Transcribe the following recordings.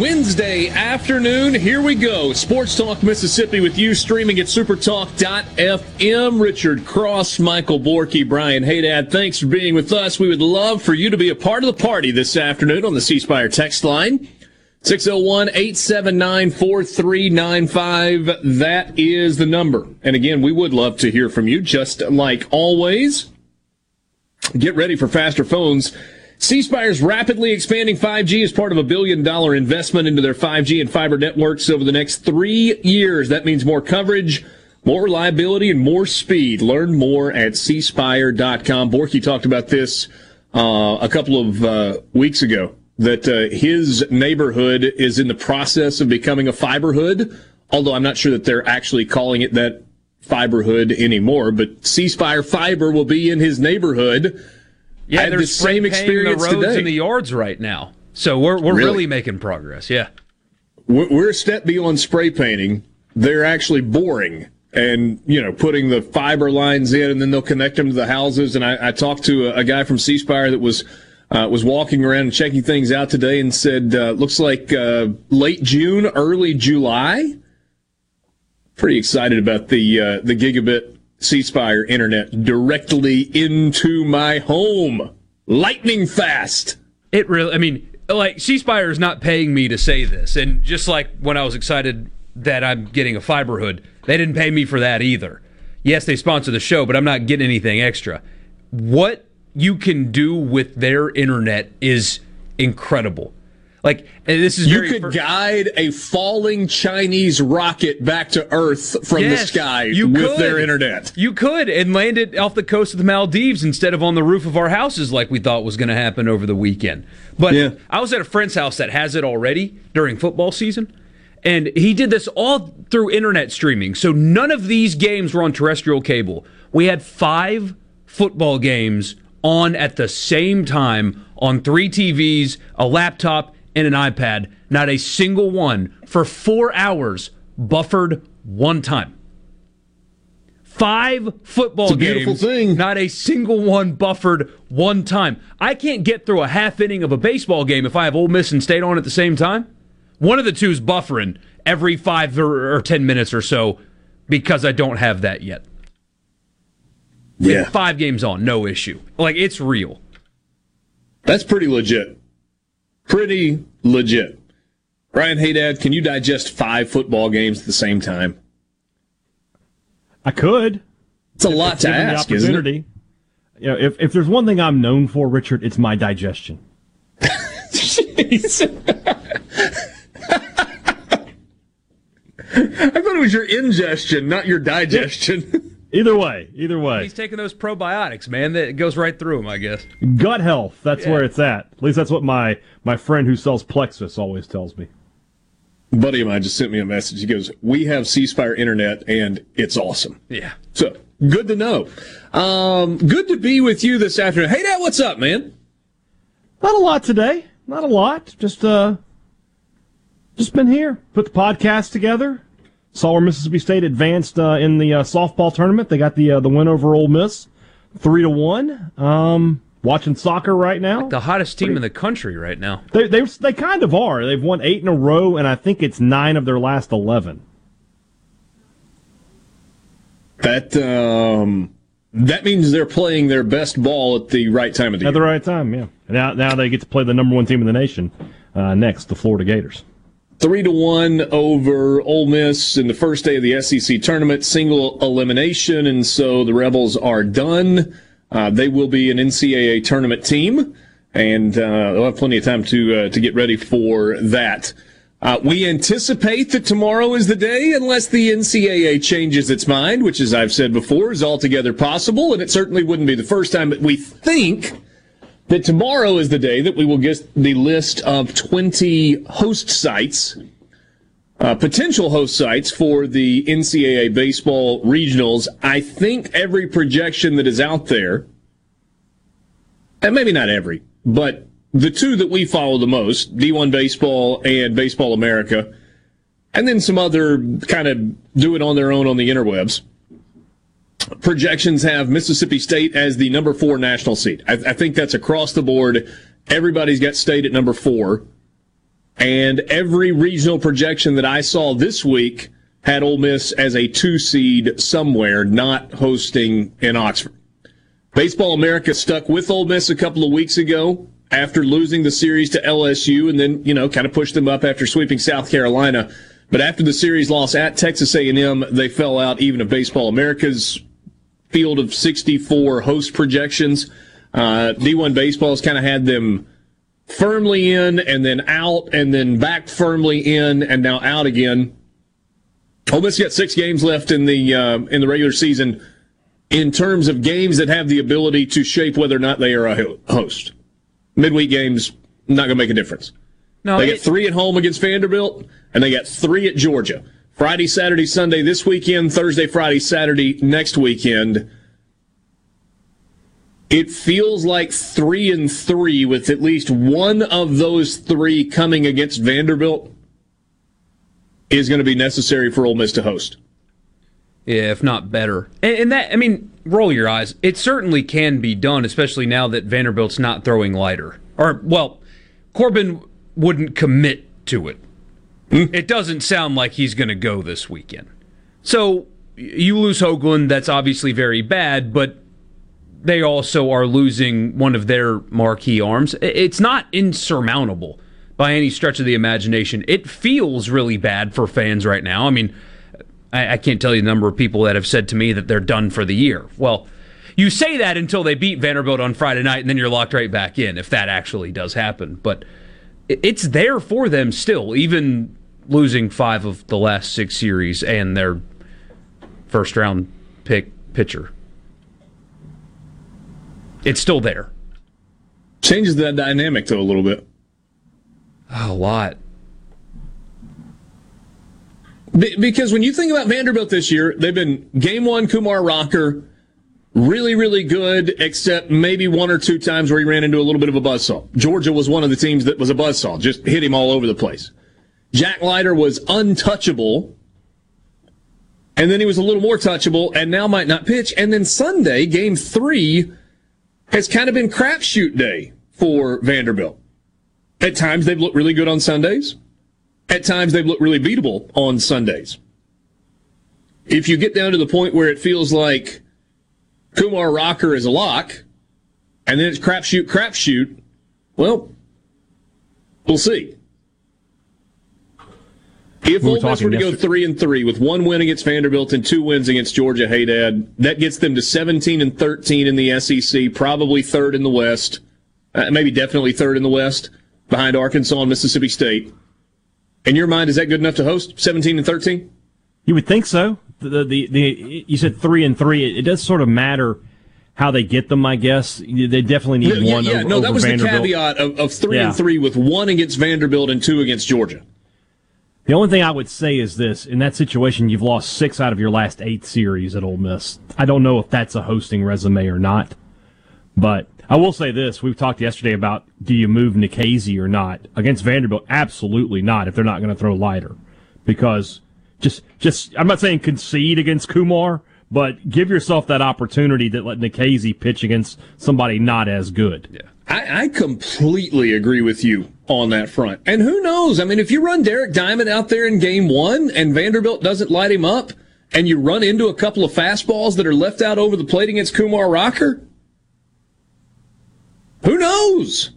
Wednesday afternoon, here we go. Sports Talk Mississippi with you, streaming at supertalk.fm. Richard Cross, Michael Borky, Brian Haydad, thanks for being with us. We would love for you to be a part of the party this afternoon on the C Spire text line. 601-879-4395. That is the number. And again, we would love to hear from you, just like always. Get ready for faster phones C Spire's rapidly expanding 5G as part of a billion dollar investment into their 5G and fiber networks over the next three years. That means more coverage, more reliability, and more speed. Learn more at cspire.com. Borky talked about this uh, a couple of uh, weeks ago that uh, his neighborhood is in the process of becoming a fiberhood, although I'm not sure that they're actually calling it that fiberhood anymore. But C Spire Fiber will be in his neighborhood yeah, they're the same experience the roads today. and the yards right now. So we're we're really, really making progress. Yeah, we're a step beyond spray painting. They're actually boring and you know putting the fiber lines in, and then they'll connect them to the houses. And I, I talked to a, a, guy from C Spire that was. Uh, was walking around and checking things out today and said, uh, looks like uh, late June, early July. Pretty excited about the uh, the gigabit C Spire internet directly into my home. Lightning fast. It really, I mean, like, C Spire is not paying me to say this. And just like when I was excited that I'm getting a fiber hood, they didn't pay me for that either. Yes, they sponsor the show, but I'm not getting anything extra. What you can do with their internet is incredible. Like this is you could guide a falling Chinese rocket back to Earth from yes, the sky you with could. their internet. You could and land it off the coast of the Maldives instead of on the roof of our houses, like we thought was going to happen over the weekend. But yeah. I was at a friend's house that has it already during football season. And he did this all through internet streaming. So none of these games were on terrestrial cable. We had five football games on at the same time on three TVs, a laptop, and an iPad, not a single one for four hours buffered one time. Five football games, thing. not a single one buffered one time. I can't get through a half inning of a baseball game if I have Ole Miss and State on at the same time. One of the two is buffering every five or, or ten minutes or so because I don't have that yet. Yeah, five games on, no issue. Like it's real. That's pretty legit pretty legit. Brian Haydad, can you digest five football games at the same time? I could. It's a if, lot to ask, isn't it? You know, if, if there's one thing I'm known for, Richard, it's my digestion. Jeez. I thought it was your ingestion, not your digestion. Either way, either way. He's taking those probiotics, man. That goes right through him, I guess. Gut health. That's yeah. where it's at. At least that's what my my friend who sells Plexus always tells me. A buddy of mine just sent me a message. He goes, "We have C Spire internet, and it's awesome." Yeah. So good to know. Um, good to be with you this afternoon. Hey, Dad, what's up, man? Not a lot today. Not a lot. Just uh, just been here. Put the podcast together Saw where Mississippi State advanced uh, in the uh, softball tournament. They got the uh, the win over Ole Miss. three to one. Um, watching soccer right now. The hottest team in the country right now. They, they they kind of are. They've won eight in a row, and I think it's nine of their last eleven. That um, that means they're playing their best ball at the right time of the at year. the right time. Yeah. Now now they get to play the number one team in the nation uh, next, the Florida Gators. Three to one over Ole Miss in the first day of the SEC tournament, single elimination, and so the Rebels are done. Uh, they will be an NCAA tournament team, and uh, they'll have plenty of time to uh, to get ready for that. Uh, we anticipate that tomorrow is the day, unless the NCAA changes its mind, which, as I've said before, is altogether possible, and it certainly wouldn't be the first time. But we think that tomorrow is the day that we will get the list of 20 host sites, uh, potential host sites for the NCAA baseball regionals. I think every projection that is out there, and maybe not every, but the two that we follow the most, D1 Baseball and Baseball America, and then some other kind of do it on their own on the interwebs projections have Mississippi State as the number four national seed. I, I, think that's across the board. Everybody's got State at number four. And every regional projection that I saw this week had Ole Miss as a two seed somewhere, not hosting in Oxford. Baseball America stuck with Ole Miss a couple of weeks ago after losing the series to LSU and then, you know, kind of pushed them up after sweeping South Carolina. But after the series loss at Texas A&M, they fell out even of Baseball America's field of 64 host projections. Uh, D1 Baseball's kind of had them firmly in and then out and then back firmly in and now out again. Ole Miss got six games left in the uh, in the regular season. In terms of games that have the ability to shape whether or not they are a host, midweek games not going to make a difference. No, they it, get three at home against Vanderbilt, and they got three at Georgia. Friday, Saturday, Sunday this weekend, Thursday, Friday, Saturday next weekend. It feels like three and three with at least one of those three coming against Vanderbilt is going to be necessary for Ole Miss to host. Yeah, if not better. And, that, I mean, roll your eyes. It certainly can be done, especially now that Vanderbilt's not throwing Leiter. Or, well, Corbin wouldn't commit to it. Hmm? It doesn't sound like he's going to go this weekend. So you lose Hoglund, that's obviously very bad, but they also are losing one of their marquee arms. It's not insurmountable by any stretch of the imagination. It feels really bad for fans right now. I mean, I can't tell you the number of people that have said to me that they're done for the year. Well, you say that until they beat Vanderbilt on Friday night, and then you're locked right back in if that actually does happen. But it's there for them still, even losing five of the last six series and their first round pick pitcher. It's still there. Changes that dynamic though a little bit. A lot. Be- because when you think about Vanderbilt this year, they've been game one Kumar Rocker, really, really good, except maybe one or two times where he ran into a little bit of a buzzsaw. Georgia was one of the teams that was a buzzsaw, just hit him all over the place. Jack Leiter was untouchable, and then he was a little more touchable, and now might not pitch. And then Sunday, game three, has kind of been crapshoot day for Vanderbilt. At times they've looked really good on Sundays. At times they've looked really beatable on Sundays. If you get down to the point where it feels like Kumar Rocker is a lock, and then it's crapshoot, crapshoot, well, we'll see. If we Ole Miss were to go three and three with one win against Vanderbilt and two wins against Georgia, hey Dad, that gets them to 17 and 13 in the SEC, probably third in the West, uh, maybe definitely third in the West, behind Arkansas and Mississippi State. In your mind, is that good enough to host 17 and 13? You would think so. The the, the you said three and three. It, it does sort of matter how they get them, I guess. They definitely need yeah, one. Yeah, over, no, that was Vanderbilt. the caveat of, of three yeah. and three with one against Vanderbilt and two against Georgia. The only thing I would say is this: in that situation, you've lost six out of your last eight series at Ole Miss. I don't know if that's a hosting resume or not, but I will say this: we've talked yesterday about do you move Nikhazy or not against Vanderbilt? Absolutely not. If they're not going to throw Leiter, because just just I'm not saying concede against Kumar, but give yourself that opportunity to let Nikhazy pitch against somebody not as good. Yeah. I, I, completely agree with you on that front. And who knows? I mean, if you run Derek Diamond out there in game one and Vanderbilt doesn't light him up and you run into a couple of fastballs that are left out over the plate against Kumar Rocker, who knows?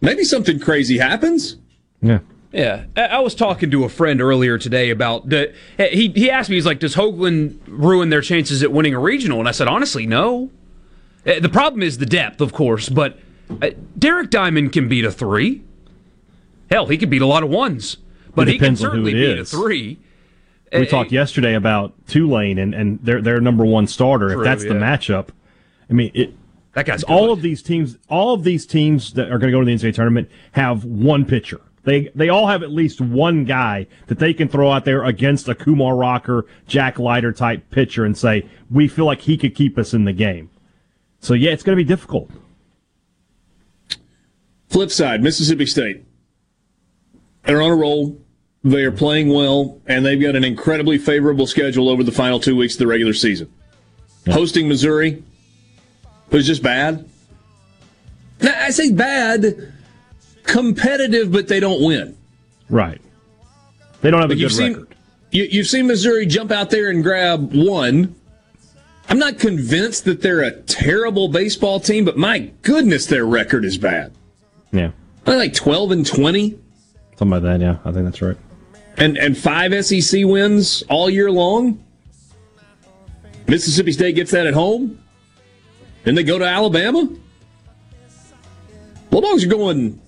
Maybe something crazy happens. Yeah. Yeah, I was talking to a friend earlier today about the. He he asked me, he's like, "Does Hoglund ruin their chances at winning a regional?" And I said, honestly, no. Uh, the problem is the depth, of course, but uh, Derek Diamond can beat a three. Hell, he could beat a lot of ones, but he can certainly beat is. a three. We uh, talked yesterday about Tulane and, and their their number one starter. True, if that's yeah. the matchup, I mean it. That guy's all good. of these teams. All of these teams that are going to go to the NCAA tournament have one pitcher. They they all have at least one guy that they can throw out there against a Kumar Rocker, Jack Leiter type pitcher and say we feel like he could keep us in the game. So yeah, it's going to be difficult. Flip side, Mississippi State. They're on a roll. They are playing well, and they've got an incredibly favorable schedule over the final two weeks of the regular season. Yeah. Hosting Missouri who's just bad. Now, I say bad, competitive, but they don't win. Right. They don't have a good you've record. Seen, you, you've seen Missouri jump out there and grab one I'm not convinced that they're a terrible baseball team, but my goodness, their record is bad. Yeah. They're like 12 and 20. Something like that, yeah. I think that's right. And and five SEC wins all year long. Mississippi State gets that at home. Then they go to Alabama. Bulldogs are going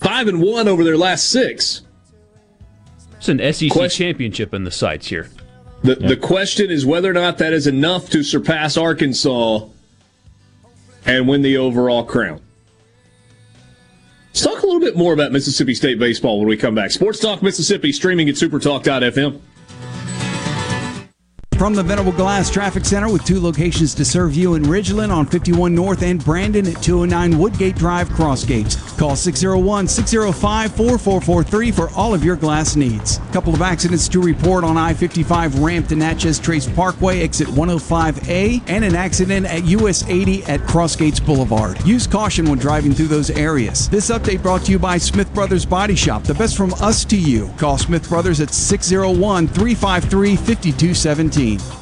five and one over their last six. It's an SEC Question. championship in the sights here. The, the question is whether or not that is enough to surpass Arkansas and win the overall crown. Let's talk a little bit more about Mississippi State baseball when we come back. Sports Talk Mississippi streaming at supertalk.fm. From the Venable Glass Traffic Center with two locations to serve you in Ridgeland on 51 North and Brandon at 209 Woodgate Drive, Crossgates. Call 601 605 4443 for all of your glass needs. Couple of accidents to report on I 55 ramp to Natchez Trace Parkway, exit 105A, and an accident at US 80 at Crossgates Boulevard. Use caution when driving through those areas. This update brought to you by Smith Brothers Body Shop, the best from us to you. Call Smith Brothers at 601 353 5217 need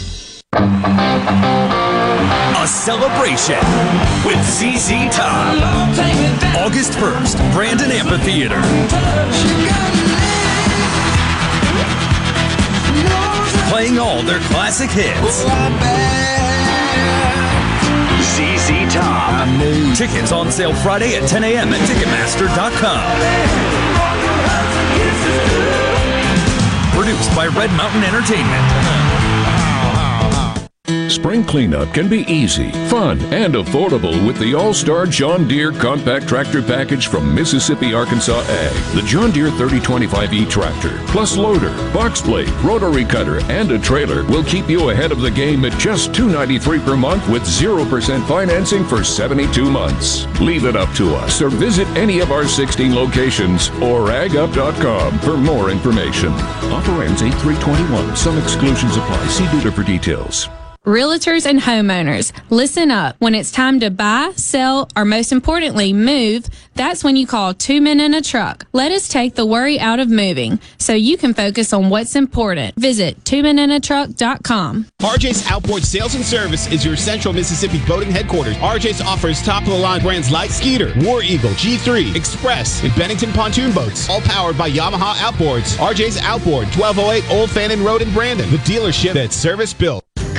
A celebration with ZZ Top. August 1st, Brandon Amphitheater. Playing all their classic hits. ZZ Top. Tickets on sale Friday at 10 a.m. at Ticketmaster.com. Produced by Red Mountain Entertainment. Spring cleanup can be easy, fun, and affordable with the All Star John Deere Compact Tractor Package from Mississippi Arkansas Ag. The John Deere 3025E tractor, plus loader, box blade, rotary cutter, and a trailer will keep you ahead of the game at just 293 per month with 0% financing for 72 months. Leave it up to us or visit any of our 16 locations or agup.com for more information. Offer ends 8321. Some exclusions apply. See dealer for details. Realtors and homeowners, listen up. When it's time to buy, sell, or most importantly, move, that's when you call two men in a truck. Let us take the worry out of moving so you can focus on what's important. Visit twomeninatruck.com. RJ's Outboard Sales and Service is your central Mississippi boating headquarters. RJ's offers top of the line brands like Skeeter, War Eagle, G3, Express, and Bennington pontoon boats, all powered by Yamaha Outboards. RJ's Outboard, 1208 Old Fannin Road in Brandon, the dealership that's service built.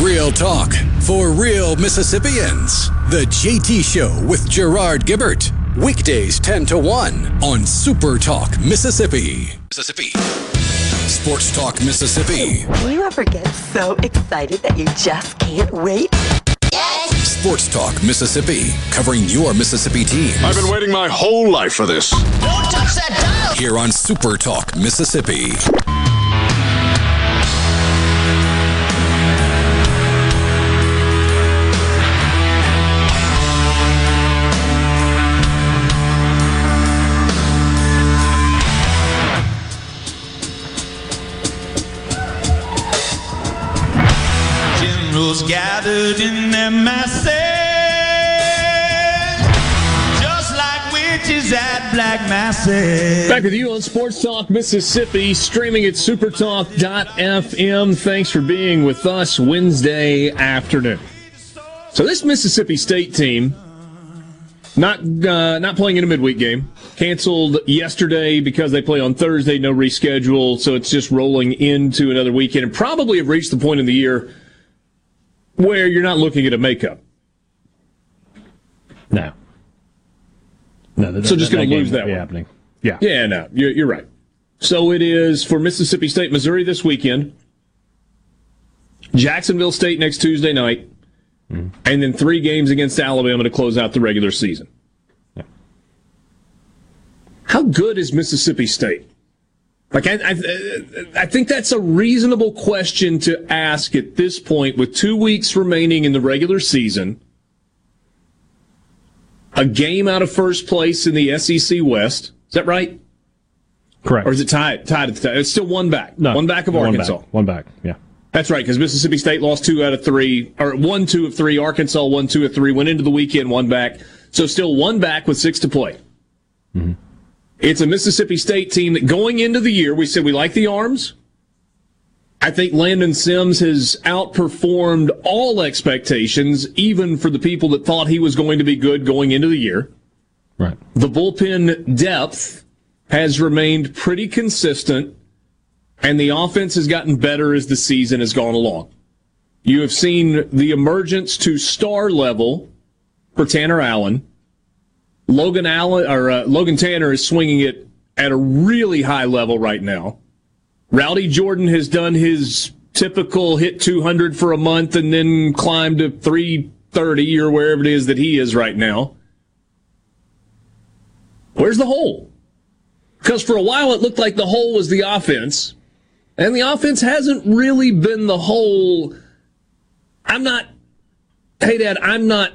Real talk for real Mississippians. The JT Show with Gerard Gibert. Weekdays 10 to 1 on Super Talk Mississippi. Mississippi. Sports Talk Mississippi. Do you ever get so excited that you just can't wait? Yes. Sports Talk Mississippi, covering your Mississippi teams. I've been waiting my whole life for this. Don't touch that dial! Here on Super Talk Mississippi. Gathered in their masses, just like witches at black masses. Back with you on Sports Talk Mississippi, streaming at supertalk.fm. Thanks for being with us Wednesday afternoon. So this Mississippi State team, not uh, not playing in a midweek game, canceled yesterday because they play on Thursday, no reschedule, so it's just rolling into another weekend, and probably have reached the point in the year where you're not looking at a makeup. No. No, that, So just gonna lose that one. happening. Yeah. Yeah, no, you're, you're right. So it is for Mississippi State, Missouri this weekend, Jacksonville State next Tuesday night, mm-hmm. and then three games against Alabama to close out the regular season. How good is Mississippi State? Like I, I, I think that's a reasonable question to ask at this point, with two weeks remaining in the regular season, a game out of first place in the SEC West. Is that right? Correct. Or is it tied? Tied at the time? It's still one back. No. one back of one Arkansas. Back. One back. Yeah. That's right, because Mississippi State lost two out of three, or one, two of three. Arkansas won two of three. Went into the weekend one back, so still one back with six to play. Mm-hmm. It's a Mississippi State team that going into the year, we said we like the arms. I think Landon Sims has outperformed all expectations, even for the people that thought he was going to be good going into the year. Right. The bullpen depth has remained pretty consistent, and the offense has gotten better as the season has gone along. You have seen the emergence to star level for Tanner Allen. Logan Allen or uh, Logan Tanner is swinging it at a really high level right now. Rowdy Jordan has done his typical hit 200 for a month and then climbed to 330 or wherever it is that he is right now. Where's the hole? Because for a while it looked like the hole was the offense, and the offense hasn't really been the hole. I'm not, hey, Dad, I'm not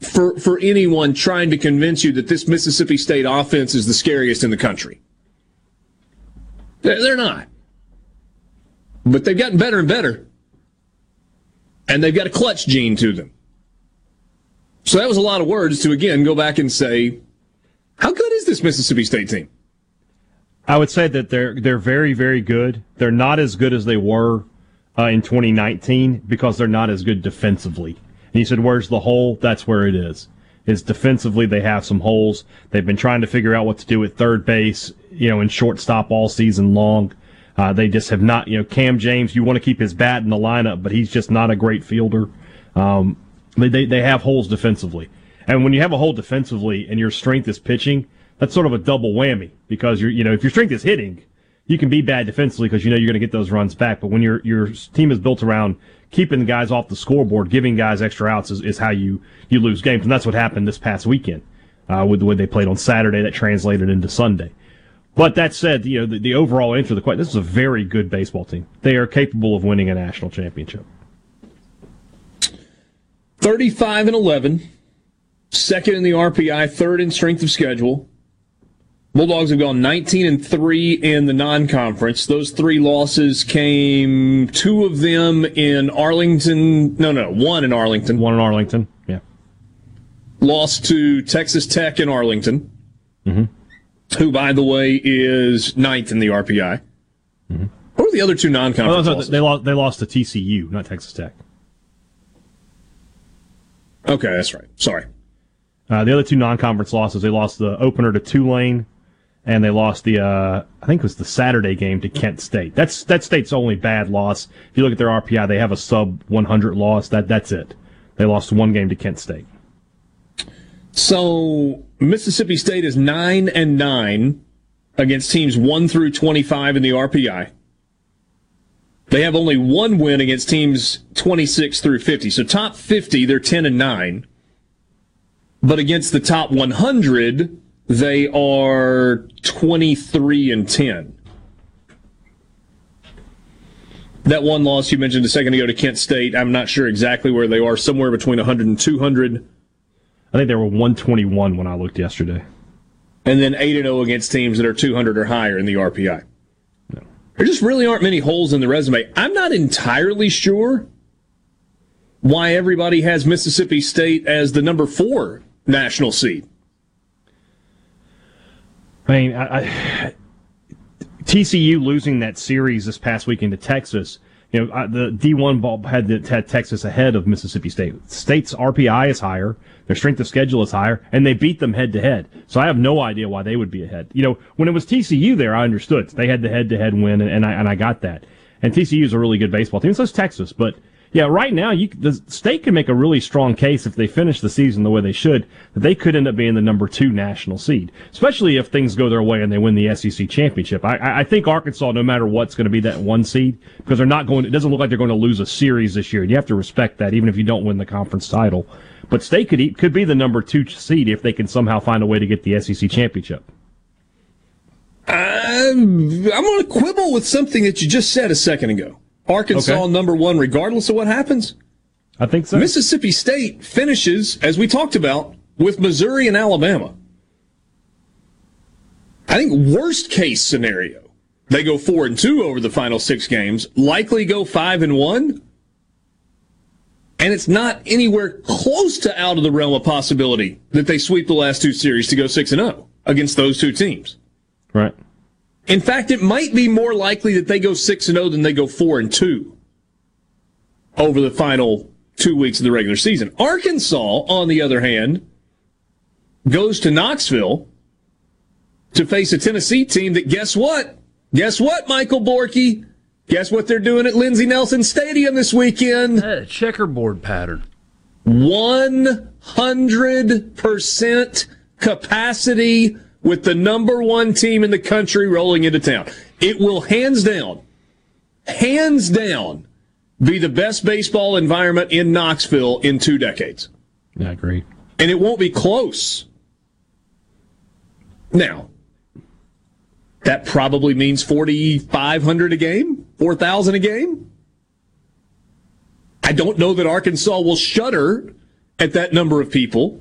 for, for anyone trying to convince you that this Mississippi State offense is the scariest in the country. They're, not. But they've gotten better and better. And they've got a clutch gene to them. So that was a lot of words to again go back and say, how good is this Mississippi State team? I would say that they're they're very very good. They're not as good as they were uh, in 2019 because they're not as good defensively. You said, "Where's the hole?" That's where it is. Is defensively they have some holes. They've been trying to figure out what to do at third base, you know, and shortstop all season long. Uh, they just have not, you know, Cam James. You want to keep his bat in the lineup, but he's just not a great fielder. Um, they, they they have holes defensively, and when you have a hole defensively and your strength is pitching, that's sort of a double whammy because you're you know if your strength is hitting, you can be bad defensively because you know you're going to get those runs back. But when your your team is built around keeping the guys off the scoreboard, giving guys extra outs is, is how you you lose games, and that's what happened this past weekend uh, with the way they played on Saturday. That translated into Sunday. But that said, you know the, the overall answer to the question: this is a very good baseball team. They are capable of winning a national championship. 35 and 11, second in the RPI, third in strength of schedule. Bulldogs have gone 19 and 3 in the non-conference. Those three losses came two of them in Arlington. No, no, one in Arlington. One in Arlington. Yeah. Lost to Texas Tech in Arlington, Mm-hmm. who, by the way, is ninth in the RPI. Mm-hmm. Who are the other two non-conference Oh, losses? they lost. They lost to TCU, not Texas Tech. Okay, that's right. Sorry. Uh, the other two non-conference losses, they lost the opener to Tulane, and they lost the uh, I think it was the Saturday game to Kent State. That's that State's only bad loss. If you look at their RPI, they have a sub 100 loss. That that's it. They lost one game to Kent State. So Mississippi State is nine and nine against teams one through twenty-five in the RPI. They have only one win against teams twenty-six through fifty. So top fifty, they're ten and nine. But against the top one hundred, they are twenty-three and ten. That one loss you mentioned a second ago to Kent State, I'm not sure exactly where they are, somewhere between 100 and 200. I think they were 121 when I looked yesterday. And then 8 and 0 against teams that are 200 or higher in the RPI. No. There just really aren't many holes in the resume. I'm not entirely sure why everybody has Mississippi State as the number four national seed. I mean, I, I, TCU losing that series this past weekend to Texas. You know, I, the D1 ball had, the, had Texas ahead of Mississippi State. State's RPI is higher, their strength of schedule is higher, and they beat them head to head. So I have no idea why they would be ahead. You know, when it was TCU there, I understood they had the head to head win, and, and I and I got that. And TCU is a really good baseball team. So is Texas, but yeah, right now you the state can make a really strong case if they finish the season the way they should that they could end up being the number two national seed, especially if things go their way and they win the SEC championship. I, I think Arkansas, no matter what's going to be that one seed because they're not going. It doesn't look like they're going to lose a series this year. And You have to respect that, even if you don't win the conference title. But state could could be the number two seed if they can somehow find a way to get the SEC championship. I'm, I'm going to quibble with something that you just said a second ago. Arkansas Okay. number one, regardless of what happens. I think so. Mississippi State finishes, as we talked about, with Missouri and Alabama. I think worst case scenario, they go four and two over the final six games, likely go five and one. And it's not anywhere close to out of the realm of possibility that they sweep the last two series to go six and zero against those two teams. Right. In fact, it might be more likely that they go six and zero than they go four and two over the final two weeks of the regular season. Arkansas, on the other hand, goes to Knoxville to face a Tennessee team that guess what? Guess what, Michael Borky? Guess what they're doing at Lindsey Nelson Stadium this weekend? checkerboard pattern. 100% capacity with the number one team in the country rolling into town. It will hands down, hands down, be the best baseball environment in Knoxville in two decades. Yeah, I agree. And it won't be close. Now, that probably means 4,500 a game, 4,000 a game. I don't know that Arkansas will shudder at that number of people,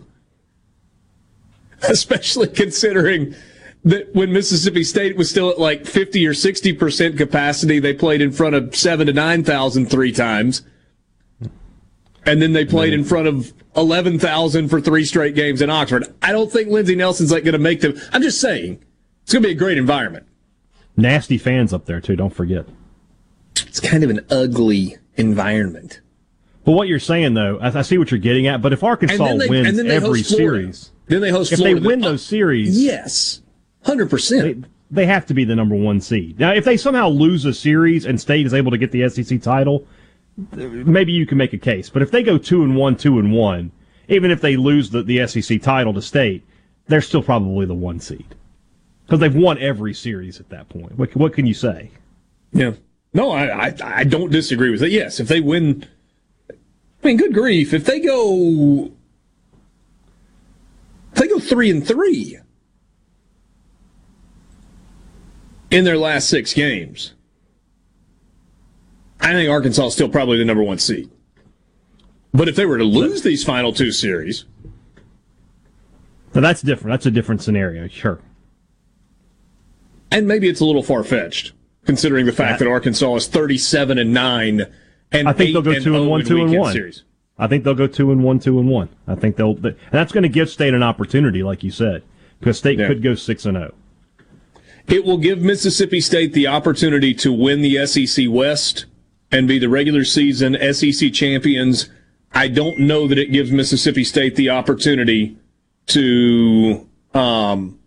especially considering that when Mississippi State was still at like 50 or 60% capacity, they played in front of seven to 9,000 three times. And then they played in mm-hmm. front of 11,000 for three straight games in Oxford. I don't think Lindsey Nelson's like going to make them. I'm just saying it's going to be a great environment. Nasty fans up there too. Don't forget. It's kind of an ugly environment. But what you're saying though, I, I see what you're getting at. But if Arkansas And they- wins and every host Florida. series, Then they host if Florida. they win those series, yes, hundred percent. They, have to be the number one seed. Now, if they somehow lose a series and State is able to get the SEC title, maybe you can make a case. But if they go two and one, two and one, even if they lose the, the SEC title to State, they're still probably the one seed because they've won every series at that point. What, what can you say? Yeah. No, I, I I don't disagree with it. Yes, if they win, I mean, good grief, if they go, they go three and three in their last six games, I think Arkansas is still probably the number one seed. But if they were to lose these final two series, Now that's different. That's a different scenario. Sure. and maybe it's a little far fetched considering the fact that Arkansas is thirty-seven and nine, and I think they'll go two and oh one, two and one. Series. I think they'll go two and one, two and one. I think they'll, and that's going to give State an opportunity, like you said, because State Yeah. could go six and oh. zero. It will give Mississippi State the opportunity to win the SEC West and be the regular season SEC champions. I don't know that it gives Mississippi State the opportunity to um,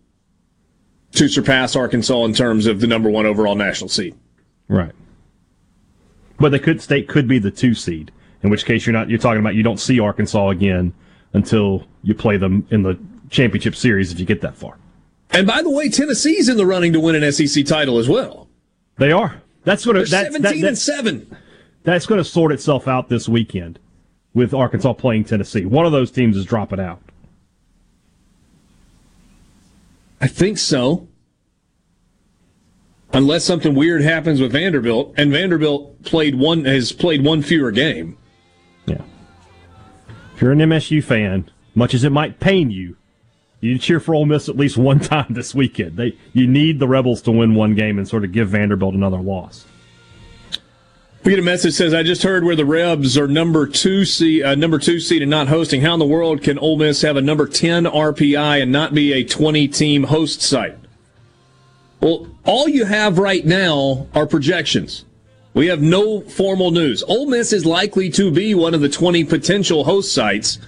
to surpass Arkansas in terms of the number one overall national seed. Right. But they could state could be the two seed, in which case you're not you're talking about you don't see Arkansas again until you play them in the championship series if you get that far. And by the way, Tennessee's in the running to win an SEC title as well. They are. That's going to that's, seventeen that, and seven. That's going to sort itself out this weekend with Arkansas playing Tennessee. One of those teams is dropping out. I think so. Unless something weird happens with Vanderbilt, and Vanderbilt played one has played one fewer game. If you're an MSU fan, much as it might pain you, you cheer for Ole Miss at least one time this weekend. They you need the Rebels to win one game and sort of give Vanderbilt another loss. We get a message says, "I just heard where the Rebs are number two seed, uh, number two seed, and not hosting. How in the world can Ole Miss have a number ten RPI and not be a twenty team host site?" Well, all you have right now are projections. We have no formal news. Ole Miss is likely to be one of the 20 potential host sites,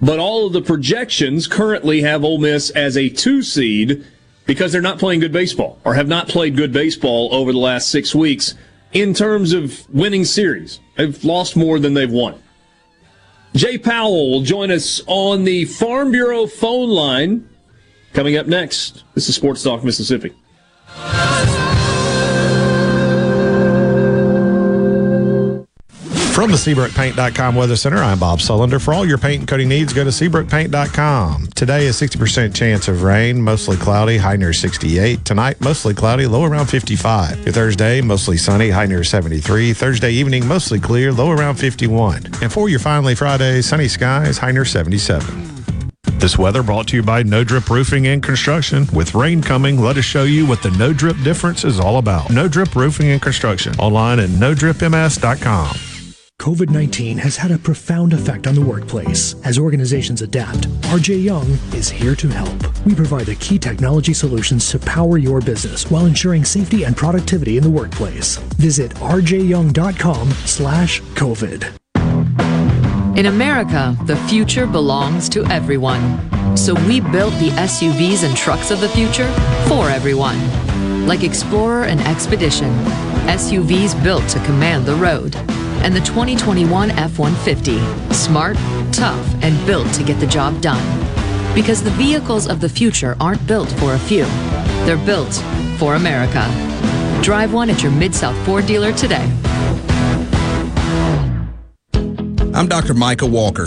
but all of the projections currently have Ole Miss as a two seed because they're not playing good baseball or have not played good baseball over the last six weeks in terms of winning series. They've lost more than they've won. Jay Powell will join us on the Farm Bureau phone line coming up next. This is Sports Talk Mississippi. From the SeabrookPaint.com Weather Center, I'm Bob Sullender. For all your paint and coating needs, go to SeabrookPaint.com. Today, a 60% chance of rain, mostly cloudy, high near 68. Tonight, mostly cloudy, low around 55. Your Thursday, mostly sunny, high near 73. Thursday evening, mostly clear, low around 51. And for your finally Friday, sunny skies, high near 77. This weather brought to you by No Drip Roofing and Construction. With rain coming, let us show you what the No Drip difference is all about. No Drip Roofing and Construction. Online at NoDripMS.com. COVID 19 has had a profound effect on the workplace. As organizations adapt, RJ Young is here to help. We provide the key technology solutions to power your business while ensuring safety and productivity in the workplace. Visit rjyoung.com slash COVID. In America, the future belongs to everyone. So we built the SUVs and trucks of the future for everyone. Like Explorer and Expedition, SUVs built to command the road and the 2021 F 150. Smart, tough, and built to get the job done. Because the vehicles of the future aren't built for a few, they're built for America. Drive one at your Mid South Ford dealer today. I'm Dr. Micah Walker,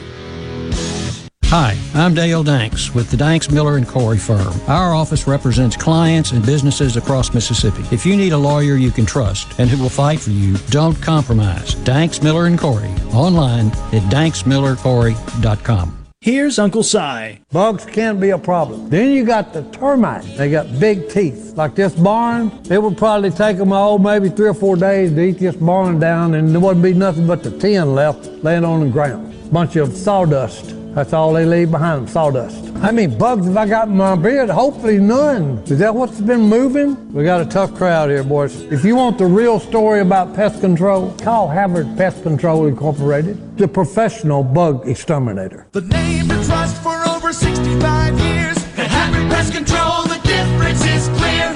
Hi, I'm Dale Danks with the Danks Miller and Corey firm. Our office represents clients and businesses across Mississippi. If you need a lawyer you can trust and who will fight for you, don't compromise. Danks Miller and Corey online at danksmillercorey.com. Here's Uncle Si. Bugs can be a problem. Then you got the termites. They got big teeth. Like this barn, it would probably take them, oh, maybe three or four days to eat this barn down, and there wouldn't be nothing but the tin left laying on the ground. Bunch of sawdust. That's all they leave behind them, sawdust. How many bugs have I got in my beard? Hopefully none. Is that what's been moving? We got a tough crowd here, boys. If you want the real story about pest control, call Havard Pest Control Incorporated, the professional bug exterminator. The name to trust for over 65 years. At Havard Pest Control, the difference is.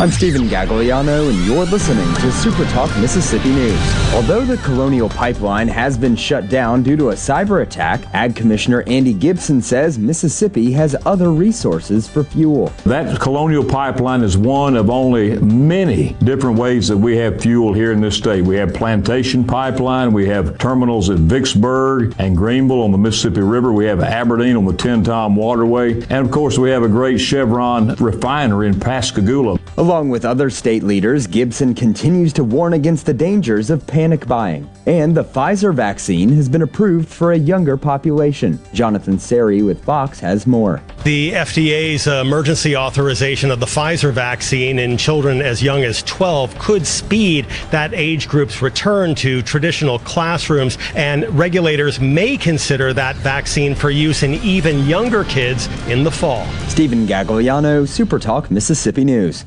I'm Stephen Gagliano, and you're listening to Super Talk Mississippi News. Although the Colonial Pipeline has been shut down due to a cyber attack, Ag Commissioner Andy Gipson says Mississippi has other resources for fuel. That Colonial Pipeline is one of only many different ways that we have fuel here in this state. We have Plantation Pipeline, we have terminals at Vicksburg and Greenville on the Mississippi River, we have Aberdeen on the Tenn-Tom Waterway, and of course we have a great Chevron refinery in Pascagoula. Along with other state leaders, Gipson continues to warn against the dangers of panic buying. And the Pfizer vaccine has been approved for a younger population. Jonathan Serrie with Fox has more. The FDA's emergency authorization of the Pfizer vaccine in children as young as 12 could speed that age group's return to traditional classrooms, and regulators may consider that vaccine for use in even younger kids in the fall. Stephen Gagliano, Supertalk, Mississippi News.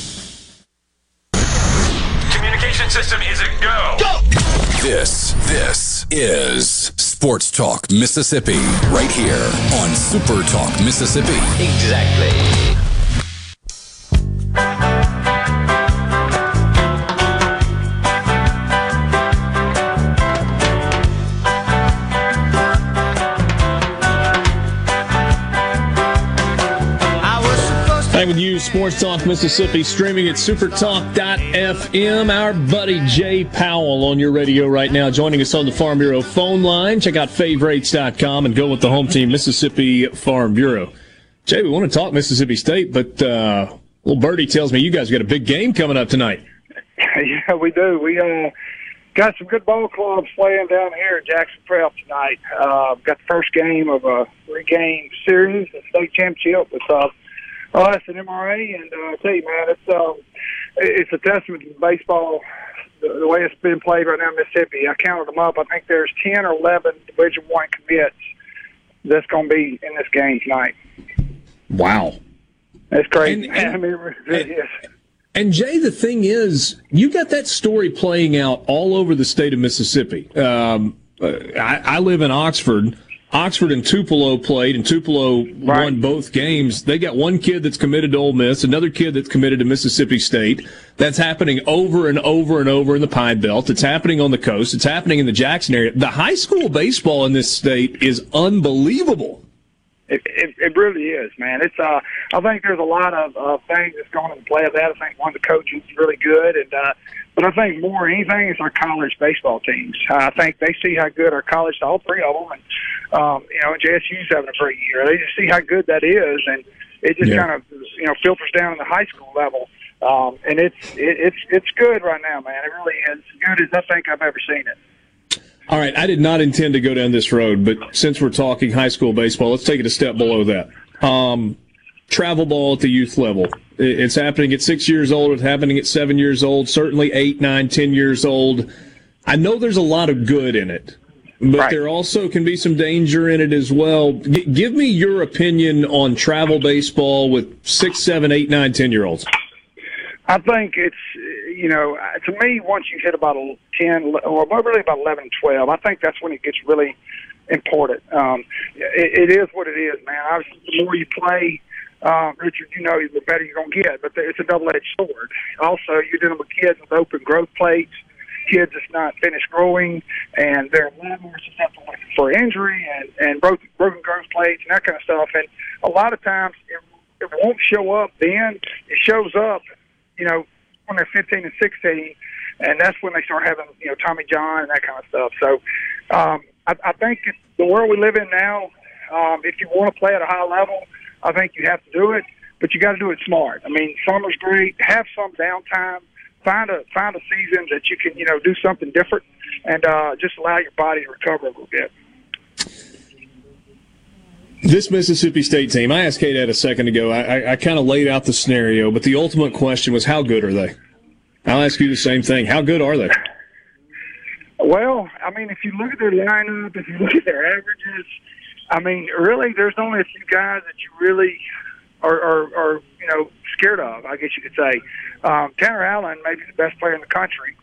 Communication system is a go. Go! This, this is Sports Talk Mississippi, right here on Super Talk Mississippi. Exactly. Back with you, Sports Talk Mississippi, streaming at supertalk.fm. Our buddy Jay Powell on your radio right now, joining us on the Farm Bureau phone line. Check out favorites.com and go with the home team, Mississippi Farm Bureau. Jay, we want to talk Mississippi State, but uh, little birdie tells me you guys got a big game coming up tonight. yeah, we do. We uh, got some good ball clubs playing down here at Jackson Prep tonight. Uh, got the first game of a three-game series, the state championship with uh, us an MRA. And uh, I tell you, man, it's um, it's a testament to baseball. The, the way it's been played right now in Mississippi, I counted them up. I think there's ten or eleven Division One commits that's going to be in this game tonight. Wow. That's crazy. And- and- I mean, it really is. And Jay, the thing is, you got that story playing out all over the state of Mississippi. Um, uh, I, I live in Oxford. Oxford and Tupelo played, and Tupelo won both games. They got one kid that's committed to Ole Miss, another kid that's committed to Mississippi State. That's happening over and over and over in the Pine Belt. It's happening on the coast. It's happening in the Jackson area. The high school baseball in this state is unbelievable. It, it, it really is, man. It's uh, I think there's a lot of uh, things that's going into play of that. I think one of the coaches is really good, and uh, but I think more than anything is our college baseball teams. I think they see how good our college, all three of them, and um, you know, JSU's having a great year. They just see how good that is, and it just Yeah. kind of you know filters down to the high school level. Um, and it's it, it's it's good right now, man. It really is as good as I think I've ever seen it. All right, I did not intend to go down this road, but since we're talking high school baseball, let's take it a step below that. Um, travel ball at the youth level. It's happening at six years old. It's happening at seven years old. Certainly eight, nine, ten years old. I know there's a lot of good in it, but there also can be some danger in it as well. G- give me your opinion on travel baseball with six, seven, eight, nine, ten year olds. I think it's you know to me once you hit about a ten or really about eleven, twelve, I think that's when it gets really important. Um, it, it is what it is, man. Obviously, the more you play, uh, Richard, you know, the better you're gonna get. But it's a double-edged sword. Also, you're dealing with kids with open growth plates, kids that's not finished growing, and they're a lot more susceptible for injury and and broken, broken growth plates and that kind of stuff. And a lot of times, it, it won't show up then. It shows up, you know, when they're 15 and 16, and that's when they start having, you know, Tommy John and that kind of stuff. So, um, I, I think the world we live in now, um, if you want to play at a high level, I think you have to do it, but you got to do it smart. I mean, summer's great. Have some downtime. Find a find a season that you can, you know, do something different, and uh, just allow your body to recover a little bit. This Mississippi State team, I asked Kate Ed a second ago. I, I, I kind of laid out the scenario, but the ultimate question was how good are they? I'll ask you the same thing. How good are they? Well, I mean, if you look at their lineup, if you look at their averages, I mean, really, there's only a few guys that you really are, are, are you know, scared of. I guess you could say. Um, Tanner Allen, maybe the best player in the country.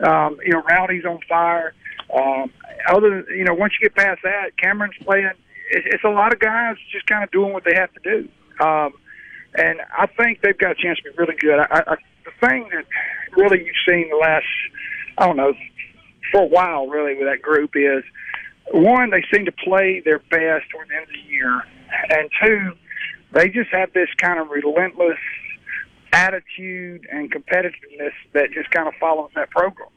Um, you know, Rowdy's on fire. Um, other than you know, once you get past that, Cameron's playing. It's, it's a lot of guys just kind of doing what they have to do. Um, and I think they've got a chance to be really good. I, I, the thing that really you've seen the last, I don't know, for a while really with that group is one, they seem to play their best toward the end of the year, and two, they just have this kind of relentless attitude and competitiveness that just kind of follows that program.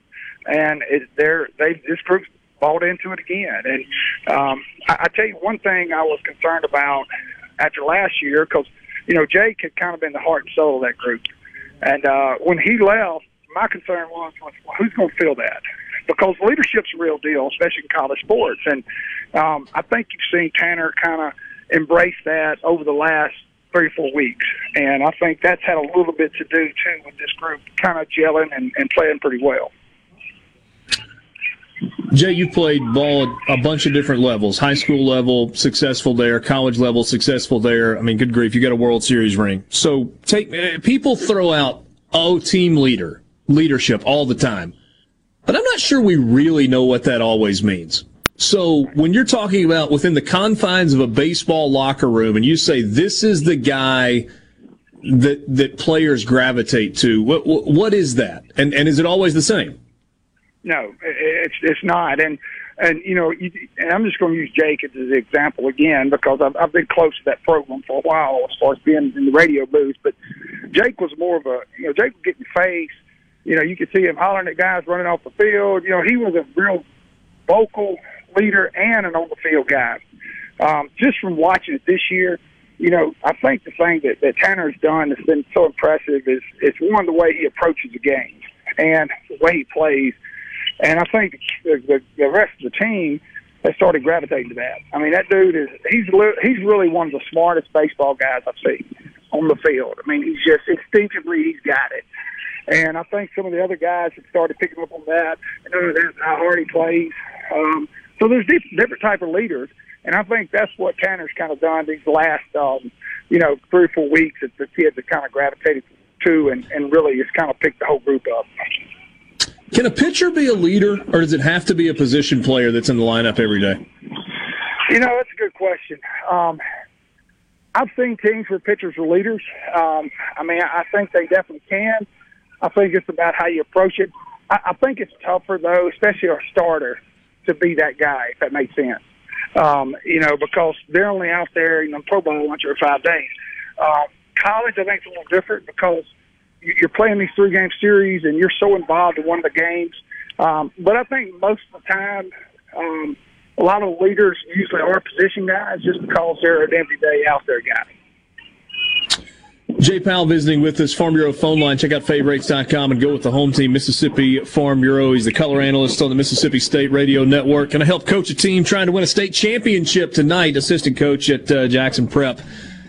And it, they're they this group's bought into it again. And um, I, I tell you one thing I was concerned about after last year because you know Jake had kind of been the heart and soul of that group, and uh, when he left, my concern was, was who's going to fill that? Because leadership's a real deal, especially in college sports. And um, I think you've seen Tanner kind of embrace that over the last three or four weeks. And I think that's had a little bit to do, too, with this group kind of gelling and, and playing pretty well. Jay, you've played ball at a bunch of different levels high school level, successful there, college level, successful there. I mean, good grief, you got a World Series ring. So take people throw out, oh, team leader, leadership all the time. But I'm not sure we really know what that always means. So when you're talking about within the confines of a baseball locker room and you say this is the guy that that players gravitate to, what what is that? And and is it always the same? No, it's it's not. And and you know, you, and I'm just going to use Jake as an example again because I've, I've been close to that program for a while as far as being in the radio booth. But Jake was more of a you know Jake would get in your face. You know, you could see him hollering at guys running off the field. You know, he was a real vocal leader and an on the field guy. Um, just from watching it this year, you know, I think the thing that, that Tanner's done that's been so impressive is is one the way he approaches the game and the way he plays. And I think the, the, the rest of the team has started gravitating to that. I mean, that dude is he's he's really one of the smartest baseball guys I've seen on the field. I mean, he's just instinctively he's got it. And I think some of the other guys have started picking up on that and understand how hard he plays. Um, so there's different, different type of leaders, and I think that's what Tanner's kind of done these last, um, you know, three or four weeks. That the kids have kind of gravitated to, and, and really has kind of picked the whole group up. Can a pitcher be a leader, or does it have to be a position player that's in the lineup every day? You know, that's a good question. Um, I've seen teams where pitchers are leaders. Um, I mean, I think they definitely can. I think it's about how you approach it. I, I think it's tougher though, especially our starter, to be that guy. If that makes sense, um, you know, because they're only out there in the Pro Bowl once every five days. Um, college, I think, is a little different because you- you're playing these three game series and you're so involved in one of the games. Um, but I think most of the time, um, a lot of leaders usually are position guys just because they're an everyday out there guy. Jay Powell visiting with us, Farm Bureau phone line. Check out favorites.com and go with the home team, Mississippi Farm Bureau. He's the color analyst on the Mississippi State Radio Network. Going to help coach a team trying to win a state championship tonight. Assistant coach at uh, Jackson Prep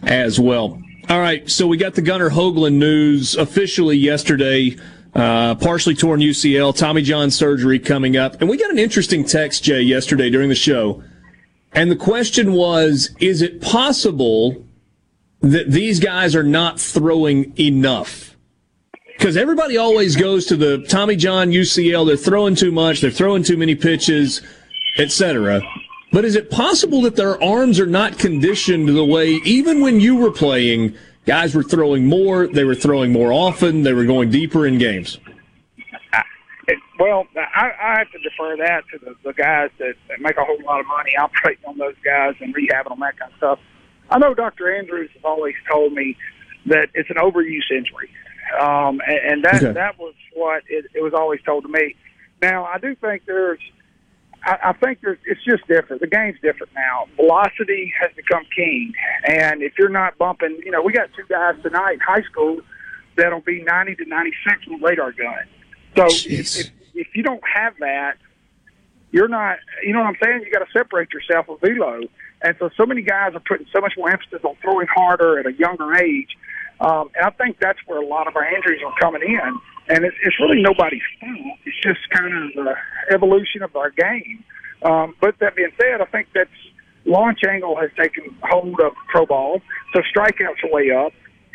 as well. All right, so we got the Gunnar Hoglund news officially yesterday. Uh, partially torn UCL, Tommy John surgery coming up. And we got an interesting text, Jay, yesterday during the show. And the question was, is it possible that these guys are not throwing enough. because everybody always goes to the Tommy John UCL. They're throwing too much. They're throwing too many pitches, etc. But is it possible that their arms are not conditioned the way, even when you were playing, guys were throwing more, they were throwing more often, they were going deeper in games? Well, I, I have to defer that to the, the guys that, that make a whole lot of money operating on those guys and rehabbing them, that kind of stuff. I know Dr. Andrews has always told me that it's an overuse injury, um, and, and that Okay. that was what it, it was always told to me. Now, I do think there's, I, I think there's, it's just different. The game's different now. Velocity has become king, and if you're not bumping, you know, we got two guys tonight in high school that'll be 90 to 96 with a radar gun. So if, if, if you don't have that, you're not, you know what I'm saying? You got to separate yourself with velo. And so, so many guys are putting so much more emphasis on throwing harder at a younger age. Um, and I think that's where a lot of our injuries are coming in. And it's, it's really nobody's fault. It's just kind of the evolution of our game. Um, but that being said, I think that's launch angle has taken hold of pro ball. So strikeouts are way up.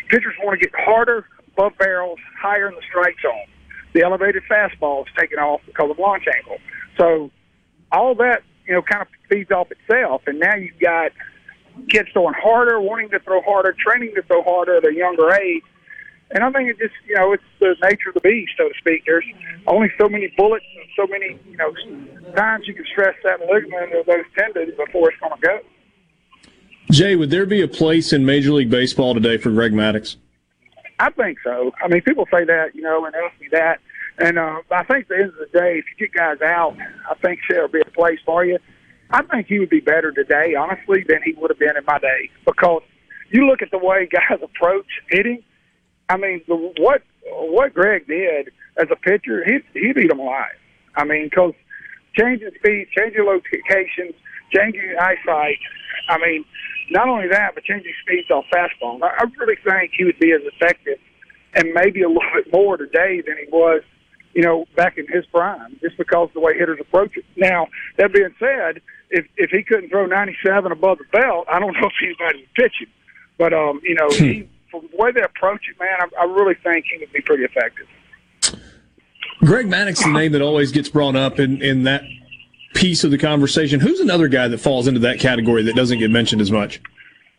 Pitchers want to get harder, above barrels, higher in the strike zone. The elevated fastball is taken off because of launch angle. So all that, you know, kind of feeds off itself. And now you've got kids throwing harder, wanting to throw harder, training to throw harder at a younger age. And I think it just, you know, it's the nature of the beast, so to speak. There's only so many bullets and so many, you know, times you can stress that ligament or those tendons before it's going to go. Jay, would there be a place in Major League Baseball today for Greg Maddux? I think so. I mean, people say that, you know, and ask me that. And uh, I think at the end of the day, if you get guys out, I think there'll be a place for you. I think he would be better today, honestly, than he would have been in my day. Because you look at the way guys approach hitting. I mean, the, what what Greg did as a pitcher, he he beat them alive. I mean, because changing speed, changing locations, changing eyesight. I mean, not only that, but changing speeds off fastball. I, I really think he would be as effective and maybe a little bit more today than he was, you know, back in his prime, just because of the way hitters approach it. Now, that being said, if if he couldn't throw 97 above the belt, I don't know if anybody would pitch him. But um, you know, he, from the way they approach it, man, I, I really think he would be pretty effective. Greg Maddux, the name that always gets brought up in, in that piece of the conversation. Who's another guy that falls into that category that doesn't get mentioned as much?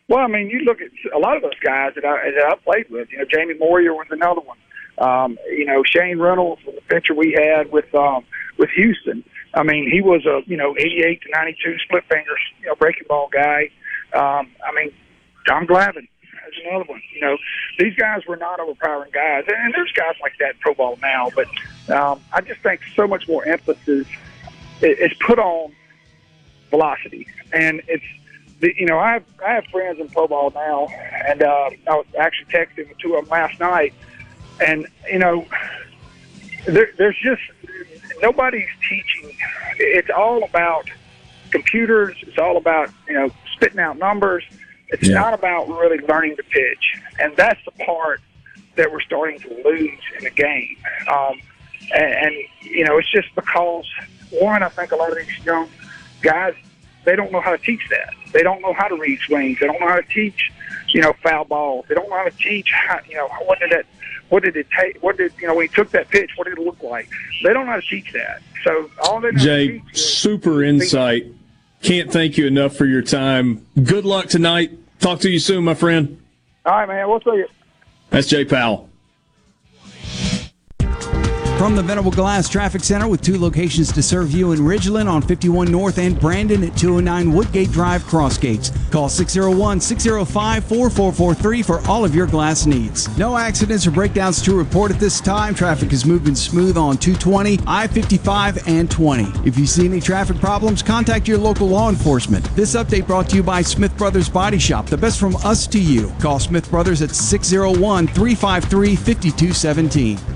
Well, I mean, you look at a lot of those guys that I, that I played with. You know, Jamie Moyer was another one. Um, you know, Shane Reynolds the pitcher we had with um, with Houston. I mean, he was a you know 88 to 92 split fingers, you know, breaking ball guy. Um, I mean, John Glavine is another one. You know, these guys were not overpowering guys, and, there's guys like that in pro ball now. But um, I just think so much more emphasis is put on velocity, and it's you know I have I have friends in pro ball now, and uh, I was actually texting with two of them last night, and you know there, there's just nobody's teaching. It's all about computers. It's all about you know spitting out numbers. It's not about really learning to pitch, and that's the part that we're starting to lose in the game. Um, and, and you know, it's just because one, I think a lot of these young guys they don't know how to teach that. They don't know how to read swings. They don't know how to teach, you know, foul balls. They don't know how to teach how, you know, what did that, what did it take? What did you know when he took that pitch? What did it look like? They don't know how to teach that. So all they know Jay, super insight. Can't thank you enough for your time. Good luck tonight. Talk to you soon, my friend. All right, man. We'll see you. That's Jay Powell. From the Venable Glass Traffic Center with two locations to serve you in Ridgeland on 51 North and Brandon at 209 Woodgate Drive Crossgates. Call 601 605 4443 for all of your glass needs. No accidents or breakdowns to report at this time. Traffic is moving smooth on 220, I 55, and 20. If you see any traffic problems, contact your local law enforcement. This update brought to you by Smith Brothers Body Shop, the best from us to you. Call Smith Brothers at 601 353 5217.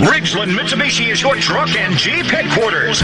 Ridgeland Mitsubishi is your truck and Jeep headquarters.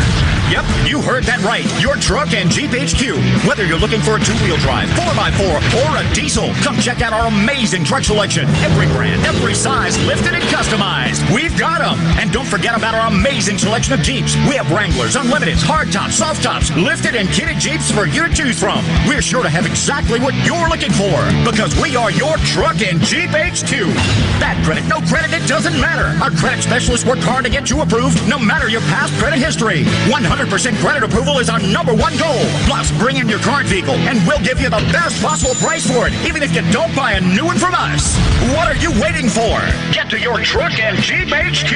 Yep, you heard that right. Your truck and Jeep HQ. Whether you're looking for a two-wheel drive, 4x4, or a diesel, come check out our amazing truck selection. Every brand, every size, lifted and customized. We've got them. And don't forget about our amazing selection of Jeeps. We have Wranglers, Unlimiteds, hardtops, soft tops, lifted and kitted Jeeps for you to choose from. We're sure to have exactly what you're looking for because we are your truck and Jeep HQ. Bad credit, no credit, it doesn't matter. Our credit specialists work hard to get you approved no matter your past credit history. 100% credit approval is our number one goal. Plus, bring in your current vehicle and we'll give you the best possible price for it, even if you don't buy a new one from us. What are you waiting for? Get to your truck and Jeep HQ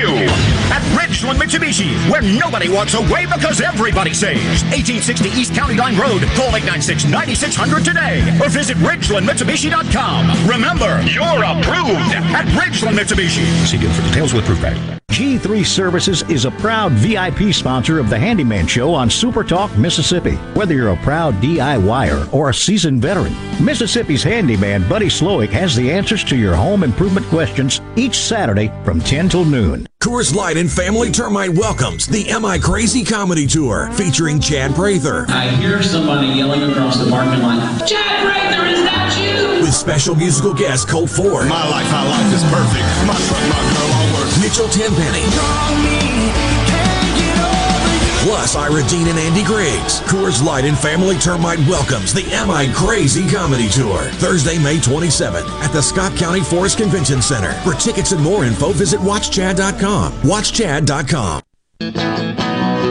at Ridgeland Mitsubishi, where nobody walks away because everybody saves. 1860 East County Line Road. Call 896-9600 today or visit RidgelandMitsubishi.com. Remember, you're approved at Ridgeland Mitsubishi. See deal for details with proof bag. G3 Services is a proud VIP sponsor of the Handyman Show on Super Talk, Mississippi. Whether you're a proud DIYer or a seasoned veteran, Mississippi's handyman Buddy Slowick has the answers to your home improvement questions each Saturday from 10 till noon. Coors Light and Family Termite welcomes the Am I Crazy Comedy Tour featuring Chad Prather. I hear somebody yelling across the parking lot, Chad Prather, is that you? With special musical guest Colt Ford. My life, my life is perfect. My truck, Mitchell Tenpenny. Plus, Ira Dean and Andy Griggs. Coors Light and Family Termite welcomes the Am I Crazy Comedy Tour. Thursday, May 27th at the Scott County Forest Convention Center. For tickets and more info, visit watchchad.com. Watchchad.com.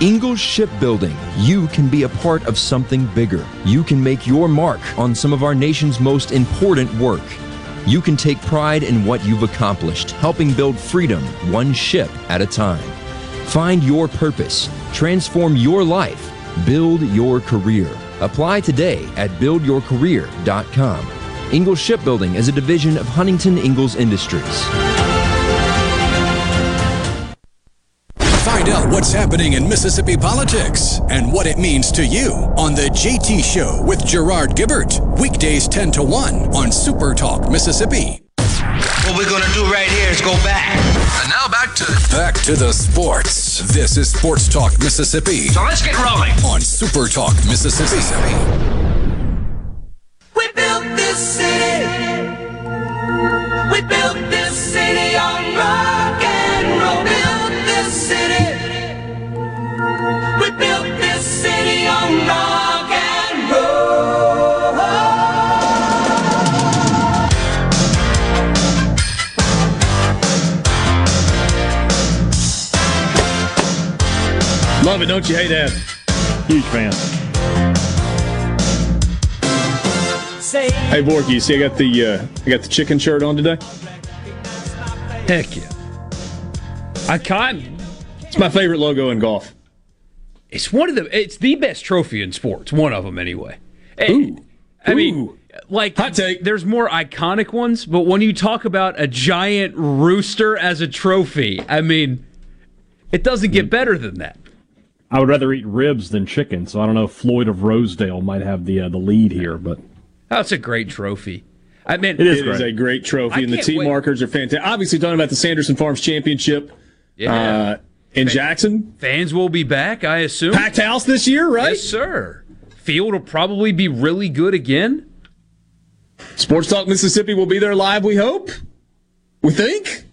Ingalls Shipbuilding, you can be a part of something bigger. You can make your mark on some of our nation's most important work. You can take pride in what you've accomplished, helping build freedom one ship at a time. Find your purpose, transform your life, build your career. Apply today at buildyourcareer.com. Ingalls Shipbuilding is a division of Huntington Ingalls Industries. What's happening in Mississippi politics and what it means to you on The JT Show with Gerard Gibert. Weekdays 10 to 1 on Super Talk, Mississippi. What we're going to do right here is go back. And now back to back to the sports. This is Sports Talk Mississippi. So let's get rolling on Super Talk Mississippi. We built this city. We built this city on rock Love it, don't you hate that? Huge fan. Hey, Borky, you see, I got the uh, I got the chicken shirt on today. Heck yeah! I can't. It's my favorite logo in golf. It's one of the. It's the best trophy in sports. One of them, anyway. Ooh. I mean, like hot take. There's more iconic ones, but when you talk about a giant rooster as a trophy, I mean, it doesn't get better than that. I would rather eat ribs than chicken, so I don't know if Floyd of Rosedale might have the uh, the lead here, but that's a great trophy. I mean, It is It is a great trophy, I and the can't wait. markers are fantastic. Obviously, talking about the Sanderson Farms Championship Yeah. uh, in Jackson. Fans will be back, I assume. Packed house this year, right? Yes, sir. Field will probably be really good again. Sports Talk Mississippi will be there live. We hope. We think.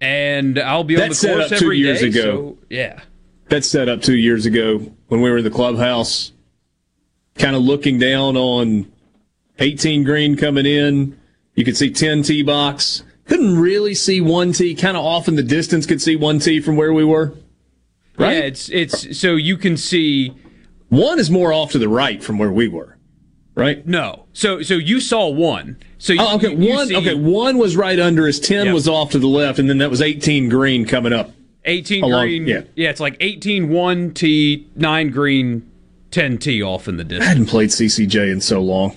And I'll be on That the set course up two years day, ago. so, yeah. That set up two years ago when we were in the clubhouse, kind of looking down on 18 green coming in. You could see 10 tee box, couldn't really see one tee, kind of off in the distance, could see one tee from where we were. Right? Yeah, it's it's so you can see one is more off to the right from where we were. Right? No. So so you saw one. So you, oh, okay, you- you one see okay, one was right under us, 10 Yeah. was off to the left and then that was 18 green coming up. 18 along- green. yeah. yeah, it's like 18 1 T, 9 green, 10 T off in the distance. I hadn't played CCJ in so long.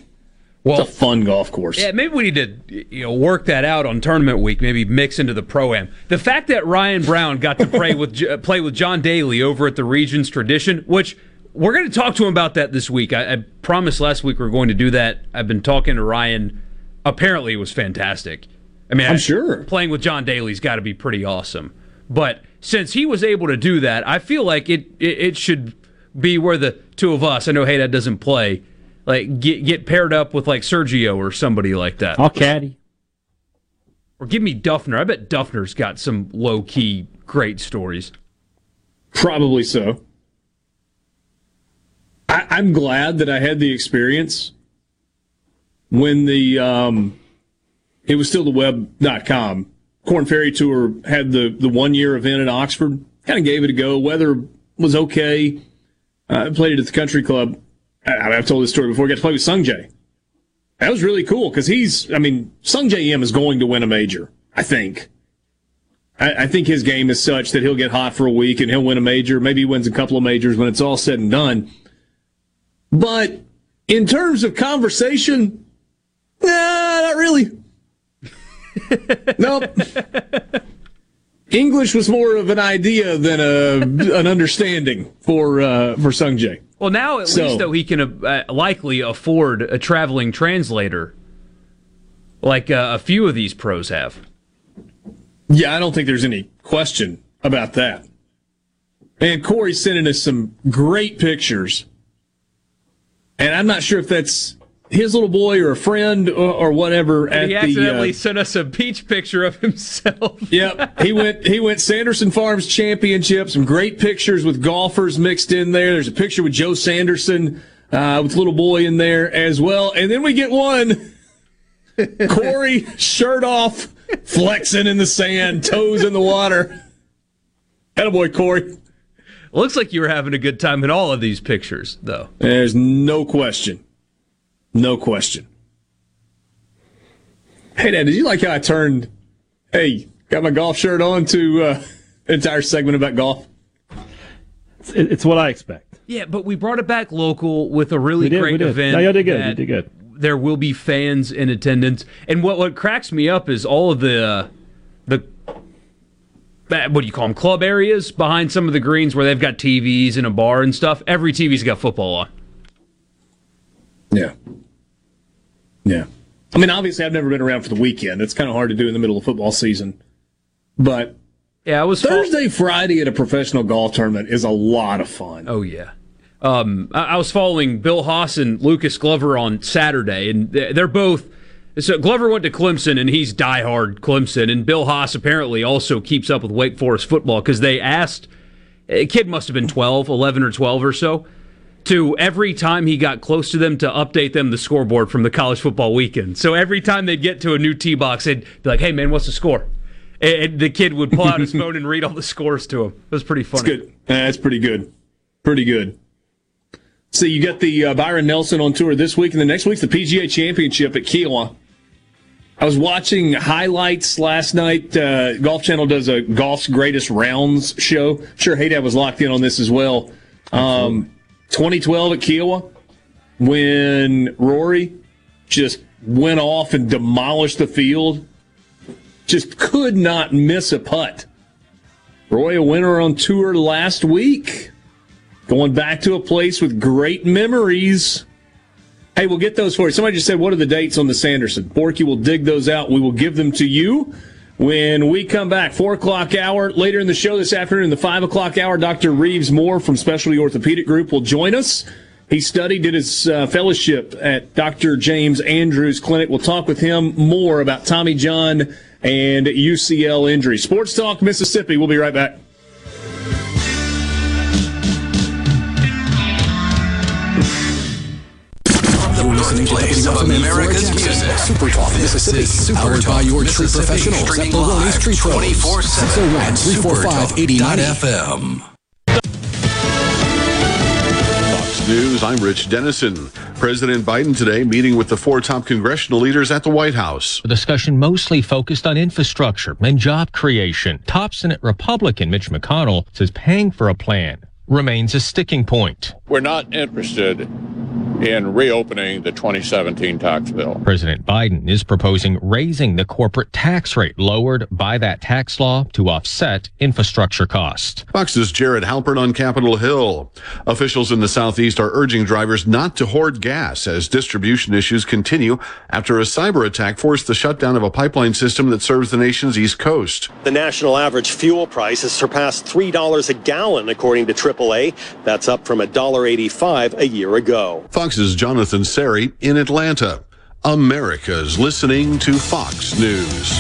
Well, it's a fun golf course. Yeah, maybe we need to you know work that out on tournament week. Maybe mix into the pro am. The fact that Ryan Brown got to play with play with John Daly over at the Regions Tradition, which we're going to talk to him about that this week. I, I promised last week we are going to do that. I've been talking to Ryan. Apparently, it was fantastic. I mean, I'm I- sure. playing with John Daly's got to be pretty awesome. But since he was able to do that, I feel like it it, it should be where the two of us. I know Haydad doesn't play. Like get get paired up with like Sergio or somebody like that. I'll caddy. Or give me Duffner. I bet Duffner's got some low key great stories. Probably so. I, I'm glad that I had the experience when the um, it was still the web.com. Korn Ferry Tour had the, the one year event at Oxford. Kind of gave it a go. Weather was okay. Uh, I played it at the country club. I, I've told this story before. I got to play with Sung Jae. That was really cool because he's, I mean, Sung Jae Im is going to win a major, I think. I, I think his game is such that he'll get hot for a week and he'll win a major. Maybe he wins a couple of majors when it's all said and done. But in terms of conversation, nah, not really. nope. English was more of an idea than a an understanding for uh, for Sung Jae. Well, now at So- least though he can uh, likely afford a traveling translator, like uh, a few of these pros have. Yeah, I don't think there's any question about that. And Corey's sending us some great pictures. And I'm not sure if that's his little boy or a friend or, or whatever at he the. accidentally Uh, sent us a beach picture of himself. yep, he went. He went Sanderson Farms Championship. Some great pictures with golfers mixed in there. There's a picture with Joe Sanderson uh, with little boy in there as well. And then we get one. Corey shirt off, flexing in the sand, toes in the water. Hello boy, Corey. Looks like you were having a good time in all of these pictures, though. There's no question. No question. Hey, Dad, did you like how I turned, hey, got my golf shirt on to uh, entire segment about golf? It's, it's what I expect. Yeah, but we brought it back local with a really We did, we great did. event. No, you did good, you did good. There will be fans in attendance, and what what cracks me up is all of the uh, the what do you call them club areas behind some of the greens where they've got TVs and a bar and stuff. Every TV's got football on. Yeah. Yeah. I mean, obviously, I've never been around for the weekend. It's kind of hard to do in the middle of football season. But yeah, I was Thursday, Friday at a professional golf tournament is a lot of fun. Oh yeah. Um, I, I was following Bill Haas and Lucas Glover on Saturday, and they- they're both. So Glover went to Clemson, and he's diehard Clemson, and Bill Haas apparently also keeps up with Wake Forest football because they asked. A kid must have been 12, 11 or 12 or so. To every time he got close to them to update them the scoreboard from the college football weekend. So every time they'd get to a new tee box, they'd be like, "Hey man, what's the score?" And the kid would pull out his phone and read all the scores to him. It was pretty funny. That's good. That's pretty good. Pretty good. So you got the uh, Byron Nelson on tour this week, and the next week's the PGA Championship at Kiawah. I was watching highlights last night. Uh, Golf Channel does a golf's greatest rounds show. Sure, Haydad was locked in on this as well. Um, 2012 at Kiawah, when Rory just went off and demolished the field, just could not miss a putt. Roy, a winner on tour last week. Going back to a place with great memories. Hey, we'll get those for you. Somebody just said, What are the dates on the Sanderson? Borky will dig those out. We will give them to you when we come back. Four o'clock hour. Later in the show this afternoon, the five o'clock hour, Dr. Reeves Moore from Specialty Orthopedic Group will join us. He studied, did his uh, fellowship at Dr. James Andrews Clinic. We'll talk with him more about Tommy John and UCL injuries. Sports Talk Mississippi. We'll be right back. You're listening to of America's music. Super Talk Mississippi. Super powered by your tree professionals at Baroni's Tree Pros. 601 345 8090. Fox News, I'm Rich Dennison. President Biden today meeting with the four top congressional leaders at the White House. The discussion mostly focused on infrastructure and job creation. Top Senate Republican Mitch McConnell says paying for a plan remains a sticking point. We're not interested in reopening the 2017 tax bill. President Biden is proposing raising the corporate tax rate lowered by that tax law to offset infrastructure costs. Fox's Jared Halpern on Capitol Hill. Officials in the Southeast are urging drivers not to hoard gas as distribution issues continue after a cyber attack forced the shutdown of a pipeline system that serves the nation's East Coast. The national average fuel price has surpassed $3 a gallon, according to AAA. That's up from $1.85 a year ago. Fox's Jonathan Serrie in Atlanta. America's listening to Fox News.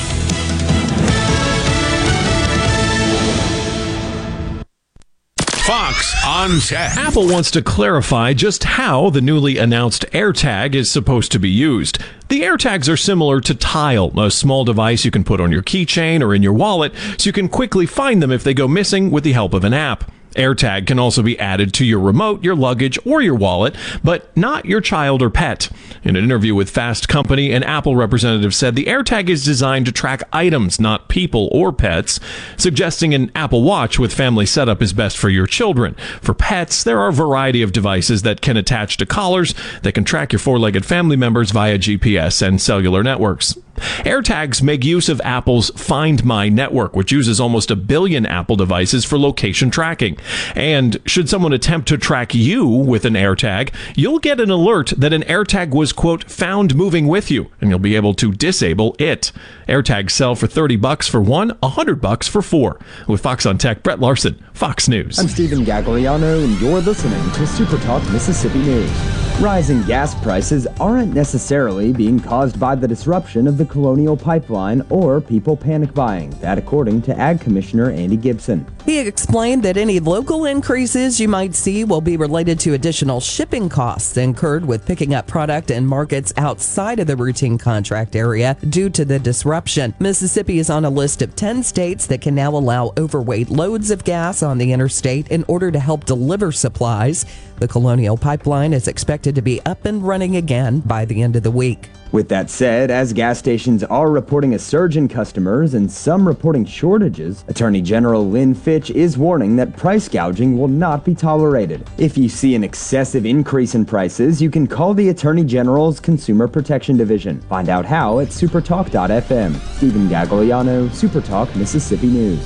Fox on Tech. Apple wants to clarify just how the newly announced AirTag is supposed to be used. The AirTags are similar to Tile, a small device you can put on your keychain or in your wallet so you can quickly find them if they go missing with the help of an app. AirTag can also be added to your remote, your luggage, or your wallet, but not your child or pet. In an interview with Fast Company, an Apple representative said the AirTag is designed to track items, not people or pets, suggesting an Apple Watch with family setup is best for your children. For pets, there are a variety of devices that can attach to collars that can track your four-legged family members via GPS and cellular networks. AirTags make use of Apple's Find My network, which uses almost a billion Apple devices for location tracking. And should someone attempt to track you with an AirTag, you'll get an alert that an AirTag was, quote, found moving with you, and you'll be able to disable it. AirTags sell for 30 bucks for one, 100 bucks for four. With Fox on Tech, Brett Larson, Fox News. I'm Stephen Gagliano, and you're listening to Super Talk Mississippi News. Rising gas prices aren't necessarily being caused by the disruption of the Colonial Pipeline or people panic buying, that according to Ag Commissioner Andy Gipson. He explained that any local increases you might see will be related to additional shipping costs incurred with picking up product in markets outside of the routine contract area due to the disruption. Mississippi is on a list of 10 states that can now allow overweight loads of gas on the interstate in order to help deliver supplies. The Colonial Pipeline is expected to be up and running again by the end of the week. With that said, as gas stations are reporting a surge in customers and some reporting shortages, Attorney General Lynn Fitch is warning that price gouging will not be tolerated. If you see an excessive increase in prices, you can call the Attorney General's Consumer Protection Division. Find out how at supertalk.fm. Stephen Gagliano, Supertalk, Mississippi News.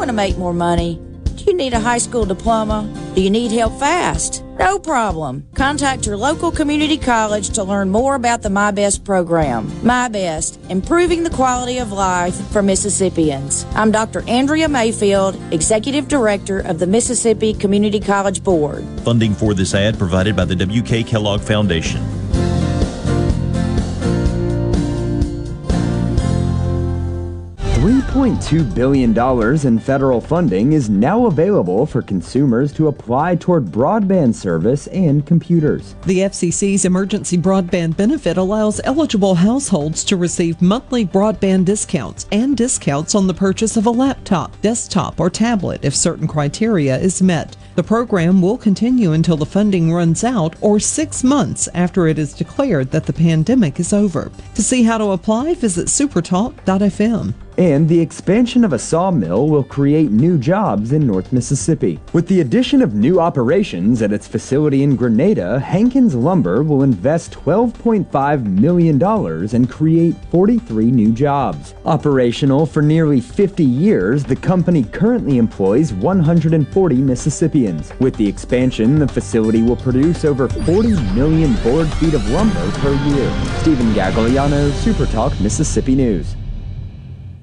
Want to make more money? Do you need a high school diploma? Do you need help fast? No problem. Contact your local community college to learn more about the My Best program. My Best, improving the quality of life for Mississippians. I'm Dr. Andrea Mayfield, Executive Director of the Mississippi Community College Board. Funding for this ad provided by the W.K. Kellogg Foundation. $3.2 billion in federal funding is now available for consumers to apply toward broadband service and computers. The FCC's emergency broadband benefit allows eligible households to receive monthly broadband discounts and discounts on the purchase of a laptop, desktop, or tablet if certain criteria is met. The program will continue until the funding runs out or six months after it is declared that the pandemic is over. To see how to apply, visit supertalk.fm. And the expansion of a sawmill will create new jobs in North Mississippi. With the addition of new operations at its facility in Grenada, Hankins Lumber will invest $12.5 million and create 43 new jobs. Operational for nearly 50 years, the company currently employs 140 Mississippians. With the expansion, the facility will produce over 40 million board feet of lumber per year. Stephen Gagliano, SuperTalk, Mississippi News.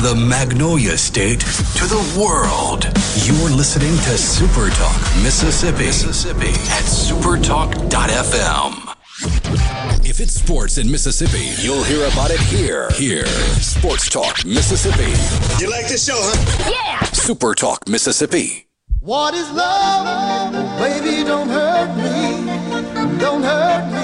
the Magnolia State to the world, you're listening to Super Talk Mississippi, Mississippi at supertalk.fm. If it's sports in Mississippi, you'll hear about it here. Here, Sports Talk Mississippi. You like this show, huh? Yeah! Super Talk Mississippi. What is love? Baby, don't hurt me. Don't hurt me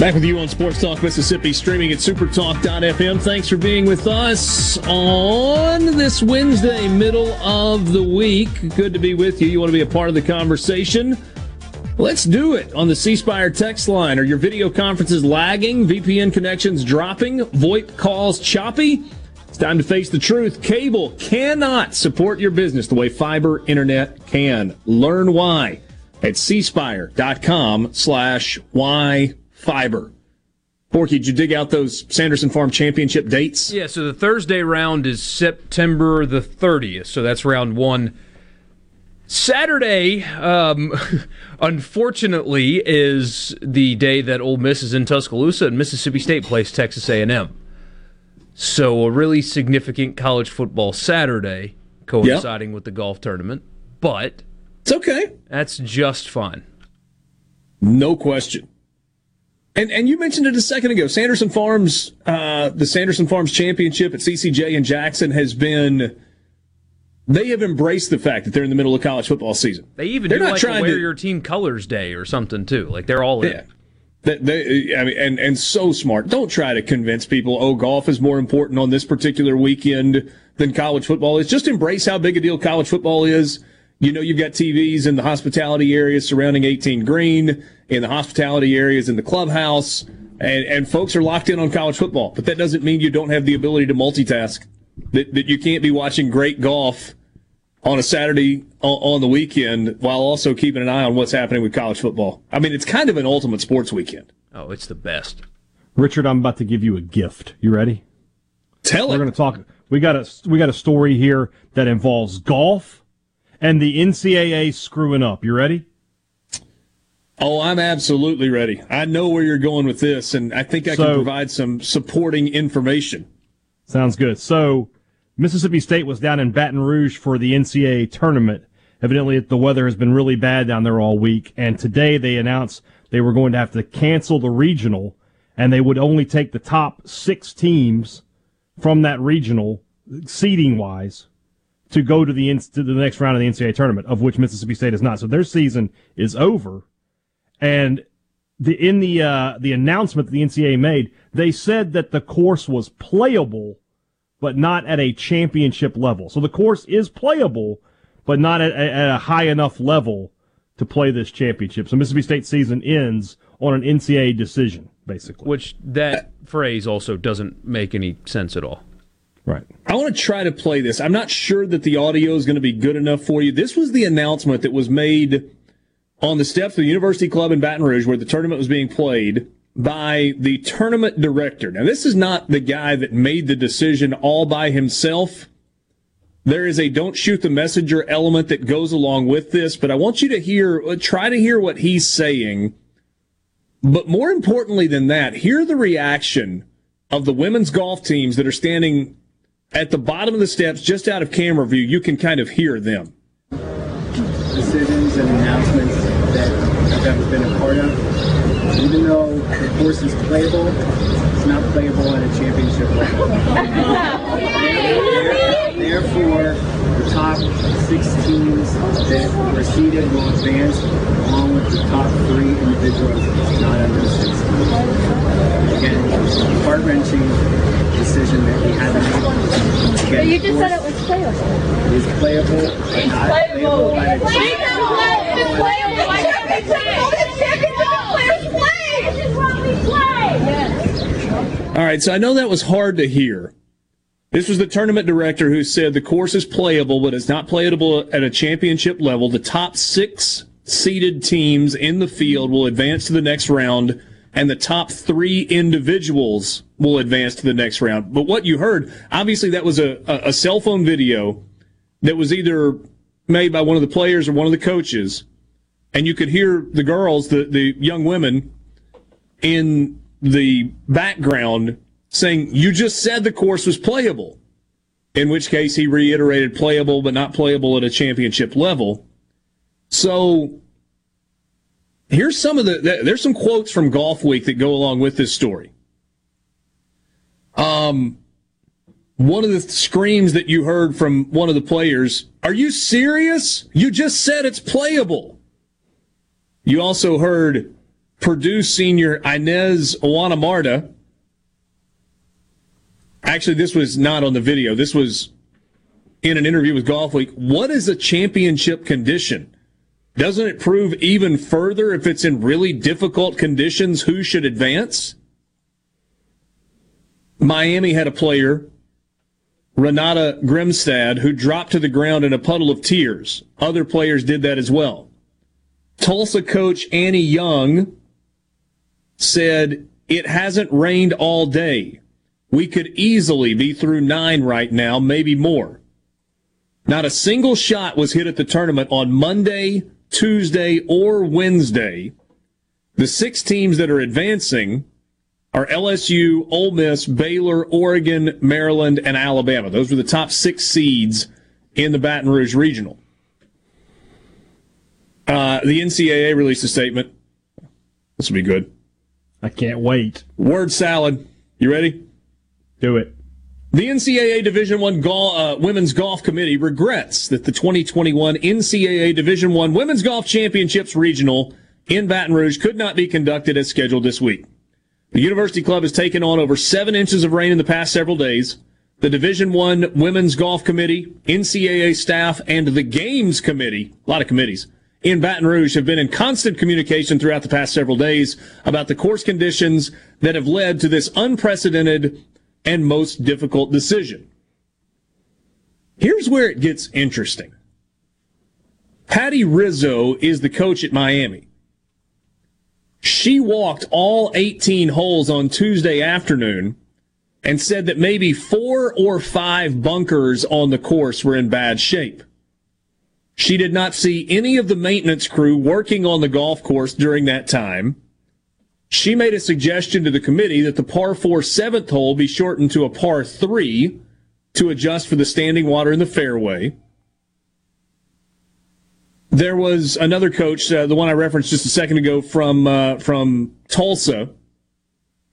Back with you on Sports Talk Mississippi, streaming at supertalk.fm. Thanks for being with us on this Wednesday, middle of the week. Good to be with you. You want to be a part of the conversation? Let's do it on the C Spire text line. Are your video conferences lagging? VPN connections dropping? VoIP calls choppy? It's time to face the truth. Cable cannot support your business the way fiber internet can. Learn why at cspire.com slash why fiber. Porky, did you dig out those Sanderson Farm Championship dates? Yeah, so the Thursday round is September the 30th, so that's round one. Saturday, um, unfortunately, is the day that Ole Miss is in Tuscaloosa and Mississippi State plays Texas A&M. So a really significant college football Saturday coinciding with the golf tournament, but it's okay. That's just fine. No question. And and you mentioned it a second ago. Sanderson Farms, uh, the Sanderson Farms Championship at CCJ in Jackson has been. They have embraced the fact that they're in the middle of college football season. They even They're do not like trying wear to- your team colors day or something too. Like they're all in. Yeah. That they, I mean, and and so smart. Don't try to convince people. Oh, golf is more important on this particular weekend than college football is. Just embrace how big a deal college football is. You know, you've got TVs in the hospitality areas surrounding 18 Green, in the hospitality areas in the clubhouse, and and folks are locked in on college football. But that doesn't mean you don't have the ability to multitask. That that you can't be watching great golf on a Saturday on, on the weekend while also keeping an eye on what's happening with college football. I mean, it's kind of an ultimate sports weekend. Oh, it's the best. Richard, I'm about to give you a gift. You ready? Tell it. We're going to talk. We got a we got a story here that involves golf and the NCAA screwing up. You ready? Oh, I'm absolutely ready. I know where you're going with this, and I think I So- can provide some supporting information. Sounds good. So, Mississippi State was down in Baton Rouge for the NCAA tournament. Evidently, the weather has been really bad down there all week, and today they announced they were going to have to cancel the regional, and they would only take the top six teams from that regional, seeding wise, to go to the to the next round of the NCAA tournament, of which Mississippi State is not. So their season is over, and the in the uh, the announcement that the NCAA made, they said that the course was playable, but not at a championship level. So the course is playable, but not at, at a high enough level to play this championship. So Mississippi State season ends on an NCAA decision, basically. Which that phrase also doesn't make any sense at all. Right. I want to try to play this. I'm not sure that the audio is going to be good enough for you. This was the announcement that was made on the steps of the University Club in Baton Rouge where the tournament was being played by the tournament director. Now, this is not the guy that made the decision all by himself. There is a don't shoot the messenger element that goes along with this, but I want you to hear, uh, try to hear what he's saying. But more importantly than that, hear the reaction of the women's golf teams that are standing at the bottom of the steps just out of camera view. You can kind of hear them. decisions and announcements that I've ever been a part of. Even though the course is playable, it's not playable at a championship level. Therefore, the top six teams that were seeded will advance along with the top three individuals not under 16. Again, heart-wrenching decision that we had to make. Again, you just the said it was playable. is playable, but not playable. by a All right, so I know that was hard to hear. This was the tournament director who said the course is playable, but it's not playable at a championship level. The top six seeded teams in the field will advance to the next round, and the top three individuals will advance to the next round. But what you heard, obviously, that was a, a, cell phone video that was either made by one of the players or one of the coaches, and you could hear the girls, the, the young women, in the background saying, You just said the course was playable. In which case he reiterated playable, but not playable at a championship level. So here's some of the, there's some quotes from Golf Week that go along with this story. Um, one of the screams that you heard from one of the players, Are you serious? You just said it's playable. You also heard Purdue senior Inez Owana Actually, this was not on the video. This was in an interview with Golf Week. What is a championship condition? Doesn't it prove even further if it's in really difficult conditions who should advance? Miami had a player, Renata Grimstad, who dropped to the ground in a puddle of tears. Other players did that as well. Tulsa coach Annie Young said, It hasn't rained all day. We could easily be through nine right now, maybe more. Not a single shot was hit at the tournament on Monday, Tuesday, or Wednesday. The six teams that are advancing are LSU, Ole Miss, Baylor, Oregon, Maryland, and Alabama. Those were the top six seeds in the Baton Rouge Regional. Uh, the NCAA released a statement. This will be good. I can't wait. Word salad. You ready? Do it. The NCAA Division One Gol- uh, Women's Golf Committee regrets that the 2021 NCAA Division One Women's Golf Championships Regional in Baton Rouge could not be conducted as scheduled this week. The University Club has taken on over seven inches of rain in the past several days. The Division One Women's Golf Committee, NCAA staff, and the Games Committee, a lot of committees, in Baton Rouge have been in constant communication throughout the past several days about the course conditions that have led to this unprecedented and most difficult decision. Here's where it gets interesting. Patti Rizzo is the coach at Miami. She walked all 18 holes on Tuesday afternoon and said that maybe four or five bunkers on the course were in bad shape. She did not see any of the maintenance crew working on the golf course during that time. She made a suggestion to the committee that the par 4 seventh hole be shortened to a par 3 to adjust for the standing water in the fairway. There was another coach, uh, the one I referenced just a second ago from uh, from Tulsa,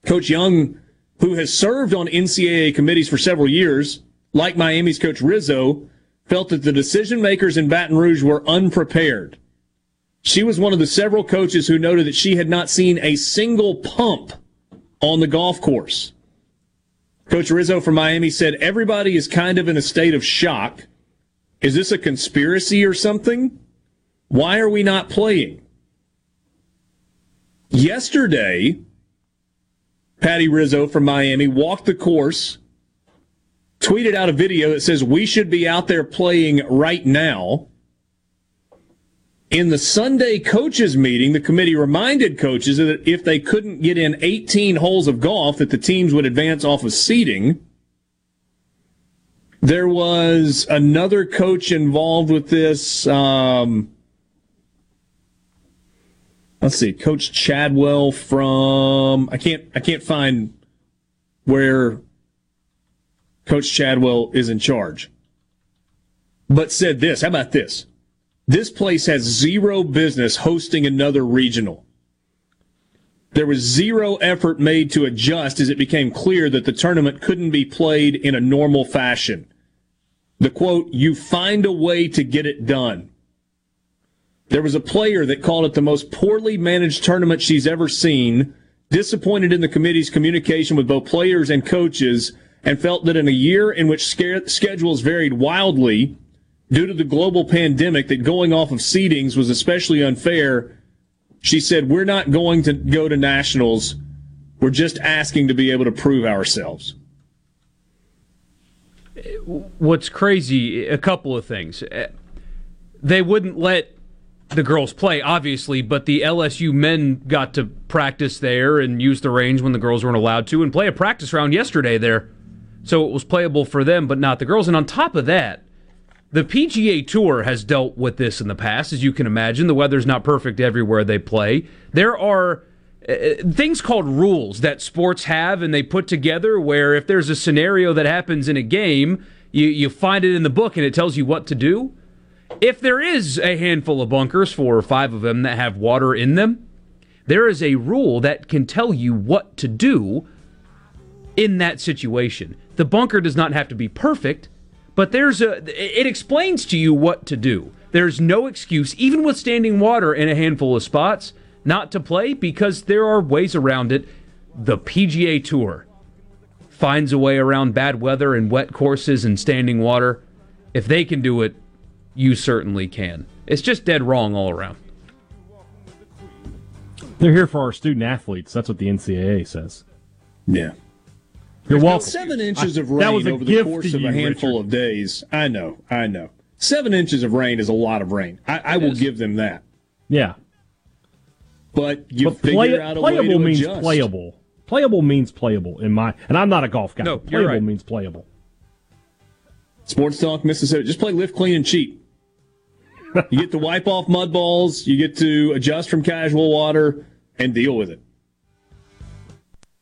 Coach Young, who has served on NCAA committees for several years, like Miami's Coach Rizzo, felt that the decision makers in Baton Rouge were unprepared. She was one of the several coaches who noted that she had not seen a single pump on the golf course. Coach Rizzo from Miami said everybody is kind of in a state of shock. Is this a conspiracy or something? Why are we not playing? Yesterday, Patti Rizzo from Miami walked the course, tweeted out a video that says we should be out there playing right now. In the Sunday coaches meeting, the committee reminded coaches that if they couldn't get in 18 holes of golf, that the teams would advance off of seeding. There was another coach involved with this. Um, let's see, Coach Chadwell from I can't I can't find where Coach Chadwell is in charge, but said this. How about this? This place has zero business hosting another regional. There was zero effort made to adjust as it became clear that the tournament couldn't be played in a normal fashion. The quote, you find a way to get it done. There was a player that called it the most poorly managed tournament she's ever seen, disappointed in the committee's communication with both players and coaches, and felt that in a year in which schedules varied wildly due to the global pandemic, that going off of seedings was especially unfair. She said, We're not going to go to nationals. We're just asking to be able to prove ourselves. What's crazy, a couple of things. They wouldn't let the girls play, obviously, but the LSU men got to practice there and use the range when the girls weren't allowed to and play a practice round yesterday there. So it was playable for them, but not the girls. And on top of that, the PGA Tour has dealt with this in the past, as you can imagine. The weather's not perfect everywhere they play. There are uh, things called rules that sports have and they put together where if there's a scenario that happens in a game, you, you find it in the book and it tells you what to do. If there is a handful of bunkers, four or five of them, that have water in them, there is a rule that can tell you what to do in that situation. The bunker does not have to be perfect, but there's a it explains to you what to do. There's no excuse, even with standing water in a handful of spots, not to play because there are ways around it. The PGA Tour finds a way around bad weather and wet courses and standing water. If they can do it, you certainly can. It's just dead wrong all around. They're here for our student athletes. That's what the NCAA says. Yeah. You're welcome. Seven inches of rain over the course of a handful Richard. of days. I know, I know. Seven inches of rain is a lot of rain. I, I will is. give them that. Yeah. But you but play, figure out a playable way to means adjust. playable. Playable means playable in my and I'm not a golf guy. No, playable right. means playable. Sports Talk Mississippi. Just play lift, clean, and cheat you get to wipe off mud balls, you get to adjust from casual water and deal with it.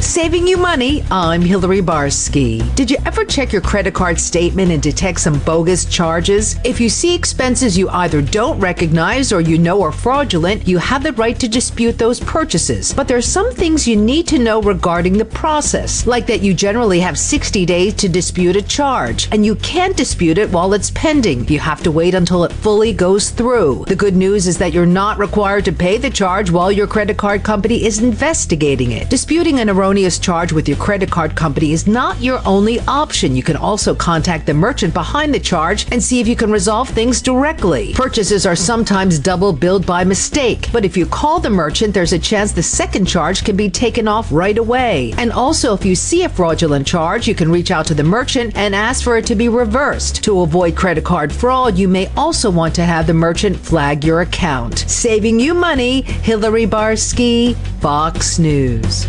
Saving you money, I'm Hillary Barsky. Did you ever check your credit card statement and detect some bogus charges? If you see expenses you either don't recognize or you know are fraudulent, you have the right to dispute those purchases. But there are some things you need to know regarding the process, like that you generally have 60 days to dispute a charge, and you can't dispute it while it's pending. You have to wait until it fully goes through. The good news is that you're not required to pay the charge while your credit card company is investigating it. Disputing an erroneous erroneous charge with your credit card company is not your only option. You can also contact the merchant behind the charge and see if you can resolve things directly. Purchases are sometimes double billed by mistake, but if you call the merchant, there's a chance the second charge can be taken off right away. And also, if you see a fraudulent charge, you can reach out to the merchant and ask for it to be reversed. To avoid credit card fraud, you may also want to have the merchant flag your account. Saving you money, Hillary Barsky, Fox News.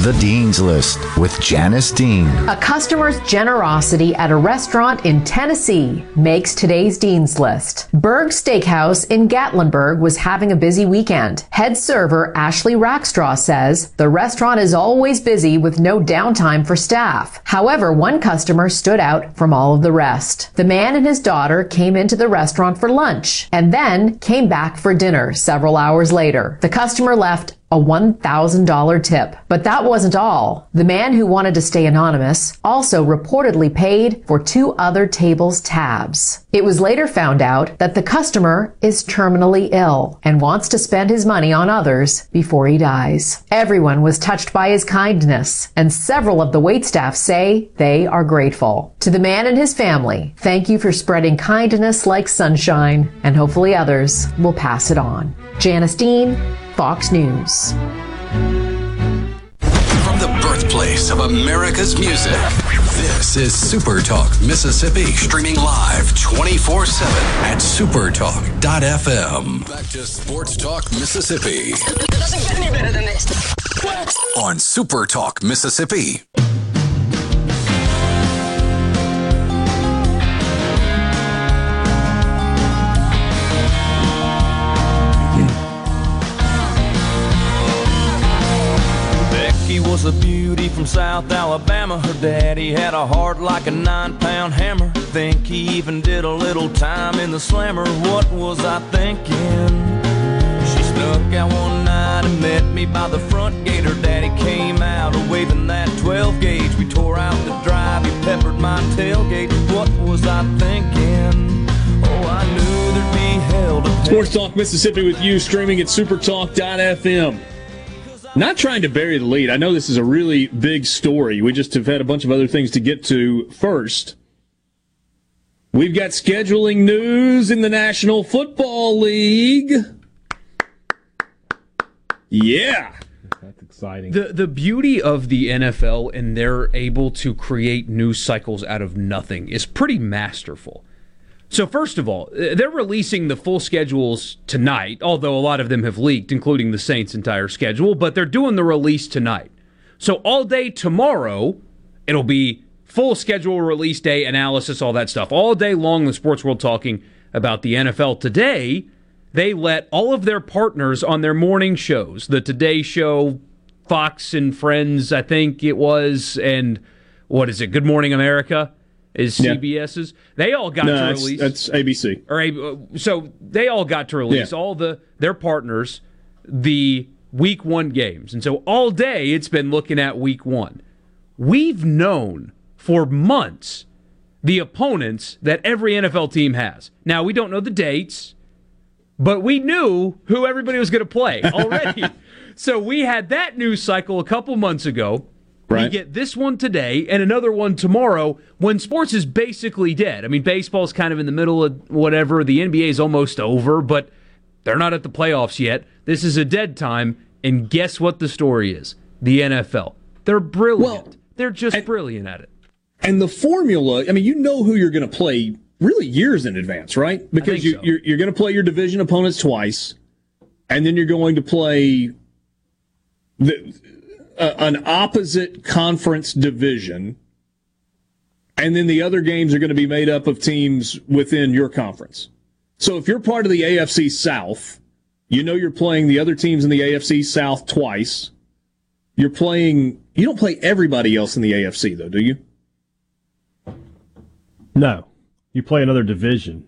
The Dean's List with Janice Dean. A customer's generosity at a restaurant in Tennessee makes today's Dean's List. Berg Steakhouse in Gatlinburg was having a busy weekend. Head server Ashley Rackstraw says the restaurant is always busy with no downtime for staff. However, one customer stood out from all of the rest. The man and his daughter came into the restaurant for lunch and then came back for dinner several hours later. The customer left a $1,000 tip. But that wasn't all. The man who wanted to stay anonymous also reportedly paid for two other tables' tabs. It was later found out that the customer is terminally ill and wants to spend his money on others before he dies. Everyone was touched by his kindness, and several of the waitstaff say they are grateful. To the man and his family, thank you for spreading kindness like sunshine, and hopefully others will pass it on. Janice Dean, Fox News. From the birthplace of America's music, this is Super Talk Mississippi, streaming live 24 7 at supertalk.fm. Back to Sports Talk Mississippi. doesn't get any better than this. On Super Talk Mississippi. Was a beauty from South Alabama. Her daddy had a heart like a nine pound hammer. Think he even did a little time in the slammer. What was I thinking? She snuck out one night and met me by the front gate. Her daddy came out waving that 12 gauge. We tore out the drive, he peppered my tailgate. What was I thinking? Oh, I knew there'd be hell to pay. Sports Talk Mississippi with you, streaming at supertalk.fm. Not trying to bury the lead. I know this is a really big story. We just have had a bunch of other things to get to first. We've got scheduling news in the National Football League. Yeah. That's exciting. The the beauty of the NFL and they're able to create news cycles out of nothing is pretty masterful. So first of all, uh, they're releasing the full schedules tonight, although a lot of them have leaked, including the Saints' entire schedule, but they're doing the release tonight. So all day tomorrow, it'll be full schedule release day analysis, all that stuff. All day long, the sports world talking about the NFL. Today, they let all of their partners on their morning shows, the Today Show, Fox and Friends, I think it was, and what is it, Good Morning America? Is Yeah. CBS's? They all got No, to that's- release. that's ABC. Or A- so they all got to release Yeah. all the their partners the week one games, and so all day it's been looking at week one. We've known for months the opponents that every NFL team has. Now we don't know the dates, but we knew who everybody was going to play already. so we had that news cycle a couple months ago. We Right. get this one today and another one tomorrow when sports is basically dead. I mean, baseball's kind of in the middle of whatever. The NBA is almost over, but they're not at the playoffs yet. This is a dead time. And guess what the story is? The NFL. They're brilliant. They're just brilliant at it. And the formula, I mean, you know who you're going to play really years in advance, right? Because you, so. you're, you're going to play your division opponents twice, and then you're going to play the, uh, an opposite conference division, and then the other games are going to be made up of teams within your conference. So if you're part of the AFC South, you know you're playing the other teams in the AFC South twice. You're playing, you don't play everybody else in the AFC, though, do you? No, you play another division.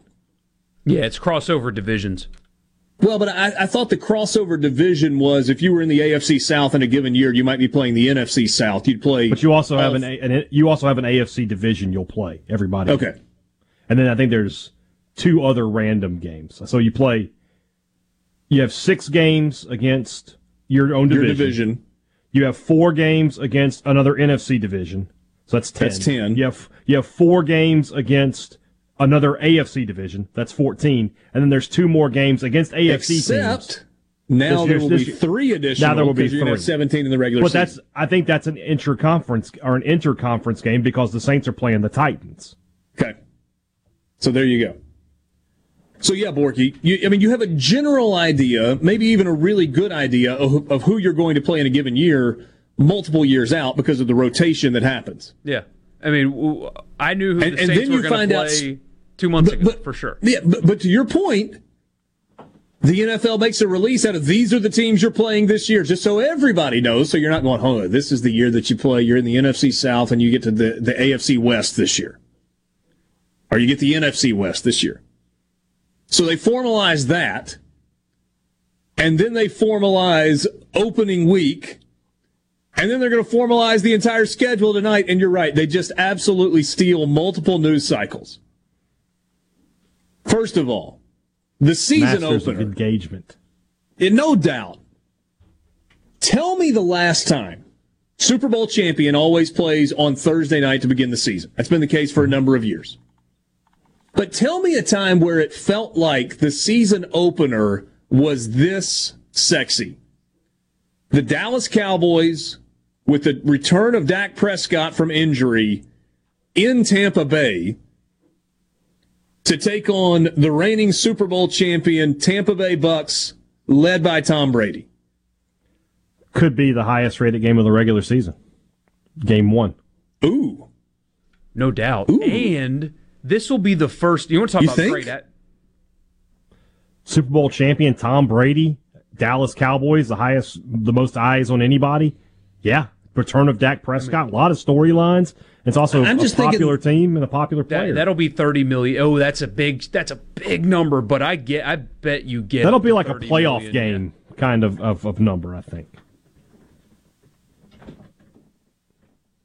Yeah, it's crossover divisions. Well, but I, I thought the crossover division was if you were in the AFC South in a given year, you might be playing the NFC South. You'd play. But you also have an, A- an you also have an AFC division you'll play everybody. Okay. And then I think there's two other random games. So you play you have 6 games against your own division. Your division. You have 4 games against another NFC division. So that's 10. That's 10. You have you have 4 games against another AFC division. That's 14. And then there's two more games against AFC teams. Except now there will this be year- three additional. Now there will be because you're three. 17 in the regular But season. that's I think that's an interconference or an interconference game because the Saints are playing the Titans. Okay. So there you go. So yeah, Borky, you, I mean, you have a general idea, maybe even a really good idea of, of who you're going to play in a given year, multiple years out because of the rotation that happens. Yeah, I mean, I knew who And- the Saints then were going to out- play two months ago for sure. Yeah, but, but to your point, the NFL makes a release out of these are the teams you're playing this year, just so everybody knows. So you're not going, oh, this is the year that you play. You're in the NFC South and you get to the, the AFC West this year. Or you get the NFC West this year. So they formalize that. And then they formalize opening week. And then they're going to formalize the entire schedule tonight. And you're right. They just absolutely steal multiple news cycles. First of all, the season Masters opener. engagement. It, no doubt. Tell me the last time Super Bowl champion always plays on Thursday night to begin the season. That's been the case for a number of years. But tell me a time where it felt like the season opener was this sexy. The Dallas Cowboys, with the return of Dak Prescott from injury in Tampa Bay, to take on the reigning Super Bowl champion Tampa Bay Bucks, led by Tom Brady. Could be the highest rated game of the regular season. Game one. Ooh. No doubt. Ooh. And this will be the first. You want to talk You about think? great? At, Super Bowl champion Tom Brady, Dallas Cowboys, the highest, the most eyes on anybody. Yeah, return of Dak Prescott, a lot of storylines. It's also I'm a just popular team and a popular player. that, that'll be thirty million. Oh, that's a big. That's a big number. But I get. I bet you get. That'll be like a playoff million, game kind of, of, of number, I think.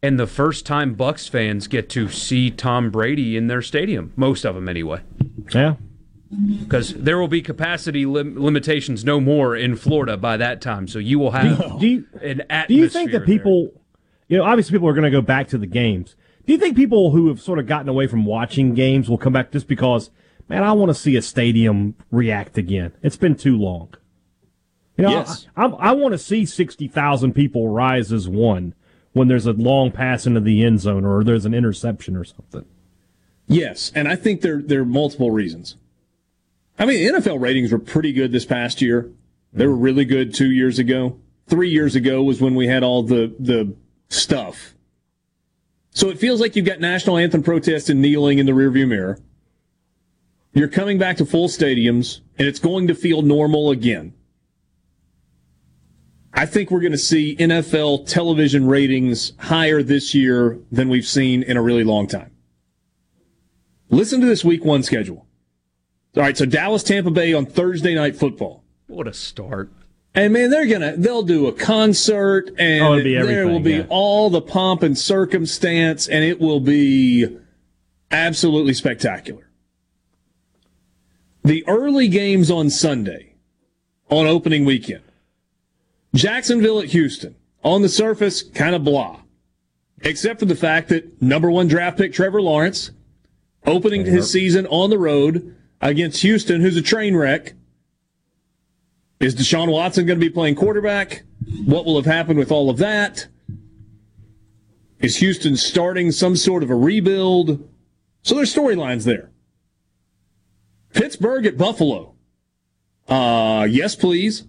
And the first time Bucks fans get to see Tom Brady in their stadium, most of them anyway. Yeah. Because there will be capacity lim- limitations no more in Florida by that time. So you will have Do you, an atmosphere. do you think that people, you know, obviously people are going to go back to the games. Do you think people who have sort of gotten away from watching games will come back just because, man, I want to see a stadium react again? It's been too long. You know, Yes. I, I, I want to see 60,000 people rise as one when there's a long pass into the end zone or there's an interception or something. Yes, and I think there there are multiple reasons. I mean, NFL ratings were pretty good this past year. They were really good two years ago. Three years ago was when we had all the the stuff. So it feels like you've got national anthem protests and kneeling in the rearview mirror. You're coming back to full stadiums, and it's going to feel normal again. I think we're going to see NFL television ratings higher this year than we've seen in a really long time. Listen to this week one schedule. All right, so Dallas, Tampa Bay on Thursday night football. What a start. And man, they're gonna they'll do a concert and Oh, there will be yeah. all the pomp and circumstance and it will be absolutely spectacular. The early games on Sunday on opening weekend. Jacksonville at Houston. On the surface, kind of blah. Except for the fact that number one draft pick Trevor Lawrence opening his season on the road against Houston, who's a train wreck. Is Deshaun Watson going to be playing quarterback? What will have happened with all of that? Is Houston starting some sort of a rebuild? So there's storylines there. Pittsburgh at Buffalo. Uh, yes, please.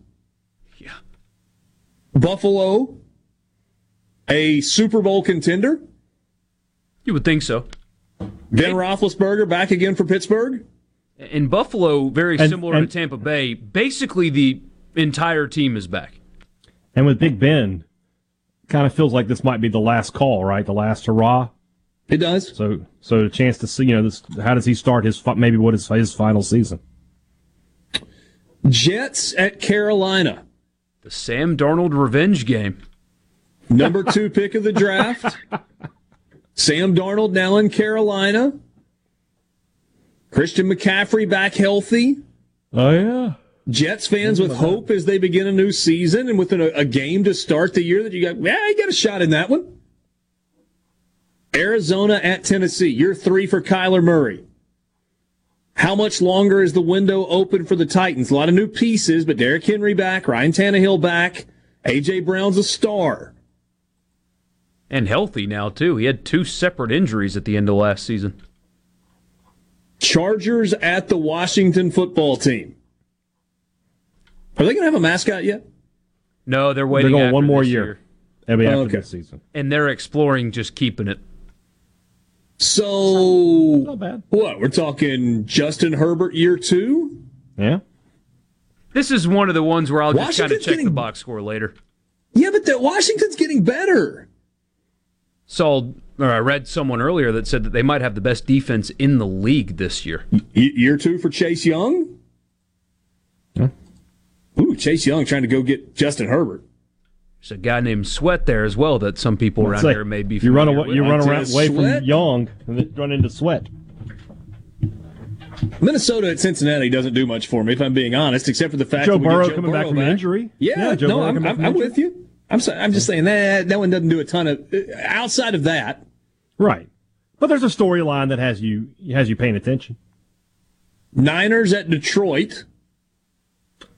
Yeah. Buffalo, a Super Bowl contender. You would think so. Ben Roethlisberger back again for Pittsburgh. In Buffalo, very And- similar and- to Tampa Bay, basically the entire team is back. And with Big Ben, kind of feels like this might be the last call, right? The last hurrah. It does. So, so a chance to see, you know, this. How does he start his maybe what is his final season? Jets at Carolina. The Sam Darnold revenge game. Number two pick of the draft. Sam Darnold now in Carolina. Christian McCaffrey back healthy. Oh yeah. Jets fans with hope as they begin a new season and with a, a game to start the year that you got, yeah, you got a shot in that one. Arizona at Tennessee. You're three for Kyler Murray. How much longer is the window open for the Titans? A lot of new pieces, but Derrick Henry back, Ryan Tannehill back, AJ Brown's a star. And healthy now, too. He had two separate injuries at the end of last season. Chargers at the Washington football team. Are they going to have a mascot yet? No, they're waiting. They're going after one more this year. That'll be oh, after Okay. this season. and they're exploring just keeping it. So, not bad. what? We're talking Justin Herbert year two? Yeah. This is one of the ones where I'll just kind of Washington's check the box score later. Yeah, but the, Washington's getting better. Saw or I read someone earlier that said that they might have the best defense in the league this year. Y- year two for Chase Young? Ooh, Chase Young trying to go get Justin Herbert. There's a guy named Sweat there as well that some people around Say, here may be. you run familiar away, with. you run around away Sweat? from Young and then run into Sweat. Minnesota at Cincinnati doesn't do much for me, if I'm being honest, except for the fact Joe that we get Burrow Joe coming back Burrow from injury. Yeah, Yeah, Joe no, Burrow I'm, coming back I'm, from I'm injury. with you. I'm so, I'm just saying that that one doesn't do a ton of uh, outside of that. Right. But there's a storyline that has you has you paying attention. Niners at Detroit.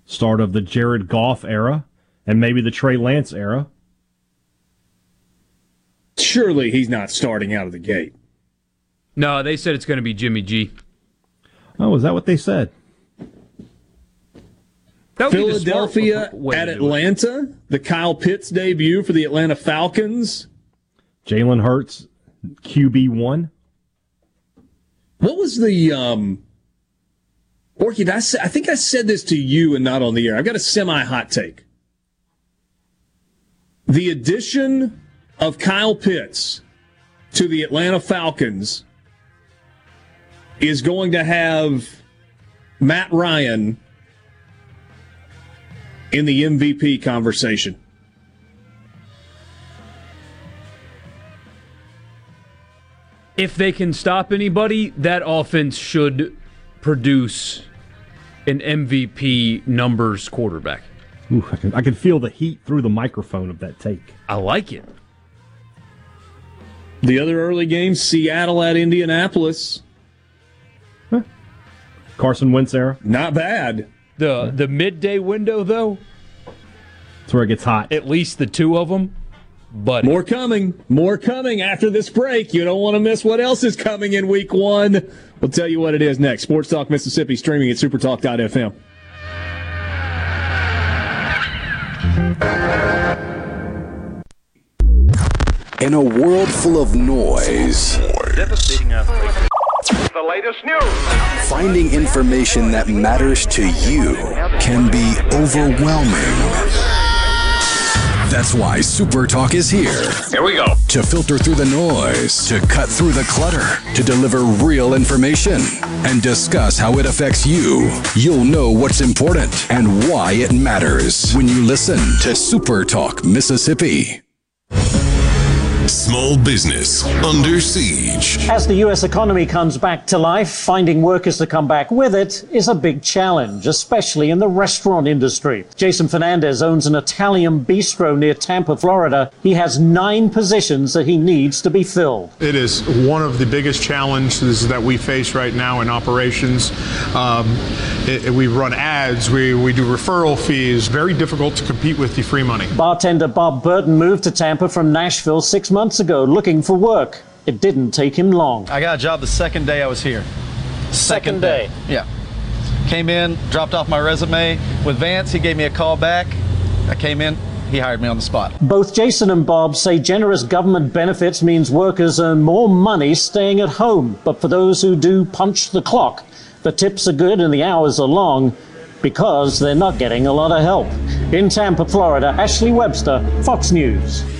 Start of the Jared Goff era and maybe the Trey Lance era. Surely he's not starting out of the gate. No, they said it's going to be Jimmy G. Oh, is that what they said? That would the Philadelphia at. Atlanta. The Kyle Pitts debut for the Atlanta Falcons. Jalen Hurts, QB one. What was the um? Orky, did I, I think I said this to you and not on the air. I've got a semi hot take. The addition of Kyle Pitts to the Atlanta Falcons is going to have Matt Ryan in the MVP conversation. If they can stop anybody, that offense should produce an MVP numbers quarterback. Ooh, I can, I can feel the heat through the microphone of that take. I like it. The other early game, Seattle at Indianapolis. Carson Wentz era. Not bad. The the midday window though, That's where it gets hot. at least the two of them. But More coming. More coming after this break. You don't want to miss what else is coming in week one. We'll tell you what it is next. Sports Talk Mississippi streaming at supertalk.fm. In a world full of noise, uh, The latest news. finding information that matters to you can be overwhelming. That's why Super Talk is here. Here we go. To filter through the noise, to cut through the clutter, to deliver real information, and discuss how it affects you. You'll know what's important and why it matters when you listen to Super Talk Mississippi. Small business under siege. As the U.S. economy comes back to life, finding workers to come back with it is a big challenge, especially in the restaurant industry. Jason Fernandez owns an Italian bistro near Tampa, Florida. He has nine positions that he needs to be filled. It is one of the biggest challenges that we face right now in operations. Um, it- it- we run ads, we, we do referral fees, very difficult to compete with the free money. Bartender Bob Burton moved to Tampa from Nashville six months ago looking for work. It didn't take him long. I got a job the second day I was here. Second day. Yeah. Came in, dropped off my resume with Vance. He gave me a call back. I came in, he hired me on the spot. Both Jason and Bob say generous government benefits means workers earn more money staying at home. But for those who do punch the clock, the tips are good and the hours are long because they're not getting a lot of help. In Tampa, Florida, Ashley Webster, Fox News.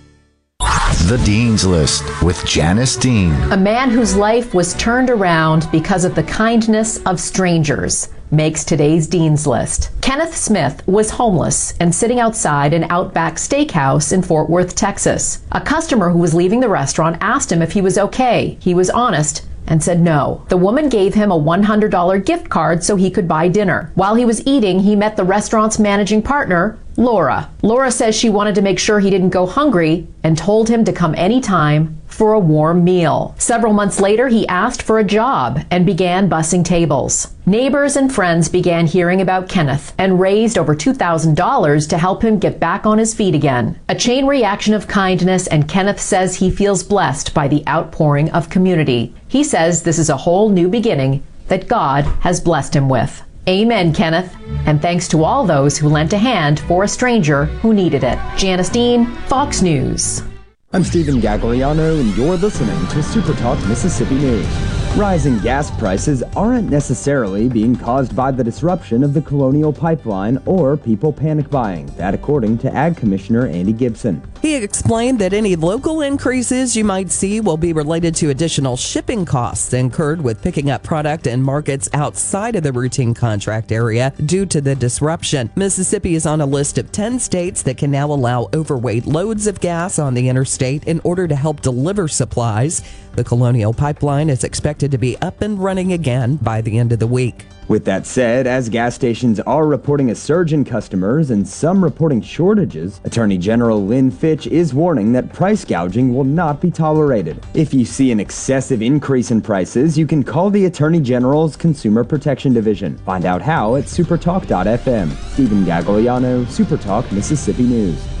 The Dean's List with Janice Dean. A man whose life was turned around because of the kindness of strangers makes today's Dean's List. Kenneth Smith was homeless and sitting outside an Outback Steakhouse in Fort Worth, Texas. A customer who was leaving the restaurant asked him if he was okay. He was honest and said no. The woman gave him a $100 gift card so he could buy dinner. While he was eating, he met the restaurant's managing partner, Laura. Laura says she wanted to make sure he didn't go hungry and told him to come anytime for a warm meal. Several months later, he asked for a job and began bussing tables. Neighbors and friends began hearing about Kenneth and raised over $2,000 to help him get back on his feet again. A chain reaction of kindness, and Kenneth says he feels blessed by the outpouring of community. He says this is a whole new beginning that God has blessed him with. Amen, Kenneth. And thanks to all those who lent a hand for a stranger who needed it. Janice Dean, Fox News. I'm Stephen Gagliano, and you're listening to Super Talk Mississippi News. Rising gas prices aren't necessarily being caused by the disruption of the Colonial Pipeline or people panic buying, that according to Ag Commissioner Andy Gipson. He explained that any local increases you might see will be related to additional shipping costs incurred with picking up product in markets outside of the routine contract area due to the disruption. Mississippi is on a list of 10 states that can now allow overweight loads of gas on the interstate in order to help deliver supplies. The Colonial Pipeline is expected to be up and running again by the end of the week. With that said, as gas stations are reporting a surge in customers and some reporting shortages, Attorney General Lynn Fitch is warning that price gouging will not be tolerated. If you see an excessive increase in prices, you can call the Attorney General's Consumer Protection Division. Find out how at supertalk.fm. Stephen Gagliano, Supertalk, Mississippi News.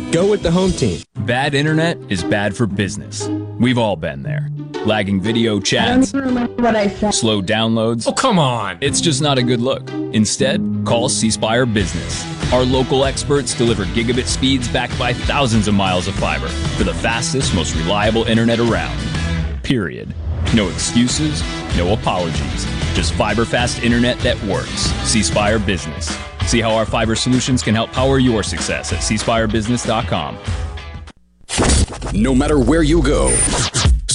Go with the home team. Bad internet is bad for business. We've all been there. Lagging video chats, slow downloads. Oh, come on. It's just not a good look. Instead, call C Spire Business. Our local experts deliver gigabit speeds backed by thousands of miles of fiber for the fastest, most reliable internet around. Period. No excuses, no apologies. Just fiber fast internet that works. C Spire Business. See how our fiber solutions can help power your success at cspirebusiness.com. No matter where you go,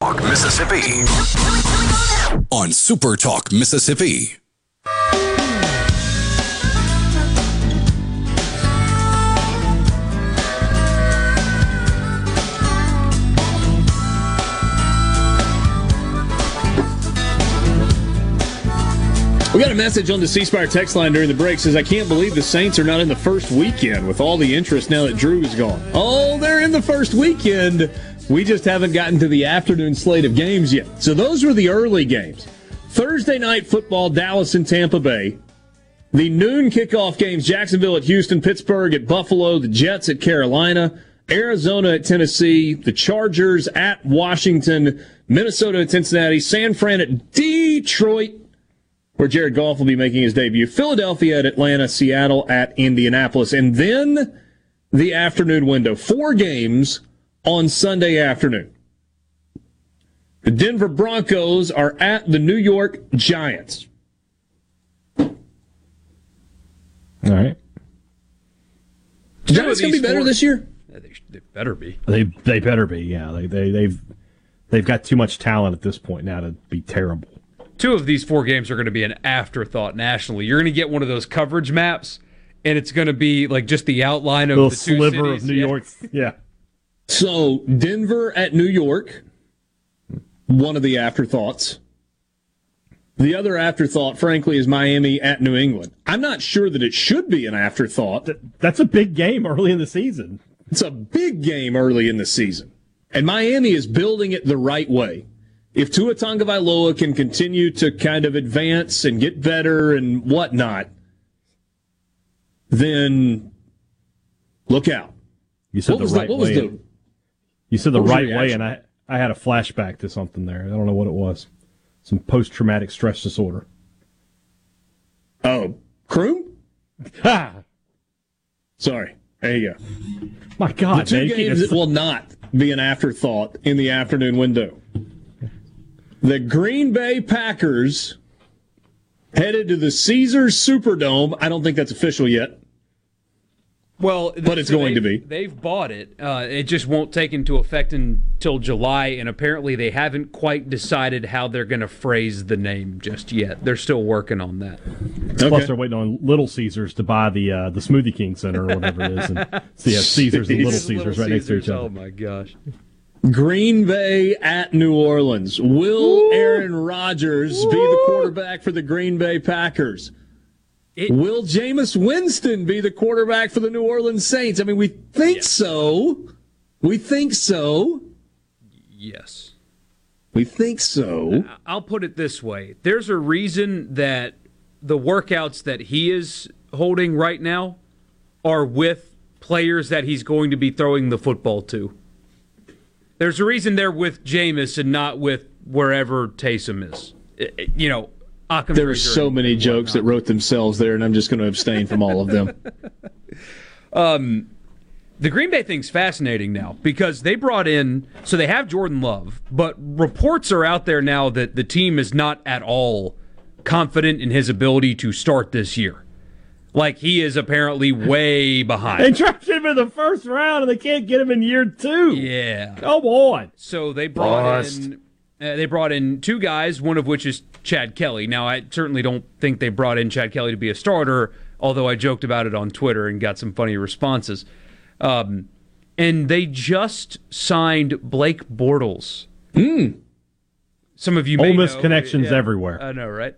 Talk Mississippi. On Super Talk Mississippi. We got a message on the C Spire text line during the break says, I can't believe the Saints are not in the first weekend with all the interest now that Drew is gone. Oh, they're in the first weekend. We just haven't gotten to the afternoon slate of games yet. So those were the early games. Thursday night football, Dallas and Tampa Bay. The noon kickoff games, Jacksonville at Houston, Pittsburgh at Buffalo, the Jets at Carolina, Arizona at Tennessee, the Chargers at Washington, Minnesota at Cincinnati, San Fran at Detroit, where Jared Goff will be making his debut, Philadelphia at Atlanta, Seattle at Indianapolis, and then the afternoon window. Four games on Sunday afternoon. The Denver Broncos are at the New York Giants. All right. Giants going to be better this year? They better be. They they better be. Yeah, they they they've they've got too much talent at this point now to be terrible. Two of these four games are going to be an afterthought nationally. You're going to get one of those coverage maps, and it's going to be like just the outline of the two sliver cities. of New Yeah. York. Yeah. So Denver at New York, one of the afterthoughts. The other afterthought, frankly, is Miami at New England. I'm not sure that it should be an afterthought. That's a big game early in the season. It's a big game early in the season. And Miami is building it the right way. if Tua Tagovailoa can continue to kind of advance and get better and whatnot, then look out. You said What the was the- right was way. You said the what was the right way, and I I had a flashback to something there. I don't know what it was. Some post traumatic stress disorder. Oh, Croom? Ha! Sorry. There you go. My God, the two man, games just- will not be an afterthought in the afternoon window. The Green Bay Packers headed to the Caesars Superdome. I don't think that's official yet. Well, But it's so going to be. They've bought it. Uh, it just won't take into effect until July, and apparently they haven't quite decided how they're going to phrase the name just yet. They're still working on that. Plus, they're waiting on Little Caesars to buy the uh, the Smoothie King Center or whatever it is, and so you have Caesars and Little Jeez. Caesars right next to each other. Oh my gosh! Green Bay at New Orleans. Will Aaron Rodgers be the quarterback for the Green Bay Packers? Will Jameis Winston be the quarterback for the New Orleans Saints? I mean, we think so. We think so. Yes. We think so. I'll put it this way: there's a reason that the workouts that he is holding right now are with players that he's going to be throwing the football to. There's a reason they're with Jameis and not with wherever Taysom is. You know, Occam's There are so many jokes that wrote themselves there, and I'm just going to abstain from all of them. Um, the Green Bay thing's fascinating now because they brought in, so they have Jordan Love, but reports are out there now that the team is not at all confident in his ability to start this year. Like he is apparently way behind. They drafted him in the first round, and they can't get him in year two. Yeah. Come on. So they brought Bust. in uh, they brought in two guys, one of which is Chad Kelly. Now I certainly don't think they brought in Chad Kelly to be a starter, although I joked about it on Twitter and got some funny responses. Um, and they just signed Blake Bortles. Some of you may Ole Miss know- connections yeah, everywhere. I know, right?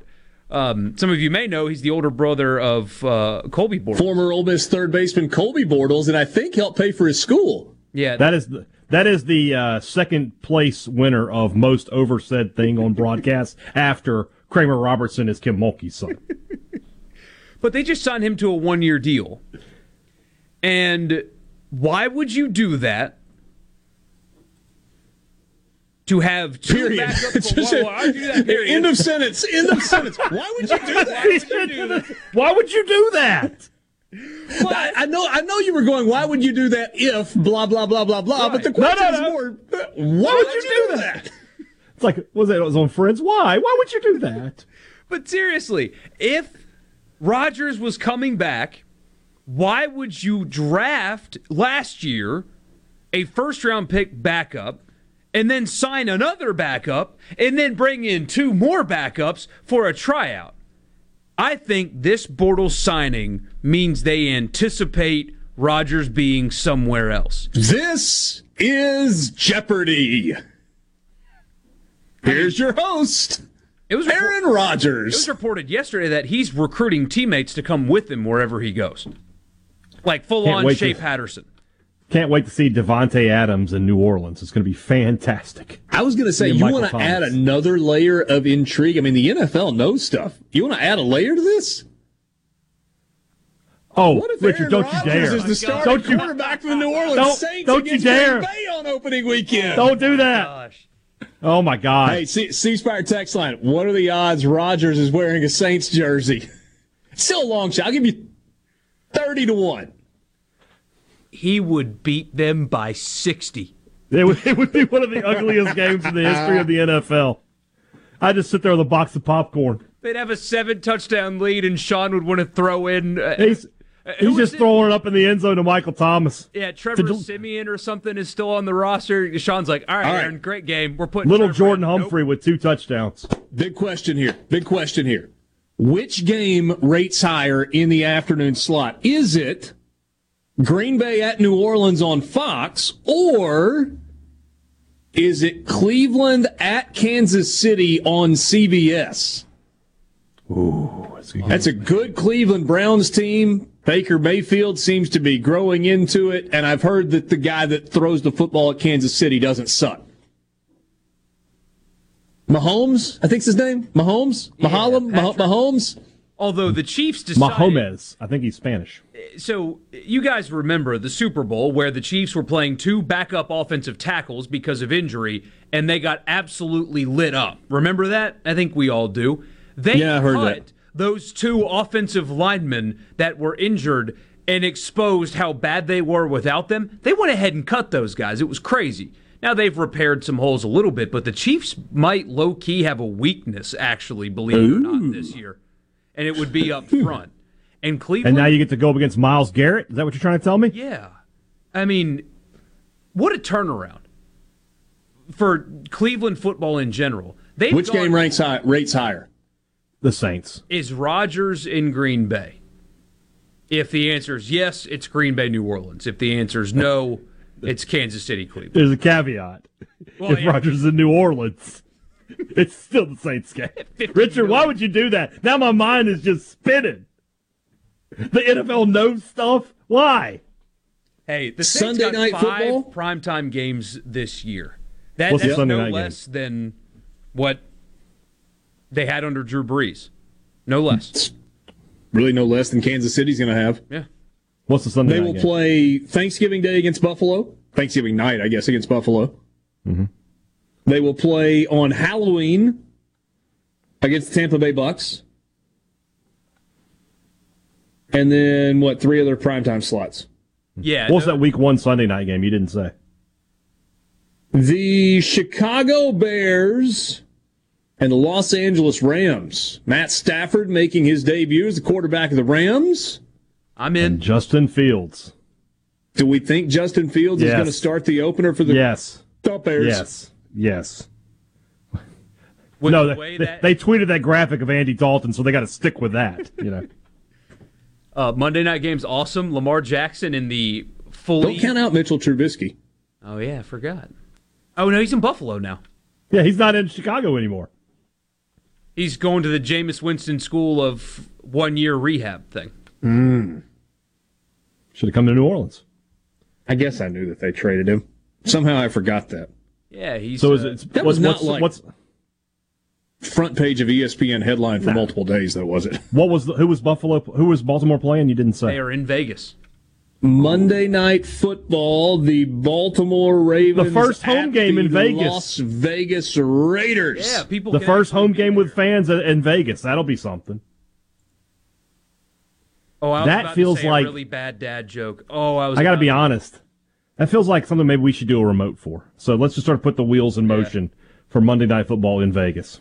Um, some of you may know he's the older brother of uh, Colby Bortles. Former Ole Miss third baseman Colby Bortles, and I think helped pay for his school. Yeah, That is the that is the uh, second place winner of most oversaid thing on broadcast after Kramer Robertson is Kim Mulkey's son. But they just signed him to a one year deal. And why would you do that? To have two Period. why do that? Period. End of sentence. End of sentence. Why would you do that? Why would you do that? I, I know. I know you were going. Why would you do that if blah blah blah blah blah? But the No, no, question no. is more. Why would you do that? It's like was that it was on Friends? Why? Why would you do that? But seriously, if Rodgers was coming back, why would you draft last year a first round pick backup and then sign another backup and then bring in two more backups for a tryout? I think this Bortles signing means they anticipate Rodgers being somewhere else. This is Jeopardy. Here's your host. It was Aaron Rodgers. It was reported yesterday that he's recruiting teammates to come with him wherever he goes. Like full Can't on Shea to- Patterson. Can't wait to see Davante Adams in New Orleans. It's going to be fantastic. I was going to say, you Michael want to Thomas. add another layer of intrigue? I mean, the NFL knows stuff. You want to add a layer to this? Oh, What if Richard, Aaron don't you dare! is the oh starting don't you quarterback for the New Orleans Don't- Saints don't you dare. Green Bay on opening weekend? don't do that! Oh my oh God! Hey, C- C Spire text line. What are the odds Rodgers is wearing a Saints jersey? Still a long shot. I'll give you thirty to one. He would beat them by 60. It would, it would be one of the ugliest games in the history of the NFL. I just sit there with a box of popcorn. They'd have a seven touchdown lead, and Sean would want to throw in. Uh, He's uh, he's just it? throwing it up in the end zone to Michael Thomas. Yeah, Trevor To- Siemian or something is still on the roster. Sean's like, all right, All right. Aaron, great game. We're putting Little Trevor Jordan in." Nope. Humphrey with two touchdowns. Big question here. Big question here. Which game rates higher in the afternoon slot? Is it Green Bay at New Orleans on Fox, or is it Cleveland at Kansas City on CBS? Ooh, that's a good That's a good Cleveland Browns team. Baker Mayfield seems to be growing into it, and I've heard that the guy that throws the football at Kansas City doesn't suck. Mahomes, I think's his name. Mahomes, Mahomes, Mah- Mahomes. Although the Chiefs decided. Mahomes. I think he's Spanish. So you guys remember the Super Bowl where the Chiefs were playing two backup offensive tackles because of injury, and they got absolutely lit up. Remember that? I think we all do. They Yeah, I heard cut that. those two offensive linemen that were injured and exposed how bad they were without them. They went ahead and cut those guys. It was crazy. Now they've repaired some holes a little bit, but the Chiefs might low key have a weakness, actually, believe it or not, this year, and it would be up front. And Cleveland. And now you get to go up against Myles Garrett. Is that what you're trying to tell me? Yeah. I mean, what a turnaround for Cleveland football in general. They've Which gone- game ranks high, rates higher? The Saints. is Rodgers in Green Bay? If the answer is yes, it's Green Bay, New Orleans. If the answer is no, it's Kansas City, Cleveland. There's a caveat. Well, if yeah. Rodgers is in New Orleans, it's still the Saints game. Richard, why would you do that? Now my mind is just spinning. The NFL knows stuff. Why? Hey, the Saints Sunday got night five football? primetime games this year. That, What's the that's Sunday no night game? less than what they had under Drew Brees. No less. Really, no less than Kansas City's going to have. Yeah. What's the Sunday night? They night will game? play Thanksgiving Day against Buffalo. Thanksgiving night, I guess, against Buffalo. Mm-hmm. They will play on Halloween against the Tampa Bay Bucks. And then, what, three other primetime slots? Yeah. What What's that week one Sunday night game? You didn't say. The Chicago Bears and the Los Angeles Rams. Matt Stafford making his debut as the quarterback of the Rams. I'm in. Justin Fields. Do we think Justin Fields is going to start the opener for the Yes. Bears? Yes. Yes. With no, the they, way they- that- they tweeted that graphic of Andy Dalton, so they got to stick with that. You know. Uh, Monday night game's awesome. Lamar Jackson in the fully. Don't count out Mitchell Trubisky. Oh yeah, I forgot. Oh no, he's in Buffalo now. Yeah, he's not in Chicago anymore. He's going to the Jameis Winston School of one year rehab thing. Mm. Should have come to New Orleans. I guess I knew that they traded him. Somehow I forgot that. Yeah, he's. So is uh, it? That what's, was not what's, like- what's Front page of ESPN headline for Nah. multiple days, though, was it? what was the, who was Buffalo? Who was Baltimore playing? You didn't say. They are in Vegas. Monday Night Football, the Baltimore Ravens. The first home at game in Vegas. Las Vegas Raiders. Yeah, people. the first home game there. with fans in in Vegas. That'll be something. Oh, I was that about feels to say like- a really bad dad joke. Oh, I was. I got to be honest. That feels like something maybe we should do a remote for. So let's just start to put the wheels in motion for Monday Night Football in Vegas.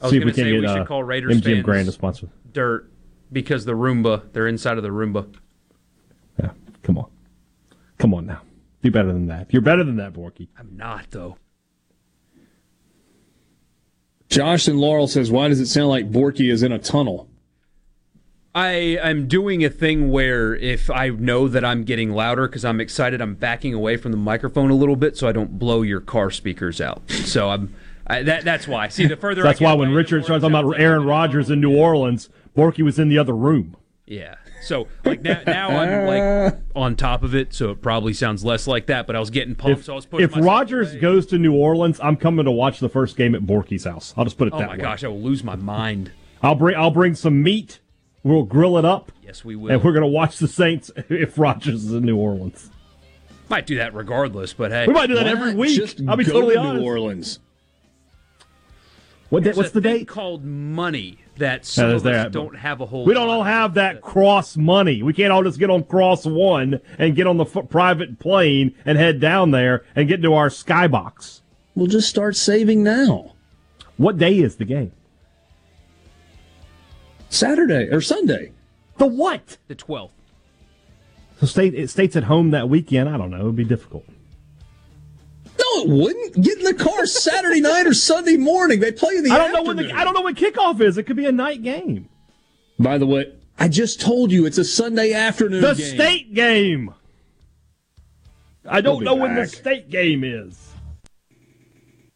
I was See if we can get we uh, call Raiders MGM fans Grand to sponsor. dirt because the Roomba. They're inside of the Roomba. Yeah, come on, come on now. Be better than that. You're better than that, Borky. I'm not though. Josh and Laurel says, "Why does it sound like Borky is in a tunnel?" I am doing a thing where if I know that I'm getting louder because I'm excited, I'm backing away from the microphone a little bit so I don't blow your car speakers out. So I'm I, that. That's why. See, the further That's why when Richard started talking about Aaron Rodgers in New Orleans, Borky was in the other room. Yeah. So like now, now I'm like on top of it, so it probably sounds less like that. But I was getting pumped, If, so I was pushing if Rodgers away. goes to New Orleans, I'm coming to watch the first game at Borky's house. I'll just put it oh that way. Oh my gosh, I will lose my mind. I'll bring I'll bring some meat. We'll grill it up, Yes, we will. and we're gonna watch the Saints if Rodgers is in New Orleans. Might do that regardless, but hey, We might do that every week. Just I'll be go totally to honest. New Orleans. What day, what's a the thing date? called money that some there's of us that. don't have a whole. We don't lot all of. have that cross money. We can't all just get on cross one and get on the f- private plane and head down there and get into our skybox. We'll just start saving now. What day is the game? Saturday or Sunday. The what? the twelfth. So state it states at home that weekend. I don't know. It'd be difficult. No, it wouldn't. Get in the car Saturday night or Sunday morning. They play in the I don't know when the. I don't know when kickoff is. It could be a night game. By the way, I just told you it's a Sunday afternoon The game. state game. I don't be know when the state game is.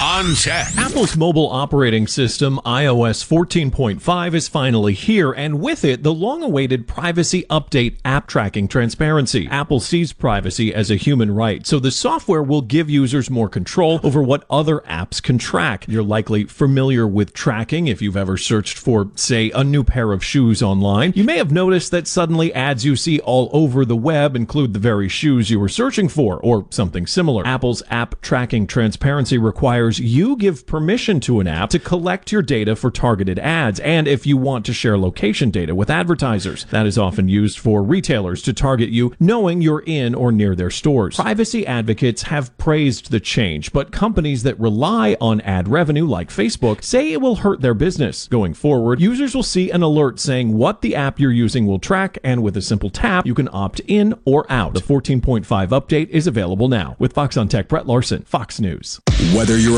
on Tech. Apple's mobile operating system, iOS 14.5, is finally here, and with it, the long awaited privacy update app tracking transparency. Apple sees privacy as a human right, so the software will give users more control over what other apps can track. You're likely familiar with tracking if you've ever searched for, say, a new pair of shoes online. You may have noticed that suddenly ads you see all over the web include the very shoes you were searching for, or something similar. Apple's app tracking transparency requires you give permission to an app to collect your data for targeted ads and if you want to share location data with advertisers. That is often used for retailers to target you knowing you're in or near their stores. Privacy advocates have praised the change, but companies that rely on ad revenue like Facebook say it will hurt their business. Going forward, users will see an alert saying what the app you're using will track and with a simple tap, you can opt in or out. The 14.5 update is available now. With Fox on Tech, Brett Larson, Fox News. Whether you're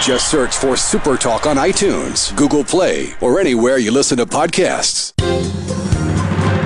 Just search for Supertalk on iTunes, Google Play, or anywhere you listen to podcasts.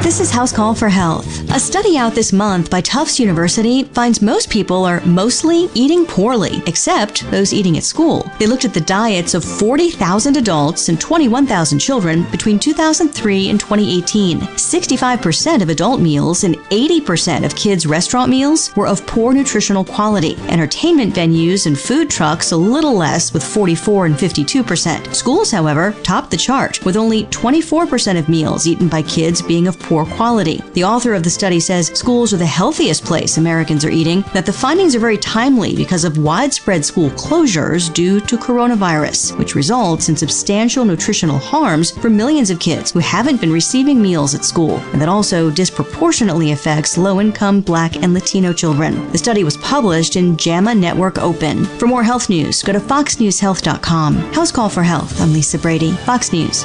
This is House Call for Health. A study out this month by Tufts University finds most people are mostly eating poorly, except those eating at school. They looked at the diets of 40,000 adults and 21,000 children between 2003 and 2018. 65% of adult meals and 80% of kids' restaurant meals were of poor nutritional quality. Entertainment venues and food trucks a little less with 44 and 52%. Schools, however, topped the chart with only 24% of meals eaten by kids being of poor quality. The author of the study says schools are the healthiest place Americans are eating, that the findings are very timely because of widespread school closures due to coronavirus, which results in substantial nutritional harms for millions of kids who haven't been receiving meals at school, and that also disproportionately affects low income Black and Latino children. The study was published in JAMA Network Open. For more health news, go to foxnewshealth.com. House Call for Health. I'm Lisa Brady, Fox News.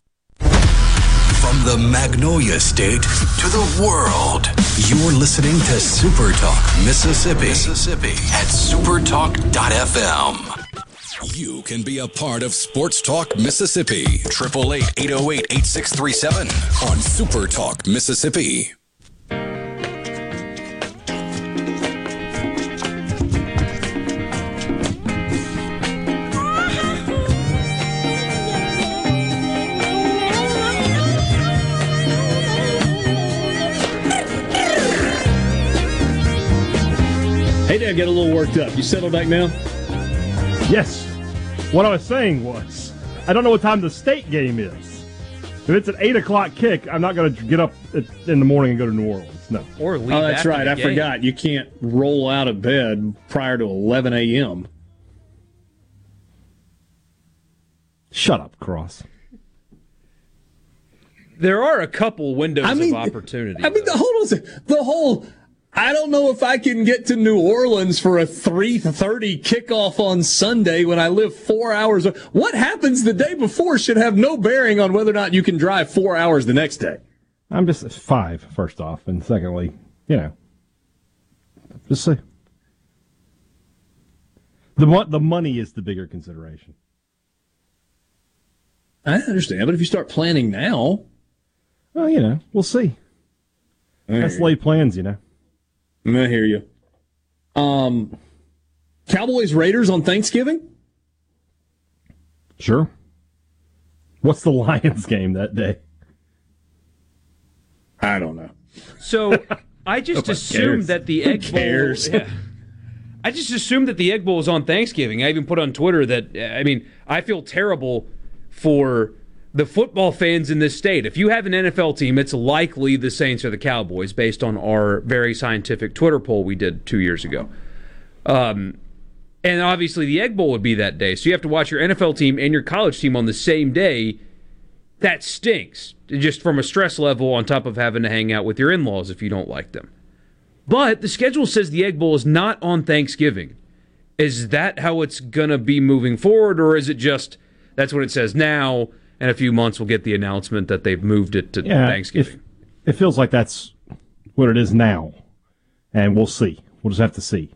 The Magnolia State to the world, you're listening to Super Talk Mississippi, Mississippi at supertalk.fm. You can be a part of Sports Talk Mississippi. 888-808-8637 on Super Talk Mississippi. Hey, Dad, get a little worked up. You settled back now? Yes. What I was saying was, I don't know what time the state game is. If it's an eight o'clock kick, I'm not going to get up in the morning and go to New Orleans. No. Or leave. Oh, that's right. I game. forgot. You can't roll out of bed prior to 11 a.m. Shut up, Cross. There are a couple windows I mean- of opportunity. I mean, the, hold on. The whole I don't know if I can get to New Orleans for a 3:30 kickoff on Sunday when I live 4 hours. What happens the day before should have no bearing on whether or not you can drive 4 hours the next day. I'm just five, first off, and secondly, you know, just say the the money is the bigger consideration. I understand, but if you start planning now, well, you know, we'll see. That's lay plans, you know. I hear you. Um, Cowboys Raiders on Thanksgiving. Sure. What's the Lions game that day? I don't know. So I just assumed that the Egg Who cares? Bowl. Yeah. I just assumed that the Egg Bowl was on Thanksgiving. I even put on Twitter that I mean I feel terrible for the football fans in this state. If you have an NFL team, it's likely the Saints or the Cowboys, based on our very scientific Twitter poll we did two years ago. Um, and obviously the Egg Bowl would be that day, so you have to watch your NFL team and your college team on the same day. That stinks, just from a stress level, on top of having to hang out with your in-laws if you don't like them. But the schedule says the Egg Bowl is not on Thanksgiving. Is that how it's gonna be moving forward, or is it just that's what it says now? In a few months, we'll get the announcement that they've moved it to Yeah, Thanksgiving. It feels like that's what it is now, and we'll see. We'll just have to see.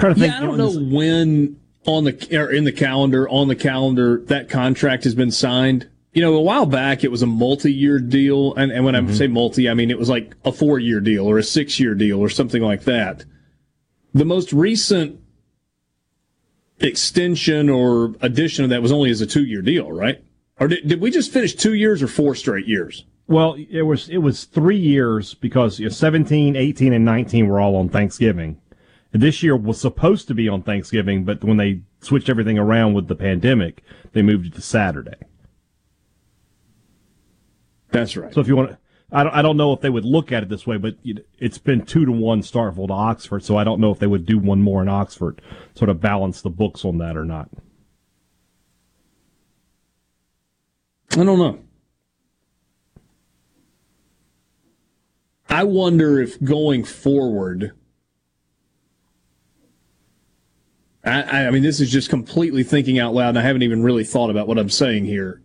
Trying to think. yeah, I don't know when on the or in the calendar on the calendar that contract has been signed. You know, a while back it was a multi-year deal, and, and when I mm-hmm. say multi, I mean it was like a four-year deal or a six-year deal or something like that. The most recent extension or addition of that was only as a two-year deal, right? Or did, did we just finish two years or four straight years? Well, it was it was three years because you know, 17, 18, and 19 were all on Thanksgiving. And this year was supposed to be on Thanksgiving, but when they switched everything around with the pandemic, they moved it to Saturday. That's right. So if you want to, I don't, I don't know if they would look at it this way, but it's been two to one Starkville to Oxford, so I don't know if they would do one more in Oxford, sort of balance the books on that or not. I don't know. I wonder if going forward, I, I mean, this is just completely thinking out loud, and I haven't even really thought about what I'm saying here.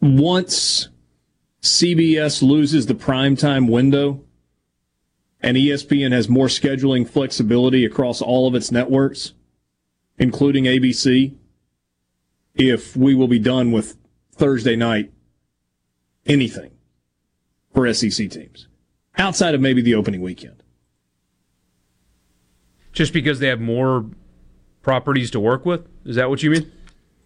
Once CBS loses the primetime window and ESPN has more scheduling flexibility across all of its networks, including ABC, if we will be done with Thursday night anything for SEC teams outside of maybe the opening weekend. Just because they have more properties to work with? Is that what you mean?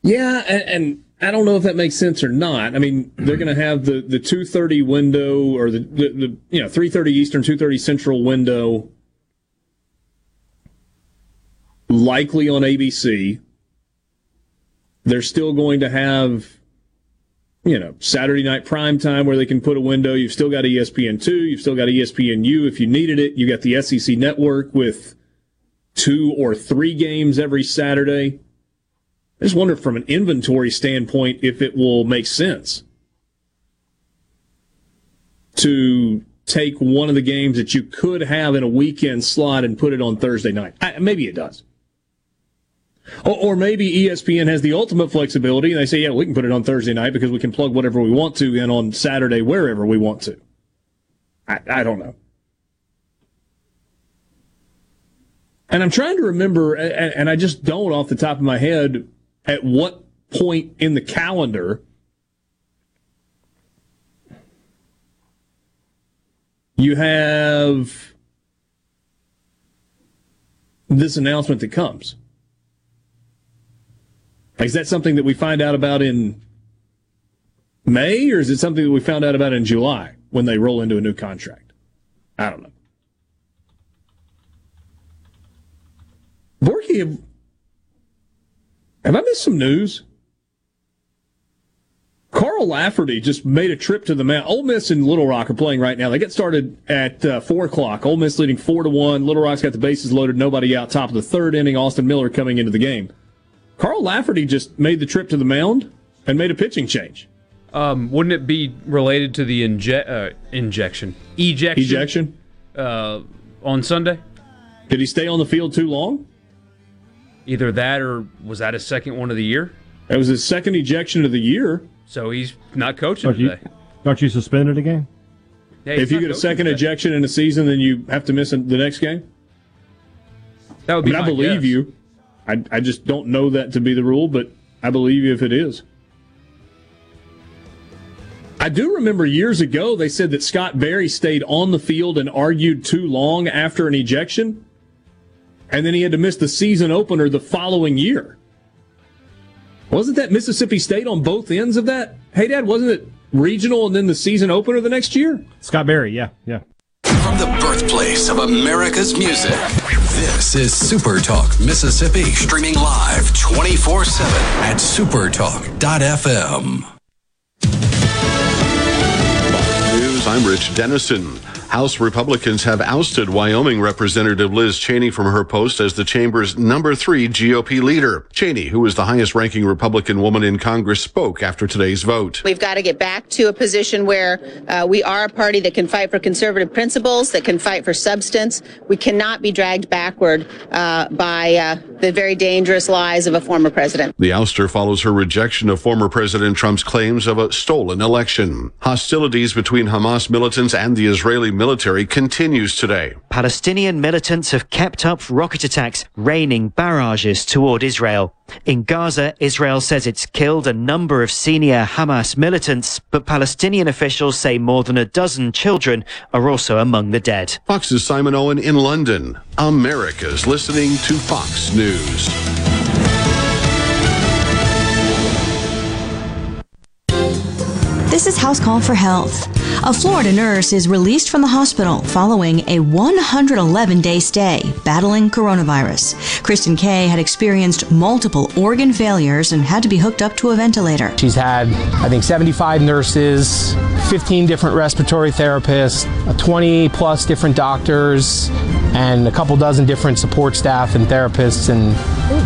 Yeah, and, and I don't know if that makes sense or not. I mean, they're going to have the the two thirty window or the, the, the you know three thirty Eastern, two thirty Central window, likely on ABC. They're still going to have, you know, Saturday night prime time where they can put a window. You've still got ESPN two. You've still got ESPN ESPNU if you needed it. You got the SEC network with two or three games every Saturday. I just wonder from an inventory standpoint if it will make sense to take one of the games that you could have in a weekend slot and put it on Thursday night. I, maybe it does. Or, or maybe ESPN has the ultimate flexibility and they say, yeah, we can put it on Thursday night because we can plug whatever we want to in on Saturday wherever we want to. I, I don't know. And I'm trying to remember, a- a- and I just don't off the top of my head, at what point in the calendar you have this announcement that comes. Is that something that we find out about in May, or is it something that we found out about in July when they roll into a new contract? I don't know. Borky, have, I missed some news? Carl Lafferty just made a trip to the mound. Ole Miss and Little Rock are playing right now. They get started at uh, four o'clock. Ole Miss leading four to one. Little Rock's got the bases loaded. Nobody out. Top of the third inning. Austin Miller coming into the game. Carl Lafferty just made the trip to the mound and made a pitching change. Um, wouldn't it be related to the inje- uh, injection, ejection, Ejection? uh, on Sunday. Did he stay on the field too long? Either that or was that his second one of the year? That was his second ejection of the year. So he's not coaching Don't you, today. don't you suspended a game? Yeah, if you get a second today. ejection in a season, then you have to miss the next game. That would I be mean, I believe guess. you. I, I just don't know that to be the rule, but I believe you if it is. I do remember years ago they said that Scott Berry stayed on the field and argued too long after an ejection, and then he had to miss the season opener the following year. Wasn't that Mississippi State on both ends of that? Hey, Dad, wasn't it regional and then the season opener the next year? Scott Berry, yeah, yeah. From the birthplace of America's music, this is Super Talk Mississippi, streaming live 24 7 at supertalk.fm. News, I'm Rich Dennison. House Republicans have ousted Wyoming Representative Liz Cheney from her post as the chamber's number three GOP leader. Cheney, who is the highest ranking Republican woman in Congress, spoke after today's vote. We've got to get back to a position where uh, we are a party that can fight for conservative principles, that can fight for substance. We cannot be dragged backward uh, by uh, the very dangerous lies of a former president. The ouster follows her rejection of former President Trump's claims of a stolen election. Hostilities between Hamas militants and the Israeli military continues today. Palestinian militants have kept up rocket attacks, raining barrages toward Israel. In Gaza, Israel says it's killed a number of senior Hamas militants, but Palestinian officials say more than a dozen children are also among the dead. Fox's Simon Owen in London. America's listening to Fox News. This is House Call for Health. A Florida nurse is released from the hospital following a 111 day stay battling coronavirus. Kristen Kay had experienced multiple organ failures and had to be hooked up to a ventilator. She's had, I think, 75 nurses, 15 different respiratory therapists, 20 plus different doctors, and a couple dozen different support staff and therapists, and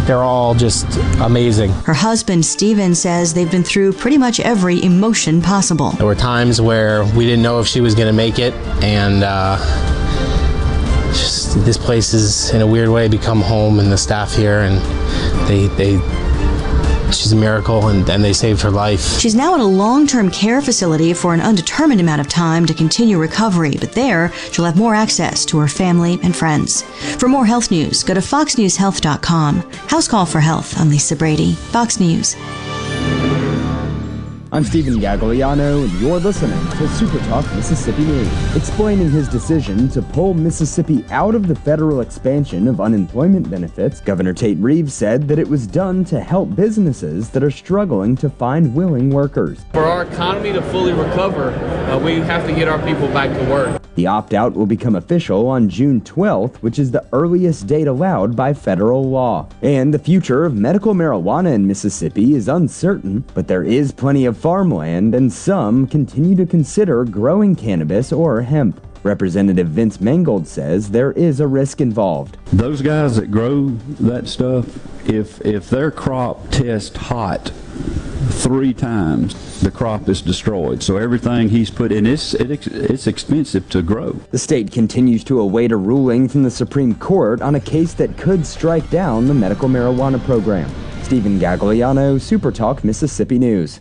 they're all just amazing. Her husband, Steven, says they've been through pretty much every emotion possible. There were times where we didn't know if she was going to make it, and uh, just this place has, in a weird way, become home, and the staff here, and they they. She's a miracle, and, and they saved her life. She's now at a long term care facility for an undetermined amount of time to continue recovery, but there she'll have more access to her family and friends. For more health news, go to foxnewshealth.com. House Call for Health. I'm Lisa Brady. Fox News. I'm Stephen Gagliano, and you're listening to Super Talk Mississippi News. Explaining his decision to pull Mississippi out of the federal expansion of unemployment benefits, Governor Tate Reeves said that it was done to help businesses that are struggling to find willing workers. For our economy to fully recover, uh, we have to get our people back to work. The opt out will become official on June 12th, which is the earliest date allowed by federal law. And the future of medical marijuana in Mississippi is uncertain, but there is plenty of farmland, and some continue to consider growing cannabis or hemp. Representative Vince Mangold says there is a risk involved. Those guys that grow that stuff, if if their crop tests hot three times, the crop is destroyed. So everything he's put in, it's it, it's expensive to grow. The state continues to await a ruling from the Supreme Court on a case that could strike down the medical marijuana program. Stephen Gagliano, SuperTalk Mississippi News.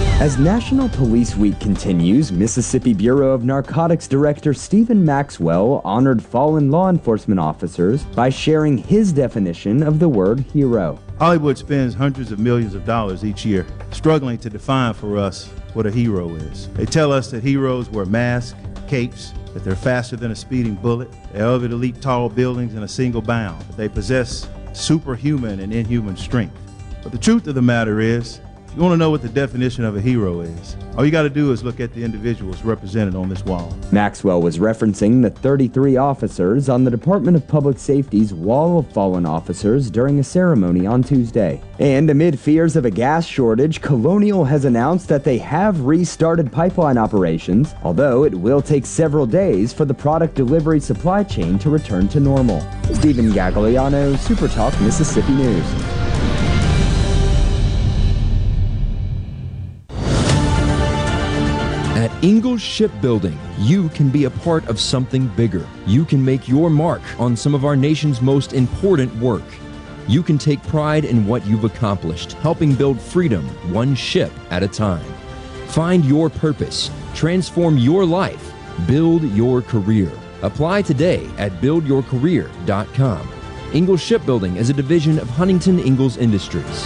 As National Police Week continues, Mississippi Bureau of Narcotics Director Stephen Maxwell honored fallen law enforcement officers by sharing his definition of the word hero. Hollywood spends hundreds of millions of dollars each year struggling to define for us what a hero is. They tell us that heroes wear masks, capes, that they're faster than a speeding bullet, they elevate leap tall buildings in a single bound, that they possess superhuman and inhuman strength. But the truth of the matter is, you want to know what the definition of a hero is, all you got to do is look at the individuals represented on this wall. Maxwell was referencing the 33 officers on the Department of Public Safety's Wall of Fallen Officers during a ceremony on Tuesday. And amid fears of a gas shortage, Colonial has announced that they have restarted pipeline operations, although it will take several days for the product delivery supply chain to return to normal. Stephen Gagliano, SuperTalk Mississippi News. Ingalls Shipbuilding, you can be a part of something bigger. You can make your mark on some of our nation's most important work. You can take pride in what you've accomplished, helping build freedom one ship at a time. Find your purpose, transform your life, build your career. Apply today at buildyourcareer.com. Ingalls Shipbuilding is a division of Huntington Ingalls Industries.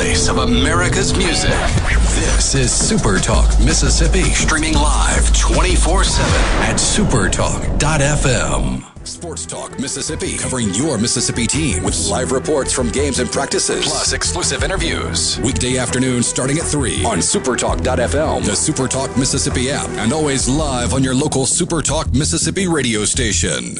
birthplace of America's music. This is Super Talk Mississippi, streaming live 24 7 at supertalk.fm. Sports Talk Mississippi, covering your Mississippi team with live reports from games and practices, plus exclusive interviews. Weekday afternoon starting at 3 on supertalk.fm, the Supertalk Mississippi app, and always live on your local Supertalk Mississippi radio station.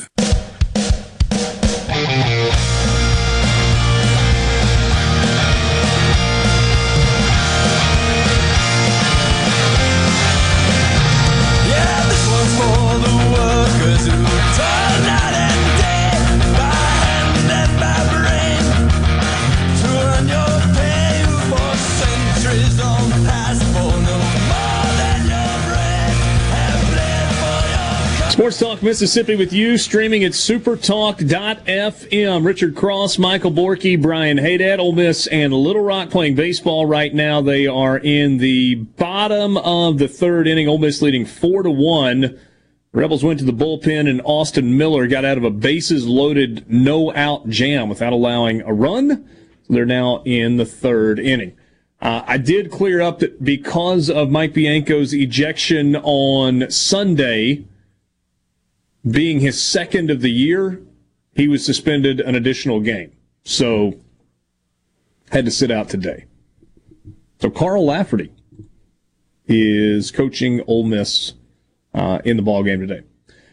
Sports Talk Mississippi with you, streaming at supertalk.fm. Richard Cross, Michael Borky, Brian Haydad, Ole Miss, and Little Rock playing baseball right now. They are in the bottom of the third inning. Ole Miss leading four to one. Rebels went to the bullpen, and Austin Miller got out of a bases loaded, no out jam without allowing a run. They're now in the third inning. Uh, I did clear up that because of Mike Bianco's ejection on Sunday, being his second of the year, he was suspended an additional game. So had to sit out today. So Carl Lafferty is coaching Ole Miss uh, in the ball game today.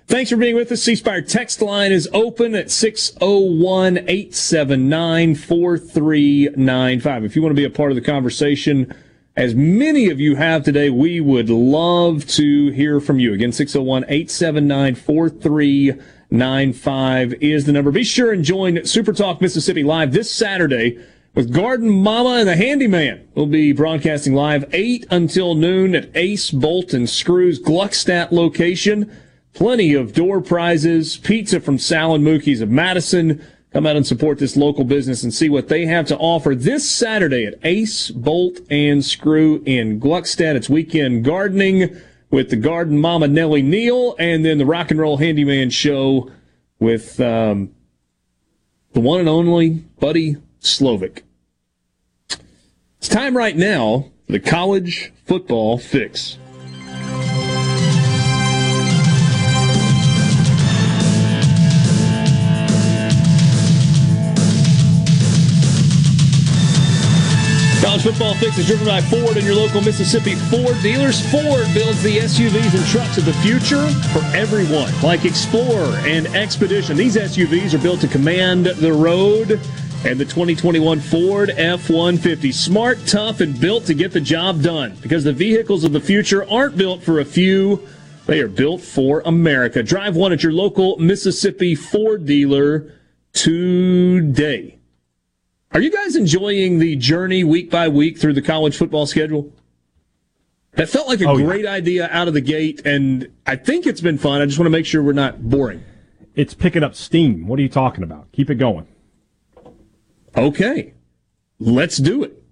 Thanks for being with us. C Spire text line is open at 601 879 4395. If you want to be a part of the conversation, as many of you have today, we would love to hear from you. Again, 601 879 4395 is the number. Be sure and join Super Talk Mississippi Live this Saturday with Garden Mama and the Handyman. We'll be broadcasting live 8 until noon at Ace Bolt and Screws Gluckstadt location. Plenty of door prizes, pizza from Sal and Mookie's of Madison Come out and support this local business and see what they have to offer this Saturday at Ace Bolt and Screw in Gluckstadt. It's weekend gardening with the garden mama Nellie Neal and then the rock and roll handyman show with um, the one and only Buddy Slovic. It's time right now for the college football fix. College Football Fix is driven by Ford and your local Mississippi Ford dealers. Ford builds the SUVs and trucks of the future for everyone, like Explorer and Expedition. These SUVs are built to command the road and the 2021 Ford F 150. Smart, tough, and built to get the job done because the vehicles of the future aren't built for a few, they are built for America. Drive one at your local Mississippi Ford dealer today. Are you guys enjoying the journey week by week through the college football schedule? That felt like a Oh, yeah. great idea out of the gate, and I think it's been fun. I just want to make sure we're not boring. It's picking up steam. What are you talking about? Keep it going. Okay, let's do it.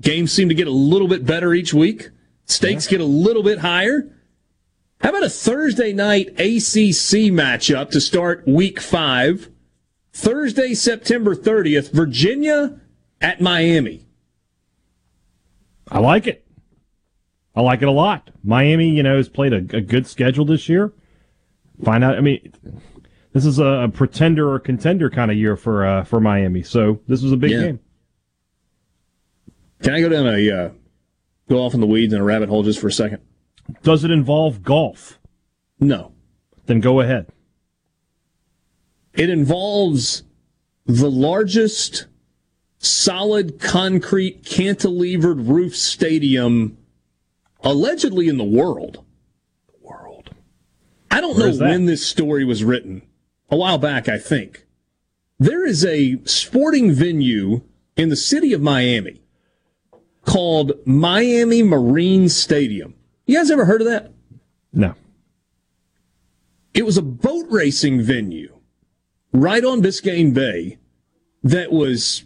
Games seem to get a little bit better each week. Stakes get a little bit higher. How about a Thursday night ACC matchup to start week five? Thursday, September 30th, Virginia at Miami. I like it. I like it a lot. Miami, you know, has played a, a good schedule this year. Find out. I mean, this is a, a pretender or contender kind of year for uh, for Miami. So this was a big Yeah. game. Can I go down a uh, go off in the weeds in a rabbit hole just for a second? Does it involve golf? No. Then go ahead. It involves the largest solid concrete cantilevered roof stadium allegedly in the world. The World. I don't Where's know when this story was written. A while back, I think. There is a sporting venue in the city of Miami called Miami Marine Stadium. You guys ever heard of that? No. It was a boat racing venue right on Biscayne Bay that was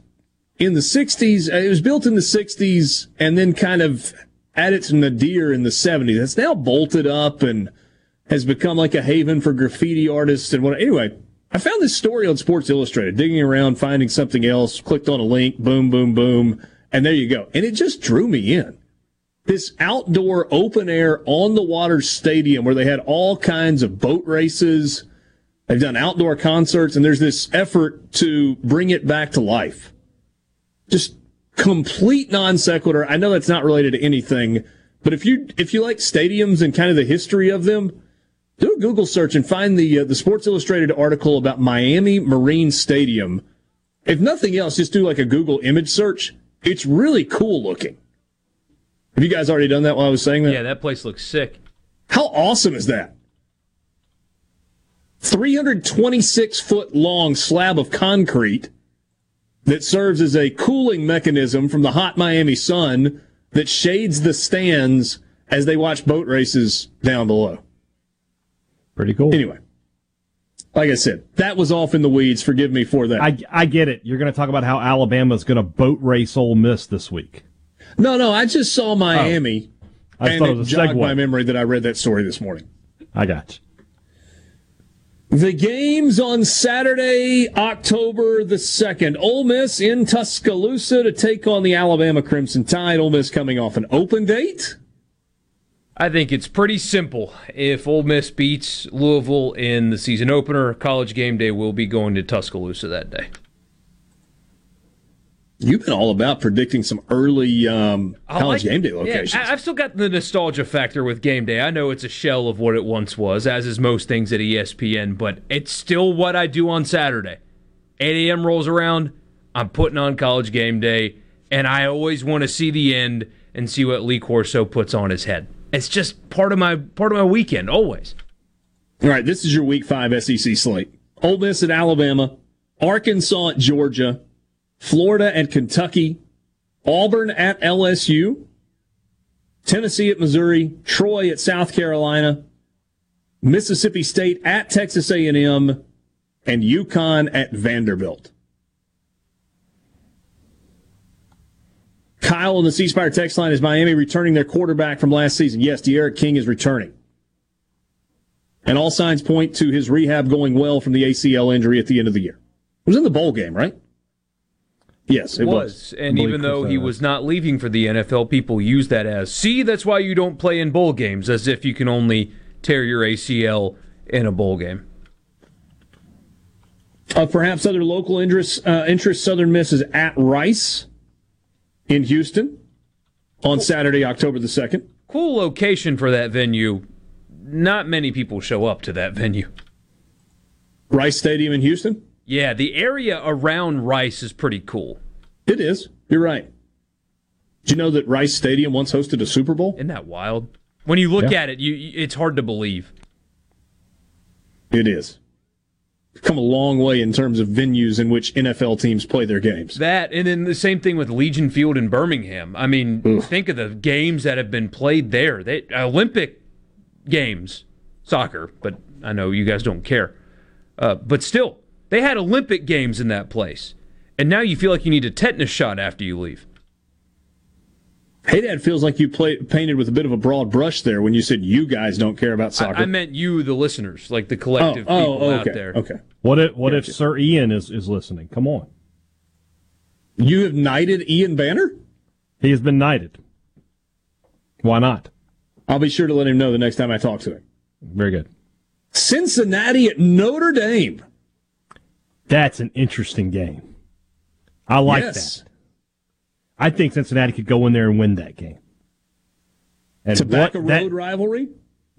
in the 60s. uh, It was built in the 60s and then kind of at its nadir in the 70s. It's now bolted up and has become like a haven for graffiti artists and what. Anyway, I found this story on Sports Illustrated, digging around, finding something else, clicked on a link, boom, boom, boom, and there you go. And it just drew me in this outdoor open air on the water stadium where they had all kinds of boat races. They've done outdoor concerts and there's this effort to bring it back to life. Just complete non sequitur. I know that's not related to anything, but if you, if you like stadiums and kind of the history of them, do a Google search and find the, uh, the Sports Illustrated article about Miami Marine Stadium. If nothing else, just do like a Google image search. It's really cool looking. Have you guys already done that while I was saying that? Yeah, that place looks sick. How awesome is that? 326 foot long slab of concrete that serves as a cooling mechanism from the hot Miami sun that shades the stands as they watch boat races down below. Pretty cool. Anyway, like I said, that was off in the weeds. Forgive me for that. I, I get it. You're going to talk about how Alabama's going to boat race Ole Miss this week. no, no, I just saw oh. Miami. I and thought it was a jogged segue. my memory that I read that story this morning. I got you. The games on Saturday, October the 2nd. Ole Miss in Tuscaloosa to take on the Alabama Crimson Tide. Ole Miss coming off an open date. I think it's pretty simple. If Ole Miss beats Louisville in the season opener, College Game Day will be going to Tuscaloosa that day. You've been all about predicting some early um, college like- game day yeah, locations. I- I've still got the nostalgia factor with game day. I know it's a shell of what it once was, as is most things at ESPN, but it's still what I do on Saturday. 8 a.m. rolls around, I'm putting on college game day, and I always want to see the end and see what Lee Corso puts on his head. It's just part of my part of my weekend, always. All right, this is your Week Five SEC slate: Ole Miss at Alabama, Arkansas at Georgia, Florida at Kentucky, Auburn at LSU, Tennessee at Missouri, Troy at South Carolina, Mississippi State at Texas A&M, and UConn at Vanderbilt. Kyle on the C Spire text line is Miami returning their quarterback from last season. Yes, D'Eriq King is returning. And all signs point to his rehab going well from the ACL injury at the end of the year. It was in the bowl game, right? Yes, it was. And even though he was not leaving for the NFL, people use that as, see, that's why you don't play in bowl games, as if you can only tear your ACL in a bowl game. Uh, perhaps other local interests, uh, interest Southern Miss is at Rice in Houston on Saturday, October the 2nd. Cool location for that venue. Not many people show up to that venue. Rice Stadium in Houston? Yeah, the area around Rice is pretty cool. It is. You're right. Do you know that Rice Stadium once hosted a Super Bowl? Isn't that wild? When you look Yeah. at it, you it's hard to believe. It is. Come a long way in terms of venues in which NFL teams play their games. That and then the same thing with Legion Field in Birmingham. I mean, think of the games that have been played there. They Olympic games, soccer, but I know you guys don't care. Uh, but still, they had Olympic games in that place, and now you feel like you need a tetanus shot after you leave. Hey, Dad, feels like you play, painted with a bit of a broad brush there when you said you guys don't care about soccer. I, I meant you, the listeners, like the collective Oh, oh, people okay, out there. Okay. What if what if Sir Ian is, is listening? Come on. You have knighted Ian Banner? He has been knighted. Why not? I'll be sure to let him know the next time I talk to him. Very good. Cincinnati at Notre Dame. That's an interesting game. I like Yes. that. I think Cincinnati could go in there and win that game. And Tobacco what- that- Road rivalry?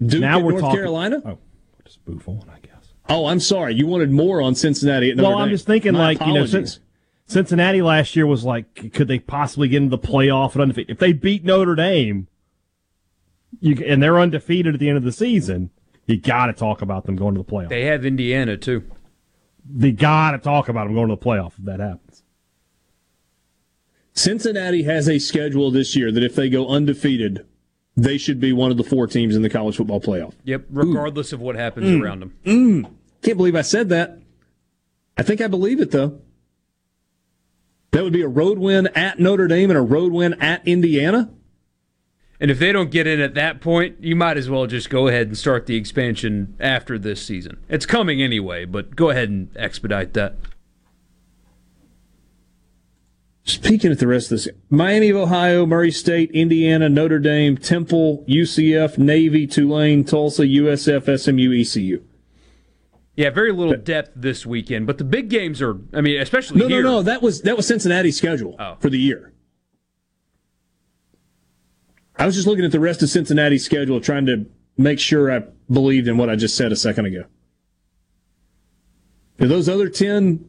Duke Now we're North talking- Carolina? Oh, just move on, I guess. Oh, I'm sorry. You wanted more on Cincinnati at Notre well, I'm just thinking My like you know, since Cincinnati last year was like, could they possibly get into the playoff and undefeated? If they beat Notre Dame, you and they're undefeated at the end of the season, you got to talk about them going to the playoff. They have Indiana too. They got to talk about them going to the playoff if that happens. Cincinnati has a schedule this year that if they go undefeated, they should be one of the four teams in the college football playoff. Yep, regardless of what happens Mm. around them. Mm. Can't believe I said that. I think I believe it though. That would be a road win at Notre Dame and a road win at Indiana. And if they don't get in at that point, you might as well just go ahead and start the expansion after this season. It's coming anyway, but go ahead and expedite that. Speaking at the rest of this, Miami of Ohio, Murray State, Indiana, Notre Dame, Temple, UCF, Navy, Tulane, Tulsa, USF, SMU, ECU. Yeah, very little depth this weekend, but the big games are. I mean, especially No, here. no, no. That was that was Cincinnati's schedule oh. for the year. I was just looking at the rest of Cincinnati's schedule, trying to make sure I believed in what I just said a second ago. Are those other ten?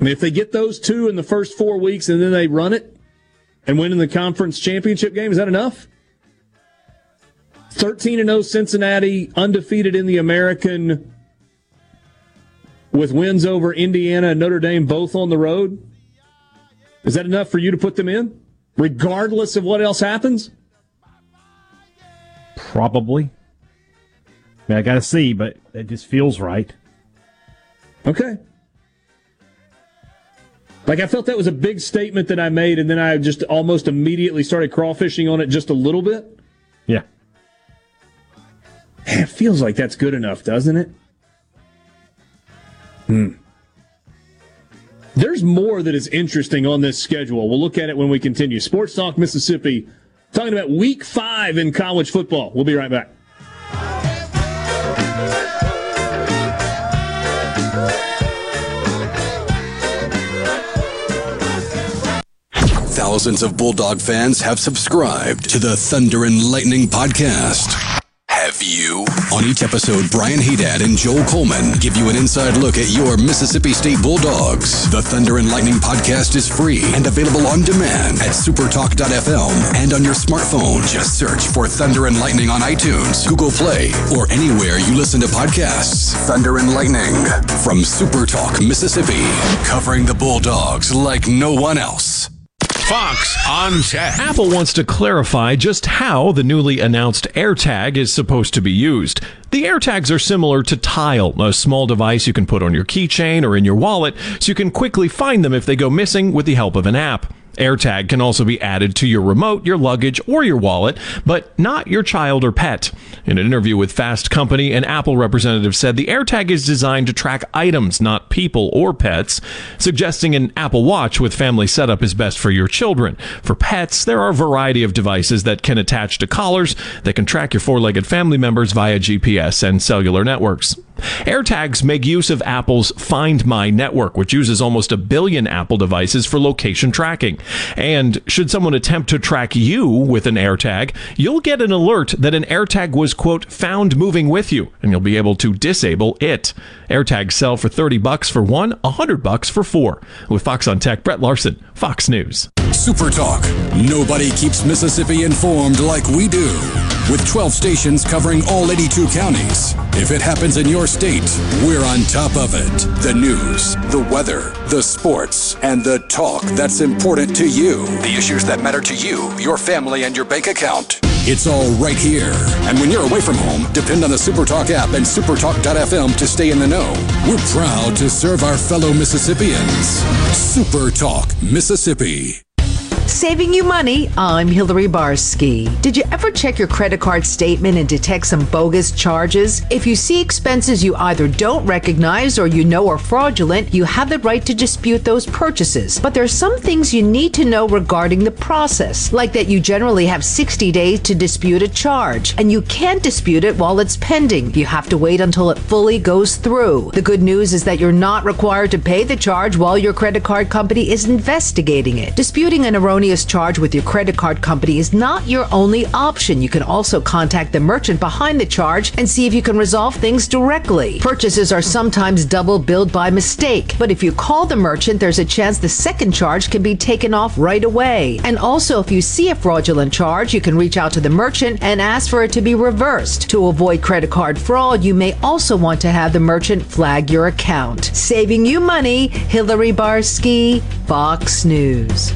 I mean, if they get those two in the first four weeks and then they run it and win in the conference championship game, is that enough? 13 and 0 Cincinnati, undefeated in the American, with wins over Indiana and Notre Dame both on the road. Is that enough for you to put them in, regardless of what else happens? Probably. I mean, I got to see, but it just feels right. Okay. Like I felt that was a big statement that I made, and then I just almost immediately started crawfishing on it just a little bit. Yeah. Man, it feels like that's good enough, doesn't it? Hmm. There's more that is interesting on this schedule. We'll look at it when we continue. Sports Talk Mississippi, talking about week five in college football. We'll be right back. Thousands of Bulldog fans have subscribed to the Thunder and Lightning podcast. Have you? On each episode, Brian Haydad and Joel Coleman give you an inside look at your Mississippi State Bulldogs. The Thunder and Lightning podcast is free and available on demand at supertalk.fm and on your smartphone. Just search for Thunder and Lightning on iTunes, Google Play, or anywhere you listen to podcasts. Thunder and Lightning from Supertalk, Mississippi, covering the Bulldogs like no one else. Fox on Tech. Apple wants to clarify just how the newly announced AirTag is supposed to be used. The AirTags are similar to Tile, a small device you can put on your keychain or in your wallet so you can quickly find them if they go missing with the help of an app. AirTag can also be added to your remote, your luggage, or your wallet, but not your child or pet. In an interview with Fast Company, an Apple representative said the AirTag is designed to track items, not people or pets, suggesting an Apple Watch with family setup is best for your children. For pets, there are a variety of devices that can attach to collars that can track your four legged family members via GPS and cellular networks. AirTags make use of Apple's Find My network, which uses almost a billion Apple devices for location tracking. And should someone attempt to track you with an AirTag, you'll get an alert that an AirTag was, quote, found moving with you, and you'll be able to disable it. AirTags sell for 30 bucks for one, 100 bucks for four. With Fox on Tech, Brett Larson, Fox News. Super Talk. Nobody keeps Mississippi informed like we do. With 12 stations covering all 82 counties. If it happens in your state, we're on top of it. The news, the weather, the sports, and the talk that's important to you. The issues that matter to you, your family, and your bank account. It's all right here. And when you're away from home, depend on the SuperTalk app and supertalk.fm to stay in the know. We're proud to serve our fellow Mississippians. SuperTalk, Mississippi. Saving you money, I'm Hillary Barsky. Did you ever check your credit card statement and detect some bogus charges? If you see expenses you either don't recognize or you know are fraudulent, you have the right to dispute those purchases. But there are some things you need to know regarding the process, like that you generally have 60 days to dispute a charge, and you can't dispute it while it's pending. You have to wait until it fully goes through. The good news is that you're not required to pay the charge while your credit card company is investigating it. Disputing an erroneous erroneous charge with your credit card company is not your only option. You can also contact the merchant behind the charge and see if you can resolve things directly. Purchases are sometimes double billed by mistake, but if you call the merchant, there's a chance the second charge can be taken off right away. And also, if you see a fraudulent charge, you can reach out to the merchant and ask for it to be reversed. To avoid credit card fraud, you may also want to have the merchant flag your account. Saving you money, Hillary Barsky, Fox News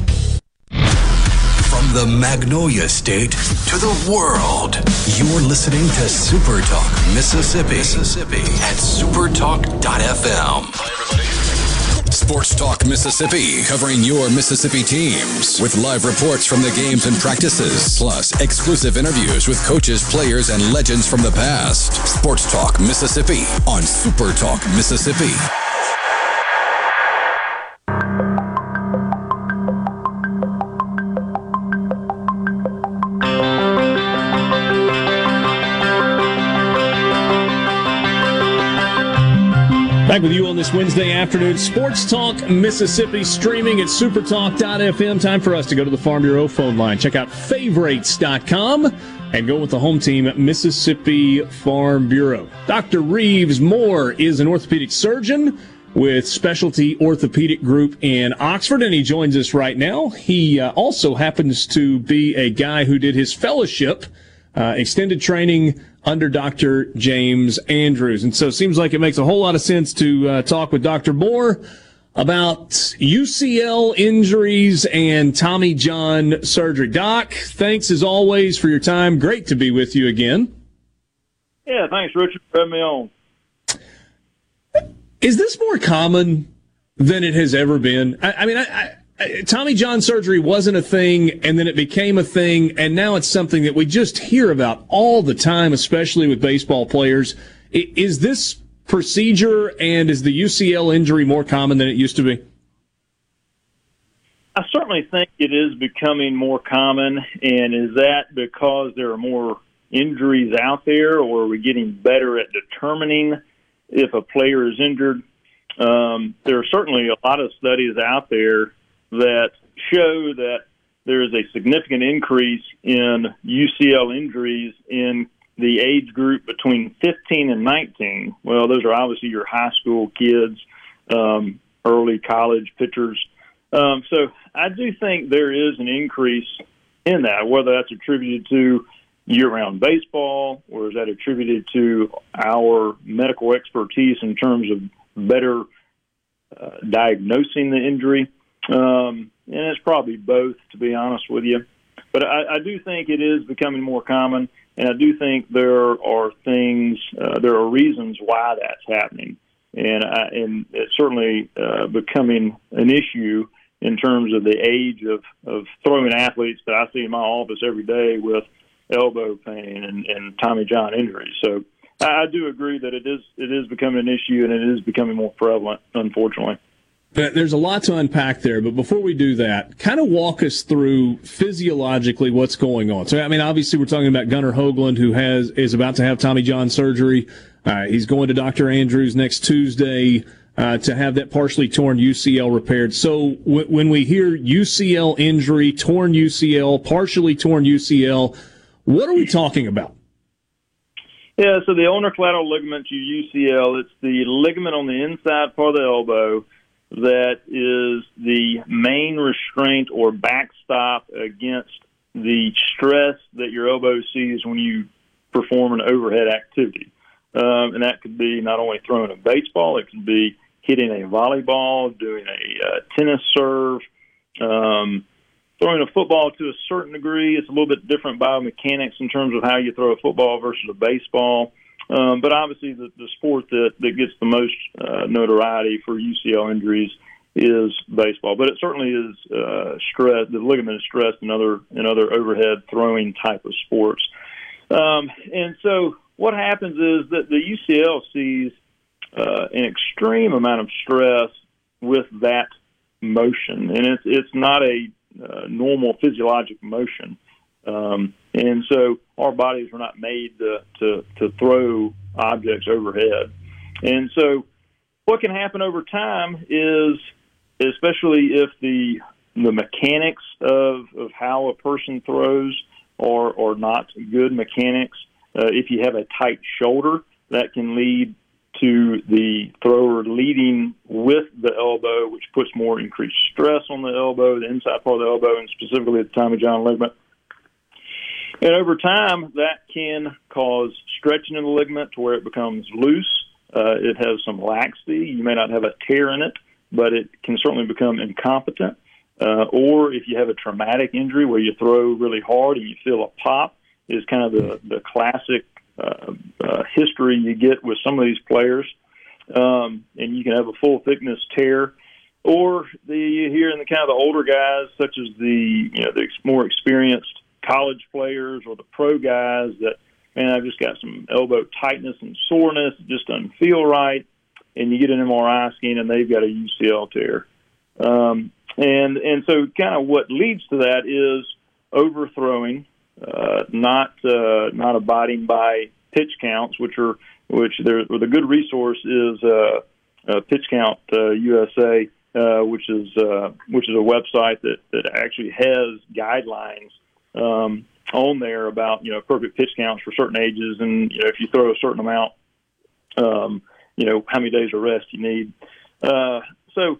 the Magnolia State to the world. You're listening to Super Talk Mississippi, Mississippi at supertalk.fm. Sports Talk Mississippi, covering your Mississippi teams with live reports from the games and practices, plus exclusive interviews with coaches, players, and legends from the past. Sports Talk Mississippi on Super Talk Mississippi. Wednesday afternoon. Sports Talk Mississippi streaming at supertalk.fm. Time for us to go to the Farm Bureau phone line. Check out favorites.com and go with the home team, Mississippi Farm Bureau. Dr. Reeves Moore is an orthopedic surgeon with Specialty Orthopedic Group in Oxford, and he joins us right now. He uh, also happens to be a guy who did his fellowship, uh, extended training under Dr. James Andrews. And so it seems like it makes a whole lot of sense to uh, talk with Dr. Moore about UCL injuries and Tommy John surgery. Doc, thanks as always for your time. Great to be with you again. Yeah, thanks, Richard, for having me on. Is this more common than it has ever been? I, I mean, I, Tommy John surgery wasn't a thing, and then it became a thing, and now it's something that we just hear about all the time, especially with baseball players. Is this procedure and is the UCL injury more common than it used to be? I certainly think it is becoming more common, and is that because there are more injuries out there, or are we getting better at determining if a player is injured? Um, there are certainly a lot of studies out there that show that there is a significant increase in UCL injuries in the age group between 15 and 19. Well, those are obviously your high school kids, um, early college pitchers. Um, so I do think there is an increase in that, whether that's attributed to year-round baseball or is that attributed to our medical expertise in terms of better uh, diagnosing the injury. Um, and it's probably both, to be honest with you. But I, I do think it is becoming more common, and I do think there are things, uh, there are reasons why that's happening, and I, and it's certainly uh, becoming an issue in terms of the age of of throwing athletes that I see in my office every day with elbow pain and, and Tommy John injuries. So I, I do agree that it is it is becoming an issue and it is becoming more prevalent, unfortunately. There's a lot to unpack there, but before we do that, kind of walk us through physiologically what's going on. So, I mean, obviously, we're talking about Gunnar Hoglund, who has is about to have Tommy John surgery. Uh, he's going to Dr. Andrews next Tuesday uh, to have that partially torn UCL repaired. So, w- when we hear UCL injury, torn UCL, partially torn UCL, what are we talking about? Yeah, so the ulnar collateral ligament, UCL, it's the ligament on the inside part of the elbow that is the main restraint or backstop against the stress that your elbow sees when you perform an overhead activity. Um, and that could be not only throwing a baseball, it could be hitting a volleyball, doing a uh, tennis serve, um, throwing a football to a certain degree. It's a little bit different biomechanics in terms of how you throw a football versus a baseball. Um, but obviously, the, the sport that, that gets the most uh, notoriety for UCL injuries is baseball. But it certainly is uh, stress. The ligament is stressed in other in other overhead throwing type of sports. Um, and so, what happens is that the UCL sees uh, an extreme amount of stress with that motion, and it's it's not a uh, normal physiologic motion. Um, and so our bodies were not made to, to, to throw objects overhead. And so what can happen over time is, especially if the the mechanics of, of how a person throws are, are not good mechanics, uh, if you have a tight shoulder, that can lead to the thrower leading with the elbow, which puts more increased stress on the elbow, the inside part of the elbow, and specifically the Tommy John ligament. And over time, that can cause stretching of the ligament to where it becomes loose. Uh, it has some laxity. You may not have a tear in it, but it can certainly become incompetent. Uh, or if you have a traumatic injury where you throw really hard and you feel a pop, is kind of the, the classic uh, uh, history you get with some of these players. Um, and you can have a full thickness tear. Or the, you hear in the kind of the older guys, such as the you know the more experienced college players or the pro guys that, man, I've just got some elbow tightness and soreness, it just doesn't feel right. And you get an MRI scan and they've got a UCL tear. Um, and, and so kind of what leads to that is overthrowing, uh, not, uh, not abiding by pitch counts, which are, which there, the good resource is, uh, uh, Pitch Count uh, USA, uh, which is uh, which is a website that that actually has guidelines um, on there about you know appropriate pitch counts for certain ages, and you know if you throw a certain amount, um, you know how many days of rest you need. Uh, so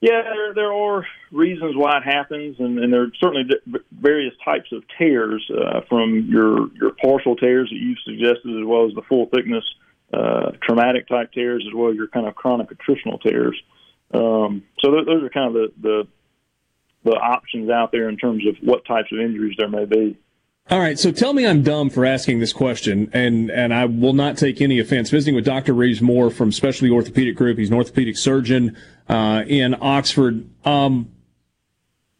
yeah, there there are reasons why it happens, and, and there are certainly various types of tears uh, from your your partial tears that you've suggested, as well as the full thickness uh, traumatic type tears, as well as your kind of chronic attritional tears. Um, so th- those are kind of the, the the options out there in terms of what types of injuries there may be. All right, so tell me I'm dumb for asking this question, and, and I will not take any offense. Visiting with Dr. Reeves Moore from Specialty Orthopedic Group, he's an orthopedic surgeon uh, in Oxford. Um,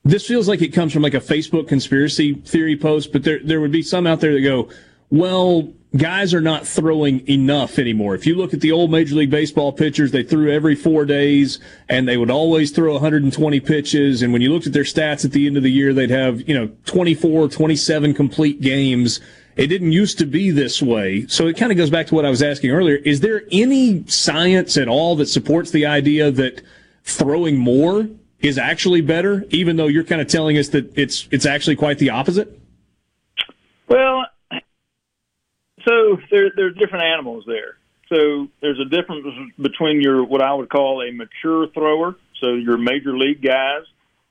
this feels like it comes from like a Facebook conspiracy theory post, but there there would be some out there that go, well, guys are not throwing enough anymore. If you look at the old Major League Baseball pitchers, they threw every four days and they would always throw 120 pitches. And when you looked at their stats at the end of the year, they'd have, you know, 24, 27 complete games. It didn't used to be this way. So it kind of goes back to what I was asking earlier. Is there any science at all that supports the idea that throwing more is actually better, even though you're kind of telling us that it's, it's actually quite the opposite? Well, so there, there's different animals there. So there's a difference between your what I would call a mature thrower. So your major league guys,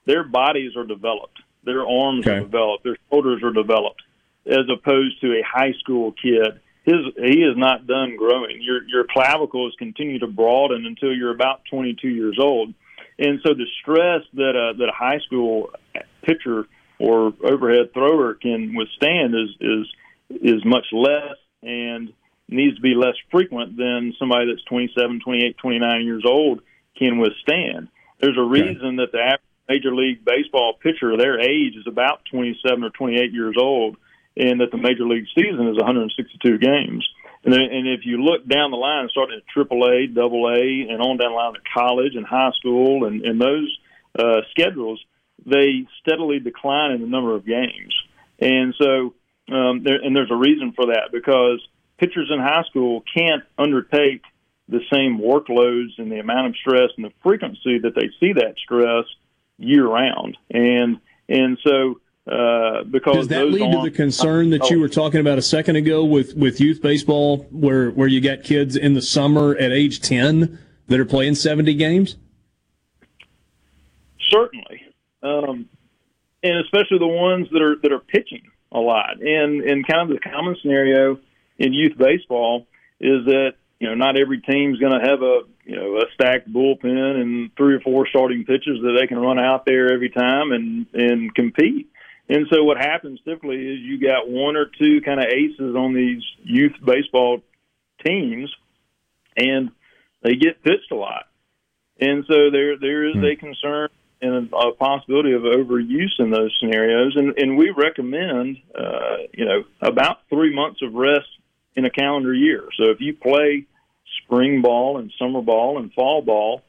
their bodies are developed, their arms okay. are developed, their shoulders are developed, as opposed to a high school kid. His he is not done growing. Your your clavicles continue to broaden until you're about 22 years old, and so the stress that a that a high school pitcher or overhead thrower can withstand is is is much less and needs to be less frequent than somebody that's 27, 28, 29 years old can withstand. There's a reason that the average Major League Baseball pitcher, their age is about 27 or 28 years old, and that the Major League season is 162 games. And, then, and if you look down the line, starting at AAA, Double A, and on down the line to college and high school, and, and those uh, schedules, they steadily decline in the number of games. And so, um, there, and there's a reason for that because pitchers in high school can't undertake the same workloads and the amount of stress and the frequency that they see that stress year round. And and so uh, because does that lead to the concern that you were talking about a second ago with with youth baseball, where where you got kids in the summer at age ten that are playing seventy games? Certainly, um, and especially the ones that are that are pitching a lot. And and kind of the common scenario in youth baseball is that you know not every team's going to have a you know a stacked bullpen and three or four starting pitchers that they can run out there every time and and compete. And so what happens typically is you got one or two kind of aces on these youth baseball teams, and they get pitched a lot. And so there there is hmm. a concern and a, possibility of overuse in those scenarios. And and we recommend uh, you know about three months of rest in a calendar year. So if you play spring ball and summer ball and fall ball,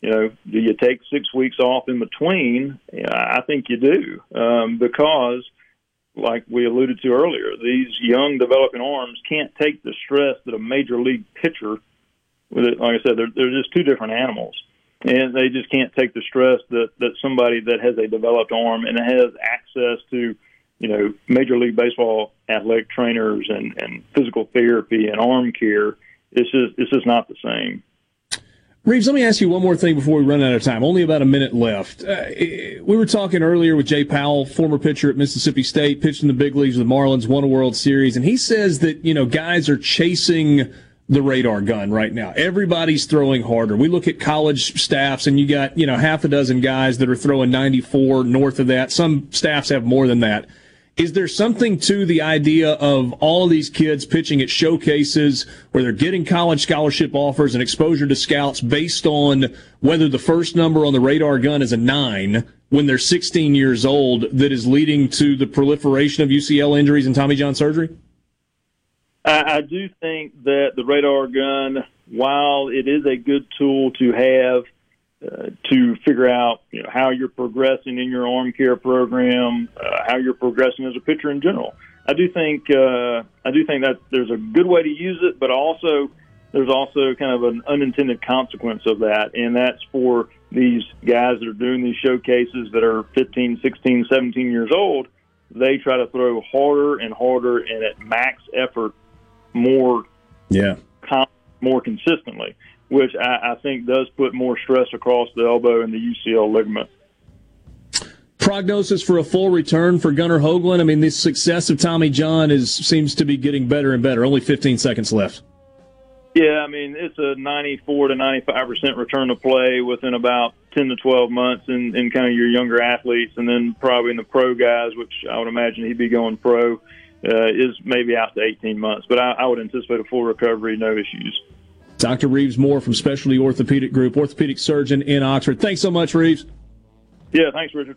you know, do you take six weeks off in between? Yeah, I think you do um, because, like we alluded to earlier, these young developing arms can't take the stress that a major league pitcher. Like I said, they're, they're just two different animals, and they just can't take the stress that that somebody that has a developed arm and has access to, you know, major league baseball athletic trainers and and physical therapy and arm care. It's just it's just not the same. Reeves, let me ask you one more thing before we run out of time. Only about a minute left. Uh, we were talking earlier with Jay Powell, former pitcher at Mississippi State, pitched in the big leagues with the Marlins, won a World Series, and he says that you know guys are chasing the radar gun right now. Everybody's throwing harder. We look at college staffs, and you got you know half a dozen guys that are throwing 94 north of that. Some staffs have more than that. Is there something to the idea of all of these kids pitching at showcases where they're getting college scholarship offers and exposure to scouts based on whether the first number on the radar gun is a nine when they're 16 years old that is leading to the proliferation of UCL injuries and Tommy John surgery? I, I do think that the radar gun, while it is a good tool to have, uh, to figure out you know, how you're progressing in your arm care program, uh, how you're progressing as a pitcher in general. I do think uh, I do think that there's a good way to use it, but also there's also kind of an unintended consequence of that, and that's for these guys that are doing these showcases that are 15, 16, 17 years old. They try to throw harder and harder and at max effort more, yeah, more consistently which I, I think does put more stress across the elbow and the UCL ligament. Prognosis for a full return for Gunnar Hoglund. I mean, the success of Tommy John is seems to be getting better and better. Only 15 seconds left. Yeah, I mean it's a 94 to 95 percent return to play within about 10 to 12 months in, in kind of your younger athletes, and then probably in the pro guys, which I would imagine he'd be going pro, uh, is maybe out to 18 months. But I, I would anticipate a full recovery, no issues. Dr. Reeves Moore from Specialty Orthopedic Group, orthopedic surgeon in Oxford. Thanks so much, Reeves. Yeah, thanks, Richard.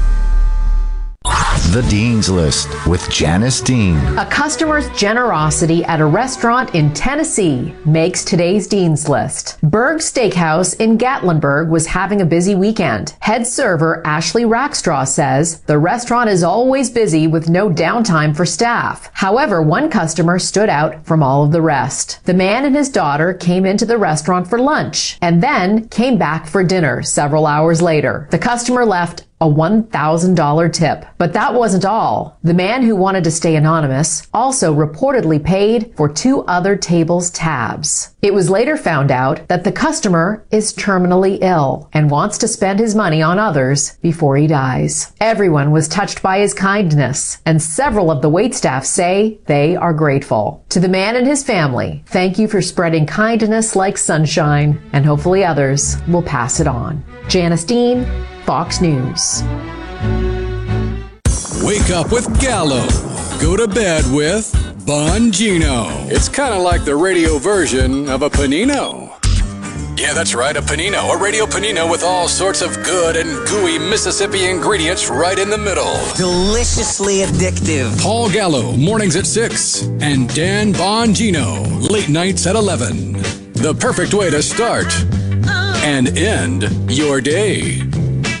The Dean's List with Janice Dean. A customer's generosity at a restaurant in Tennessee makes today's Dean's List. Berg Steakhouse in Gatlinburg was having a busy weekend. Head server Ashley Rackstraw says the restaurant is always busy with no downtime for staff. However, one customer stood out from all of the rest. The man and his daughter came into the restaurant for lunch and then came back for dinner several hours later. The customer left a $1,000 tip. But that wasn't all. The man who wanted to stay anonymous also reportedly paid for two other tables' tabs. It was later found out that the customer is terminally ill and wants to spend his money on others before he dies. Everyone was touched by his kindness, and several of the waitstaff say they are grateful. To the man and his family, thank you for spreading kindness like sunshine, and hopefully others will pass it on. Janice Dean, Fox News. Wake up with Gallo. Go to bed with Bongino. It's kind of like the radio version of a panino. Yeah, that's right, a panino, a radio panino with all sorts of good and gooey Mississippi ingredients right in the middle. Deliciously addictive. Paul Gallo, mornings at 6, and Dan Bongino, late nights at 11. The perfect way to start and end your day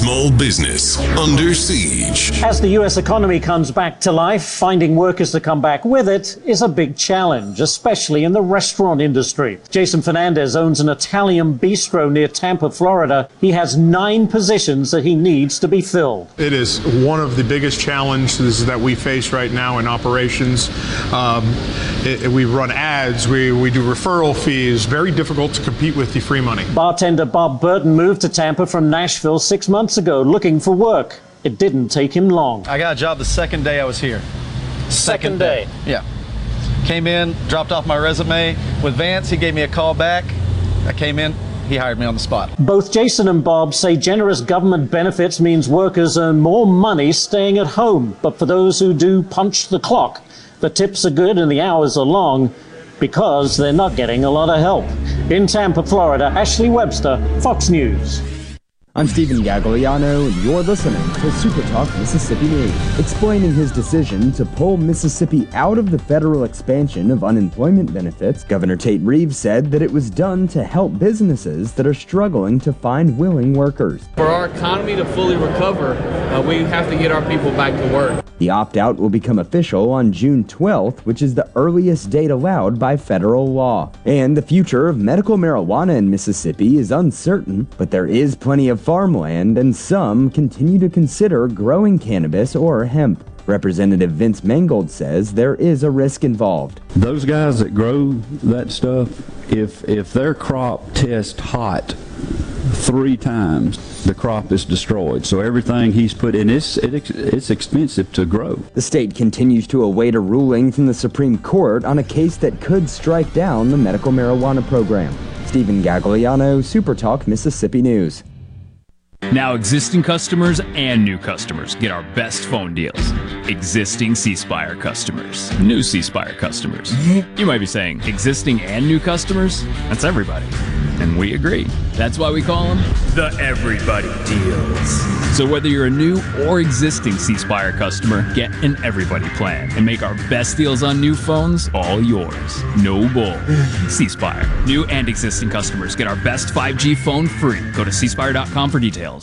Small business under siege. As the U.S. economy comes back to life, finding workers to come back with it is a big challenge, especially in the restaurant industry. Jason Fernandez owns an Italian bistro near Tampa, Florida. He has nine positions that he needs to be filled. It is one of the biggest challenges that we face right now in operations. Um, it, we run ads, we, we do referral fees, very difficult to compete with the free money. Bartender Bob Burton moved to Tampa from Nashville six months ago looking for work. It didn't take him long. I got a job the second day I was here. Second day. Yeah. Came in, dropped off my resume with Vance. He gave me a call back. I came in, he hired me on the spot. Both Jason and Bob say generous government benefits means workers earn more money staying at home. But for those who do punch the clock, the tips are good and the hours are long because they're not getting a lot of help. In Tampa, Florida, Ashley Webster, Fox News. I'm Stephen Gagliano, and you're listening to Super Talk Mississippi News. Explaining his decision to pull Mississippi out of the federal expansion of unemployment benefits, Governor Tate Reeves said that it was done to help businesses that are struggling to find willing workers. For our economy to fully recover, uh, we have to get our people back to work. The opt out will become official on June 12th, which is the earliest date allowed by federal law. And the future of medical marijuana in Mississippi is uncertain, but there is plenty of farmland, and some continue to consider growing cannabis or hemp. Representative Vince Mangold says there is a risk involved. Those guys that grow that stuff, if if their crop tests hot three times, the crop is destroyed. So everything he's put in, it's, it, it's expensive to grow. The state continues to await a ruling from the Supreme Court on a case that could strike down the medical marijuana program. Stephen Gagliano, Supertalk Mississippi News. Now, existing customers and new customers get our best phone deals. Existing C Spire customers, new C Spire customers. You might be saying, existing and new customers? That's everybody. And we agree. That's why we call them the Everybody Deals. So whether you're a new or existing C Spire customer, get an Everybody plan and make our best deals on new phones all yours. No bull. C Spire. New and existing customers get our best 5G phone free. Go to cspire.com for details.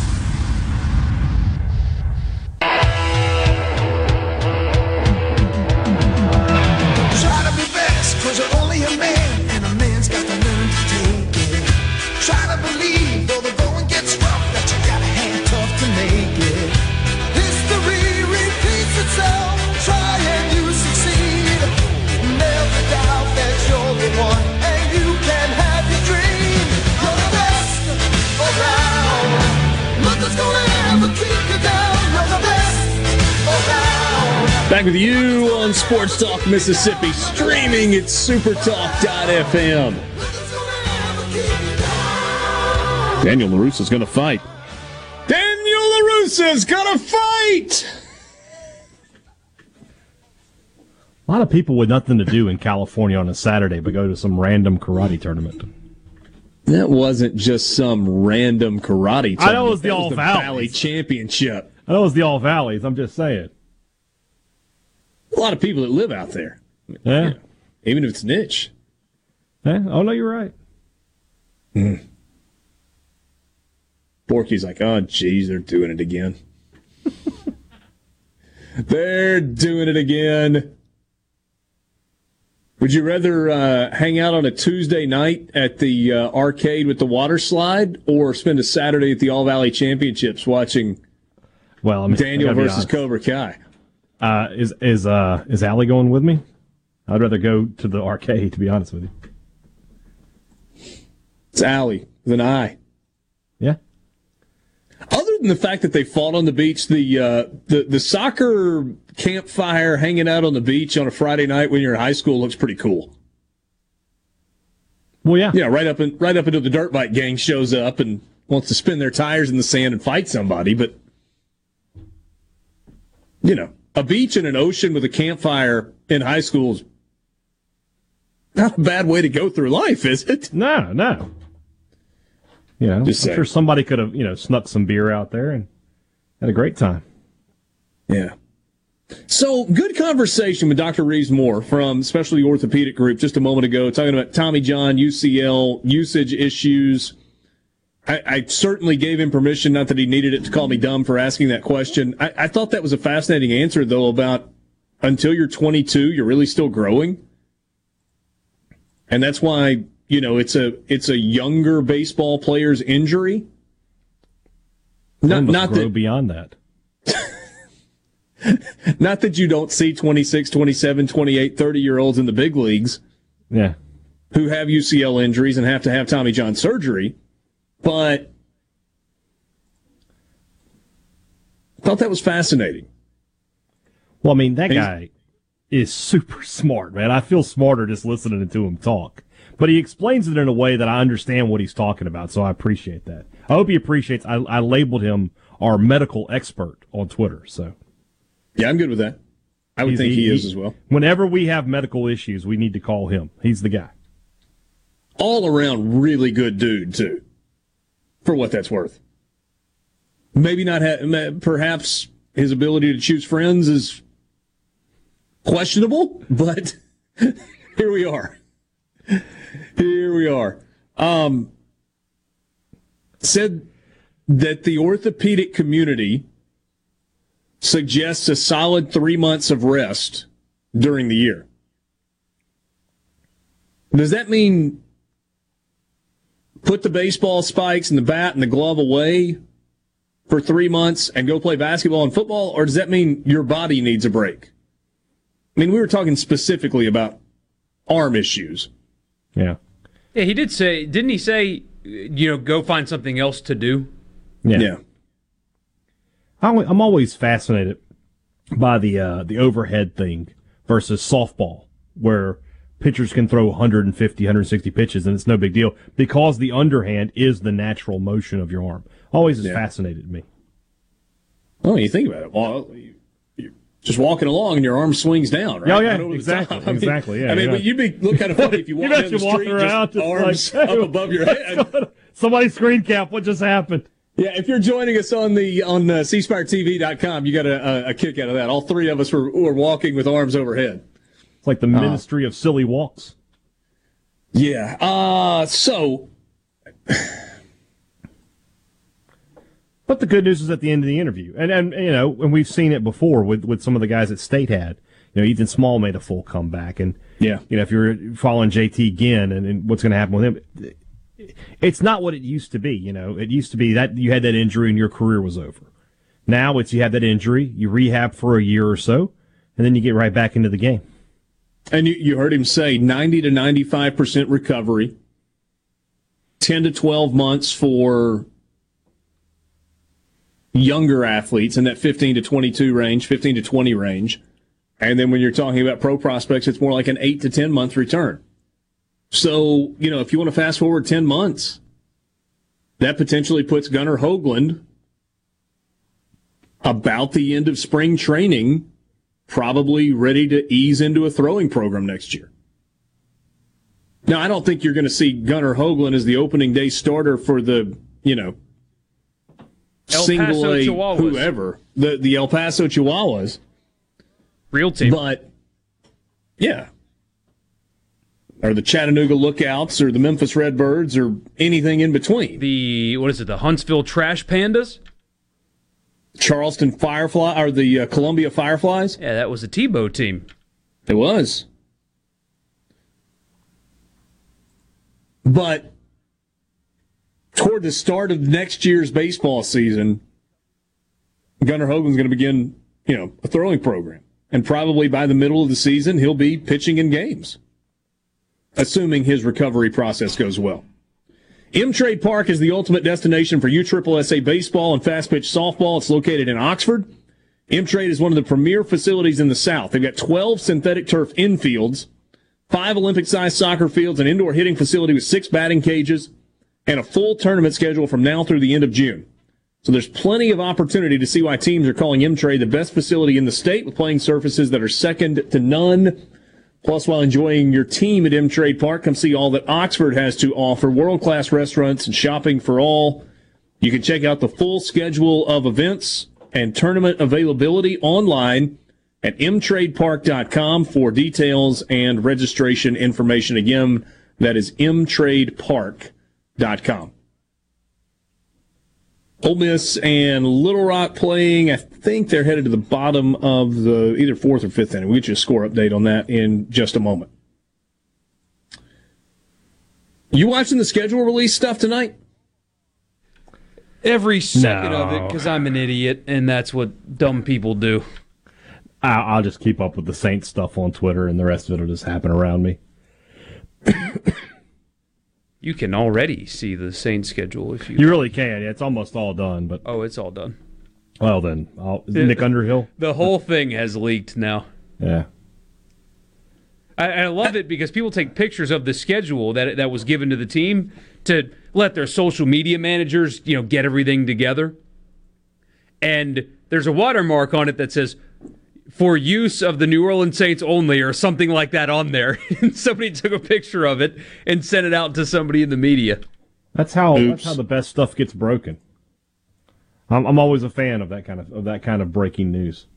Back with you on Sports Talk Mississippi, streaming at supertalk.fm. Daniel LaRusso is going to fight. Daniel LaRusso is going to fight! A lot of people with nothing to do in California on a Saturday but go to some random karate tournament. That wasn't just some random karate tournament. I know it was the That All the. Valley Championship. I know it was the All Valleys. I'm just saying. A lot of people that live out there. Yeah. Even if it's niche. Yeah. Oh no, you're right. Hmm. Borky's like, oh, geez, they're doing it again. they're doing it again. Would you rather uh, hang out on a Tuesday night at the uh, arcade with the water slide or spend a Saturday at the All Valley Championships watching Well, I mean, Daniel versus. Cobra Kai? Uh, is is uh is Allie going with me? I'd rather go to the arcade, to be honest with you. It's Allie with an I. Yeah. Other than the fact that they fought on the beach, the uh, the the soccer campfire hanging out on the beach on a Friday night when you're in high school looks pretty cool. Well, yeah, yeah, right up in, right up until the dirt bike gang shows up and wants to spin their tires in the sand and fight somebody. But you know, a beach and an ocean with a campfire in high school is not a bad way to go through life, is it? No, no. You know, Just I'm saying. sure somebody could have you know snuck some beer out there and had a great time. Yeah. So good conversation with Dr. Reeves Moore from Specialty Orthopedic Group just a moment ago, talking about Tommy John, UCL, usage issues. I, I certainly gave him permission, not that he needed it to call me dumb for asking that question. I, I thought that was a fascinating answer, though, about until you're 22, you're really still growing. And that's why, you know, it's a it's a younger baseball player's injury. Not, not grow that beyond that. Not that you don't see 26, 27, 28, 30 year olds in the big leagues Yeah. who have UCL injuries and have to have Tommy John surgery, but I thought that was fascinating. Well, I mean, that He's- guy is super smart, man. I feel smarter just listening to him talk. But he explains it in a way that I understand what he's talking about, so I appreciate that. I hope he appreciates. I, I labeled him our medical expert on Twitter, so Yeah, I'm good with that. I would He's- think he, is as well. Whenever we have medical issues, we need to call him. He's the guy. All around really good dude, too, for what that's worth. Maybe not, ha- perhaps his ability to choose friends is questionable, but here we are. Here we are. Um, said that the orthopedic community suggests a solid three months of rest during the year. Does that mean put the baseball spikes and the bat and the glove away for three months and go play basketball and football, or does that mean your body needs a break? I mean, we were talking specifically about arm issues. Yeah. Yeah, he did say, didn't he say, you know, go find something else to do? Yeah. I'm I'm always fascinated by the uh, the overhead thing versus softball, where pitchers can throw 150, 160 pitches and it's no big deal because the underhand is the natural motion of your arm. Always has Yeah. fascinated me. Oh, you think about it. Well, you- you're just walking along and your arm swings down, right? Oh, yeah, the exactly. I mean- exactly, yeah, I mean, yeah. but you'd be look kind of funny if you walked down the street, around just arms like, up above your head. Somebody screen cap. What just happened? Yeah, if you're joining us on the on uh, cspiretv.com, you got a, a, a kick out of that. All three of us were, were walking with arms overhead. It's like the ministry of silly walks. Yeah. Uh so But the good news is at the end of the interview, and and you know, and we've seen it before with with some of the guys that State had. You know, Ethan Small made a full comeback, and yeah, you know, if you're following JT Ginn, and, and what's going to happen with him, it's not what it used to be. You know, it used to be that you had that injury and your career was over. Now it's you have that injury, you rehab for a year or so, and then you get right back into the game. And you, you heard him say 90 to 95% recovery. 10 to 12 months for younger athletes in that 15 to 22 range, 15 to 20 range. And then when you're talking about pro prospects, it's more like an eight to 10 month return. So, you know, if you want to fast forward 10 months, that potentially puts Gunnar Hoglund about the end of spring training, probably ready to ease into a throwing program next year. Now, I don't think you're going to see Gunnar Hoglund as the opening day starter for the, you know, El single Paso A Chihuahuas. whoever, the, the El Paso Chihuahuas. Real team. But, yeah. Or the Chattanooga Lookouts or the Memphis Redbirds or anything in between. The, what is it, the Huntsville Trash Pandas? Charleston Firefly or the uh, Columbia Fireflies? Yeah, that was the Tebow team. It was. But toward the start of next year's baseball season, Gunnar Hoglund's going to begin, you know, a throwing program. And probably by the middle of the season, he'll be pitching in games, assuming his recovery process goes well. M Trade Park is the ultimate destination for USSSA baseball and fast pitch softball. It's located in Oxford. M Trade is one of the premier facilities in the South. They've got 12 synthetic turf infields, five Olympic sized soccer fields, an indoor hitting facility with six batting cages, and a full tournament schedule from now through the end of June. So there's plenty of opportunity to see why teams are calling M Trade the best facility in the state with playing surfaces that are second to none. Plus, while enjoying your team at M Trade Park, come see all that Oxford has to offer world class restaurants and shopping for all. You can check out the full schedule of events and tournament availability online at mtradepark.com for details and registration information. Again, that is mtradepark.com. Ole Miss and Little Rock playing. I think they're headed to the bottom of the either fourth or fifth inning. We'll get you a score update on that in just a moment. You watching the schedule release stuff tonight? Every second of it, because I'm an idiot, and that's what dumb people do. I'll, I'll just keep up with the Saints stuff on Twitter, and the rest of it will just happen around me. You can already see the Saints schedule if you. You really can. It's almost all done. But oh, it's all done. Well, then I'll, Nick Underhill. The whole thing has leaked now. Yeah. I, I love it because people take pictures of the schedule that that was given to the team to let their social media managers, you know, get everything together. And there's a watermark on it that says for use of the New Orleans Saints only or something like that on there. and somebody took a picture of it and sent it out to somebody in the media. That's how Oops. that's how the best stuff gets broken. I'm, I'm always a fan of that kind of of that kind of breaking news.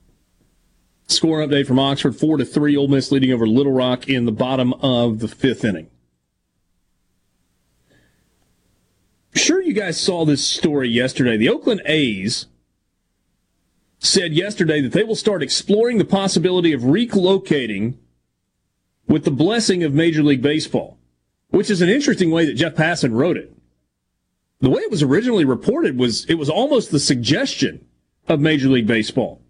Score update from Oxford: four to three. Ole Miss leading over Little Rock in the bottom of the fifth inning. Sure, you guys saw this story yesterday. The Oakland A's said yesterday that they will start exploring the possibility of relocating with the blessing of Major League Baseball, which is an interesting way that Jeff Passan wrote it. The way it was originally reported was it was almost the suggestion of Major League Baseball.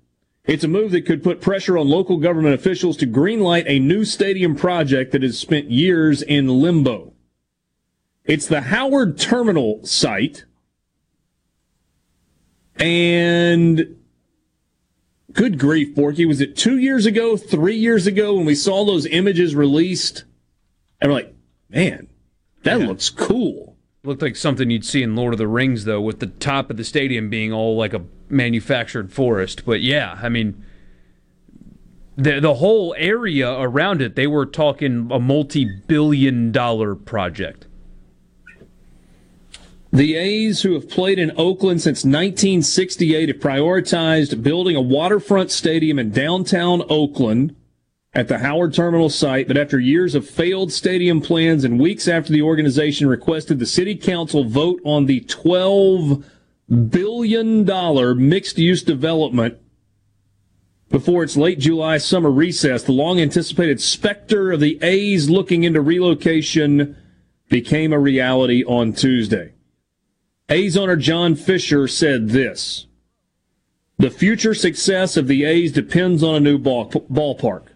It's a move that could put pressure on local government officials to greenlight a new stadium project that has spent years in limbo. It's the Howard Terminal site. And good grief, Borky, was it two years ago, three years ago when we saw those images released? And we're like, man, that looks cool. Looked like something you'd see in Lord of the Rings, though, with the top of the stadium being all like a manufactured forest. But yeah, I mean, the the whole area around it, they were talking a multi-billion-dollar project. The A's, who have played in Oakland since 1968, have prioritized building a waterfront stadium in downtown Oakland at the Howard Terminal site. But after years of failed stadium plans and weeks after the organization requested the city council vote on the $12 billion mixed use development before its late July summer recess, the long anticipated specter of the A's looking into relocation became a reality on Tuesday. A's owner John Fisher said this The future success of the A's depends on a new ball, ballpark.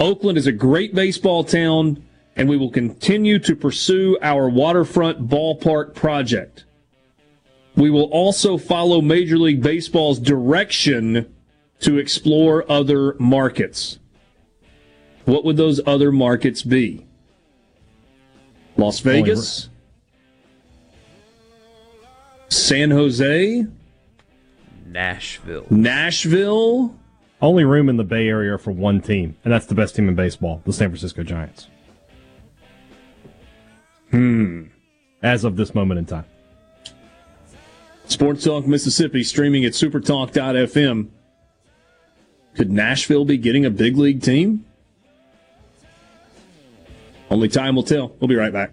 Oakland is a great baseball town, and we will continue to pursue our waterfront ballpark project. We will also follow Major League Baseball's direction to explore other markets. what would those other markets be? Las Vegas, San Jose, Nashville. Nashville. Only room in the Bay Area for one team, and that's the best team in baseball, the San Francisco Giants. Hmm. As of this moment in time. Sports Talk Mississippi streaming at supertalk.fm. Could Nashville be getting a big league team? Only time will tell. We'll be right back.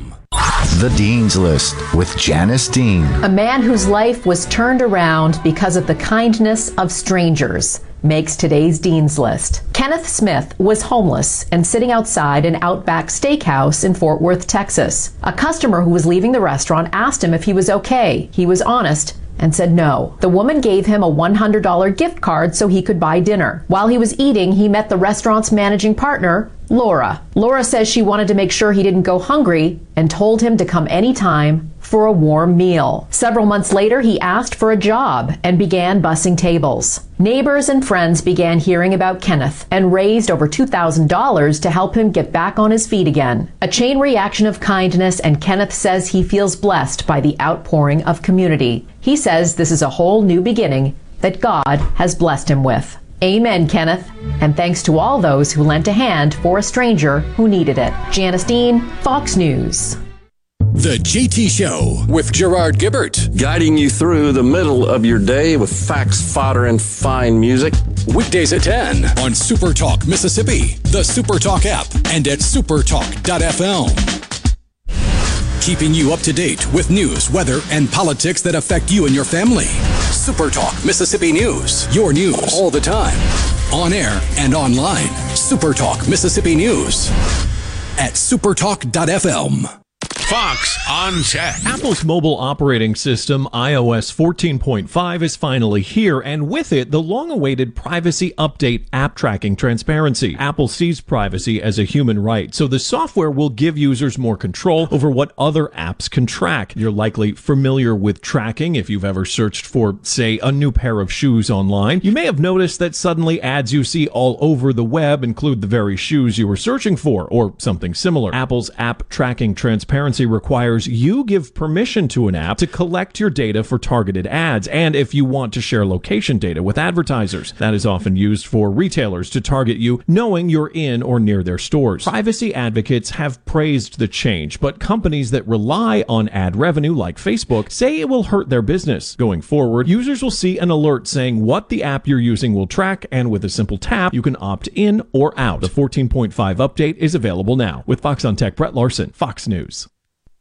The Dean's List with Janice Dean. A man whose life was turned around because of the kindness of strangers makes today's Dean's List. Kenneth Smith was homeless and sitting outside an Outback Steakhouse in Fort Worth, Texas. A customer who was leaving the restaurant asked him if he was okay. He was honest and said no. The woman gave him a $100 gift card so he could buy dinner. While he was eating, he met the restaurant's managing partner, Laura. Laura says she wanted to make sure he didn't go hungry and told him to come anytime for a warm meal. Several months later, he asked for a job and began bussing tables. Neighbors and friends began hearing about Kenneth and raised over $2,000 to help him get back on his feet again. A chain reaction of kindness, and Kenneth says he feels blessed by the outpouring of community. He says this is a whole new beginning that God has blessed him with. Amen, Kenneth. And thanks to all those who lent a hand for a stranger who needed it. Janice Dean, Fox News. The JT Show with Gerard Gibert. Guiding you through the middle of your day with facts, fodder, and fine music. Weekdays at 10 on Supertalk Mississippi, the Supertalk app, and at supertalk.fm. Keeping you up to date with news, weather, and politics that affect you and your family. Supertalk Mississippi News. Your news all the time. On air and online. Supertalk Mississippi News. At supertalk.fm. Fox on Tech. Apple's mobile operating system, iOS 14.5, is finally here, and with it, the long awaited privacy update app tracking transparency. Apple sees privacy as a human right, so the software will give users more control over what other apps can track. You're likely familiar with tracking if you've ever searched for, say, a new pair of shoes online. You may have noticed that suddenly ads you see all over the web include the very shoes you were searching for, or something similar. Apple's app tracking transparency requires you give permission to an app to collect your data for targeted ads and if you want to share location data with advertisers. That is often used for retailers to target you knowing you're in or near their stores. Privacy advocates have praised the change, but companies that rely on ad revenue like Facebook say it will hurt their business. Going forward, users will see an alert saying what the app you're using will track and with a simple tap, you can opt in or out. The 14.5 update is available now. With Fox on Tech, Brett Larson, Fox News.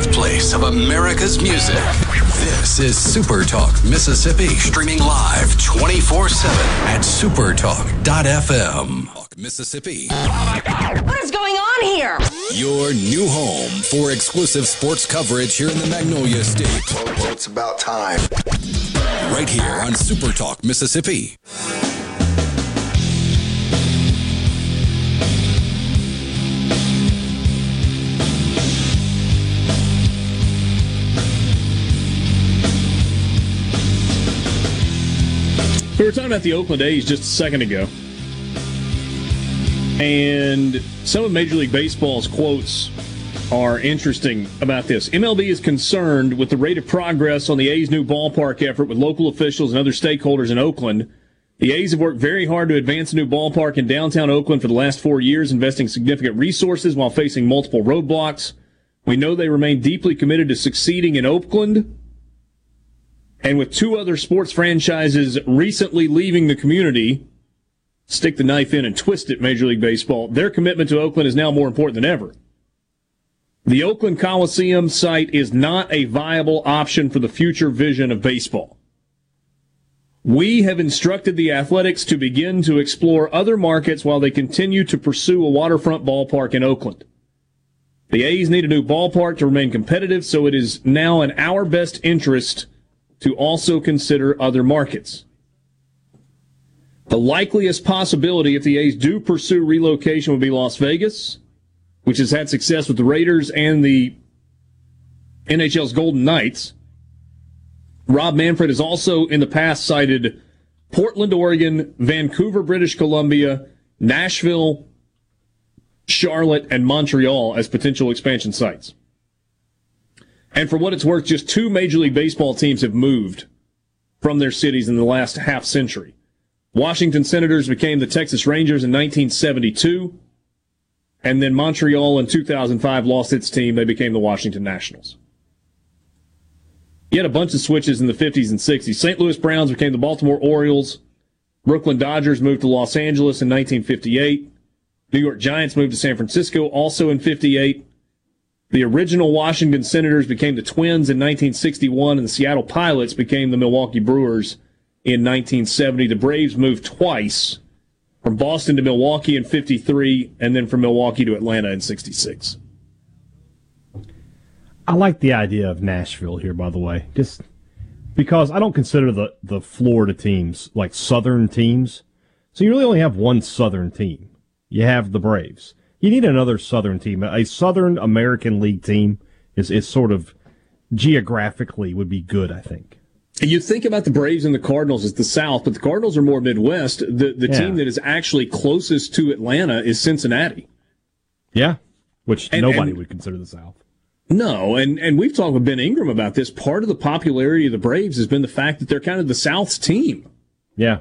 From the birthplace of America's music, this is Super Talk Mississippi, streaming live 24 7 at supertalk.fm. Mississippi. What is going on here? Your new home for exclusive sports coverage here in the Magnolia State. Well, it's about time. Right here on Super Talk, Mississippi. We were talking about the Oakland A's just a second ago. And some of Major League Baseball's quotes are interesting about this. MLB is concerned with the rate of progress on the A's new ballpark effort with local officials and other stakeholders in Oakland. The A's have worked very hard to advance a new ballpark in downtown Oakland for the last four years, investing significant resources while facing multiple roadblocks. We know they remain deeply committed to succeeding in Oakland. And with two other sports franchises recently leaving the community, stick the knife in and twist it, Major League Baseball, their commitment to Oakland is now more important than ever. The Oakland Coliseum site is not a viable option for the future vision of baseball. We have instructed the Athletics to begin to explore other markets while they continue to pursue a waterfront ballpark in Oakland. The A's need a new ballpark to remain competitive, so it is now in our best interest to also consider other markets. The likeliest possibility if the A's do pursue relocation would be Las Vegas, which has had success with the Raiders and the NHL's Golden Knights. Rob Manfred has also in the past cited Portland, Oregon, Vancouver, British Columbia, Nashville, Charlotte, and Montreal as potential expansion sites. And for what it's worth, just two Major League Baseball teams have moved from their cities in the last half century. Washington Senators became the Texas Rangers in 1972, and then Montreal in 2005 lost its team. They became the Washington Nationals. You had a bunch of switches in the 50s and 60s. St. Louis Browns became the Baltimore Orioles. Brooklyn Dodgers moved to Los Angeles in 1958. New York Giants moved to San Francisco also in 58. The original Washington Senators became the Twins in 1961, and the Seattle Pilots became the Milwaukee Brewers in 1970. The Braves moved twice from Boston to Milwaukee in 53, and then from Milwaukee to Atlanta in 66. I like the idea of Nashville here, by the way, just because I don't consider the, the Florida teams like Southern teams. So you really only have one Southern team. You have the Braves. You need another Southern team. A Southern American League team is, is sort of geographically would be good, I think. You think about the Braves and the Cardinals as the South, but the Cardinals are more Midwest. The the yeah. team that is actually closest to Atlanta is Cincinnati. Yeah, which and, nobody and, would consider the South. No, and and we've talked with Ben Ingram about this. Part of the popularity of the Braves has been the fact that they're kind of the South's team. Yeah,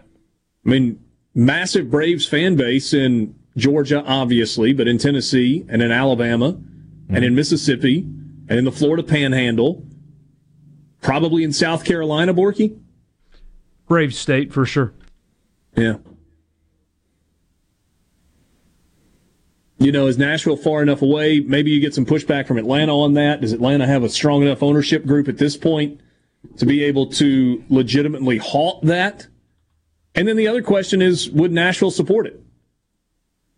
I mean, massive Braves fan base in Georgia, obviously, but in Tennessee and in Alabama mm-hmm. and in Mississippi and in the Florida Panhandle, probably in South Carolina, Borky. Brave State for sure. Yeah. You know, is Nashville far enough away? Maybe you get some pushback from Atlanta on that. Does Atlanta have a strong enough ownership group at this point to be able to legitimately halt that? And then the other question is, would Nashville support it?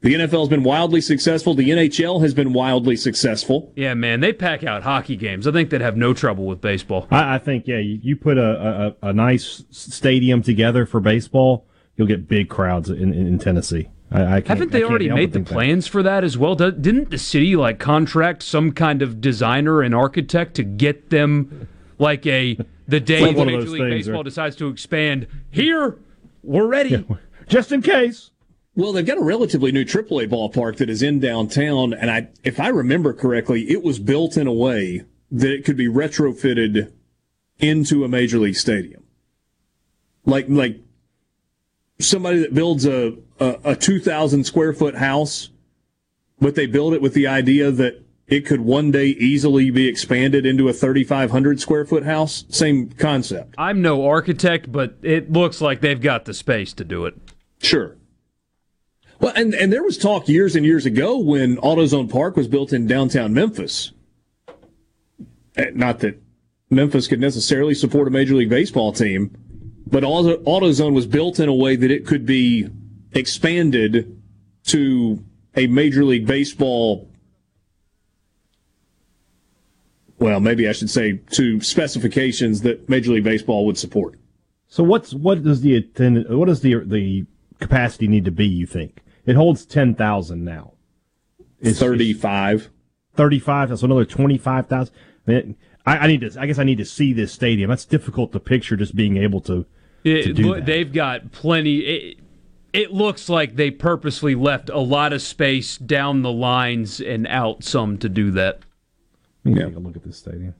The NFL has been wildly successful. The NHL has been wildly successful. Yeah, man, they pack out hockey games. I think they'd have no trouble with baseball. I, I think, yeah, you, you put a, a, a, nice stadium together for baseball, you'll get big crowds in, in, in Tennessee. I, I Haven't they already made the plans that. for that as well? Didn't the city like contract some kind of designer and architect to get them like a the day like Major League Baseball decides to expand here? We're ready, yeah, just in case. Well, they've got a relatively new AAA ballpark that is in downtown, and I, if I remember correctly, it was built in a way that it could be retrofitted into a major league stadium. Like, like somebody that builds a, a, a 2,000 square foot house, but they build it with the idea that it could one day easily be expanded into a 3,500 square foot house. Same concept. I'm no architect, but it looks like they've got the space to do it. Sure. Well, and, and there was talk years and years ago when AutoZone Park was built in downtown Memphis. Eh, not that Memphis could necessarily support a Major League Baseball team, but AutoZone was built in a way that it could be expanded to a Major League Baseball. Well, maybe I should say to specifications that Major League Baseball would support. So what's what does the attendant, what does the the capacity need to be? You think it holds ten thousand now? It's thirty five. Thirty five. That's another twenty five thousand. I, I need to. I guess I need to see this stadium. That's difficult to picture. Just being able to. It, to do that. They've got plenty. It, it looks like they purposely left a lot of space down the lines and out some to do that. Let me yeah. take a look at this stadium.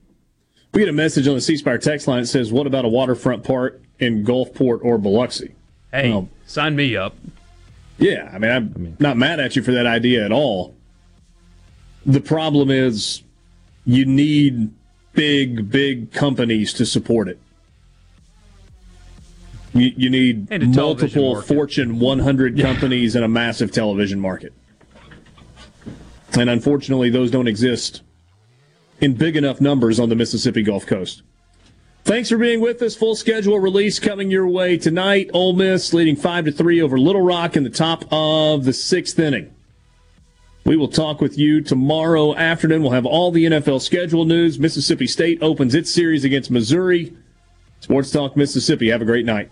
We get a message on the C Spire text line that says, "What about a waterfront park in Gulfport or Biloxi?" Hey, well, sign me up. Yeah, I mean, I'm I mean, not mad at you for that idea at all. The problem is, you need big, big companies to support it. You, you need multiple Fortune 100 yeah. companies and a massive television market. And unfortunately, those don't exist in big enough numbers on the Mississippi Gulf Coast. Thanks for being with us. Full schedule release coming your way tonight. Ole Miss leading five to three over Little Rock in the top of the sixth inning. We will talk with you tomorrow afternoon. We'll have all the NFL schedule news. Mississippi State opens its series against Missouri. Sports Talk Mississippi. Have a great night.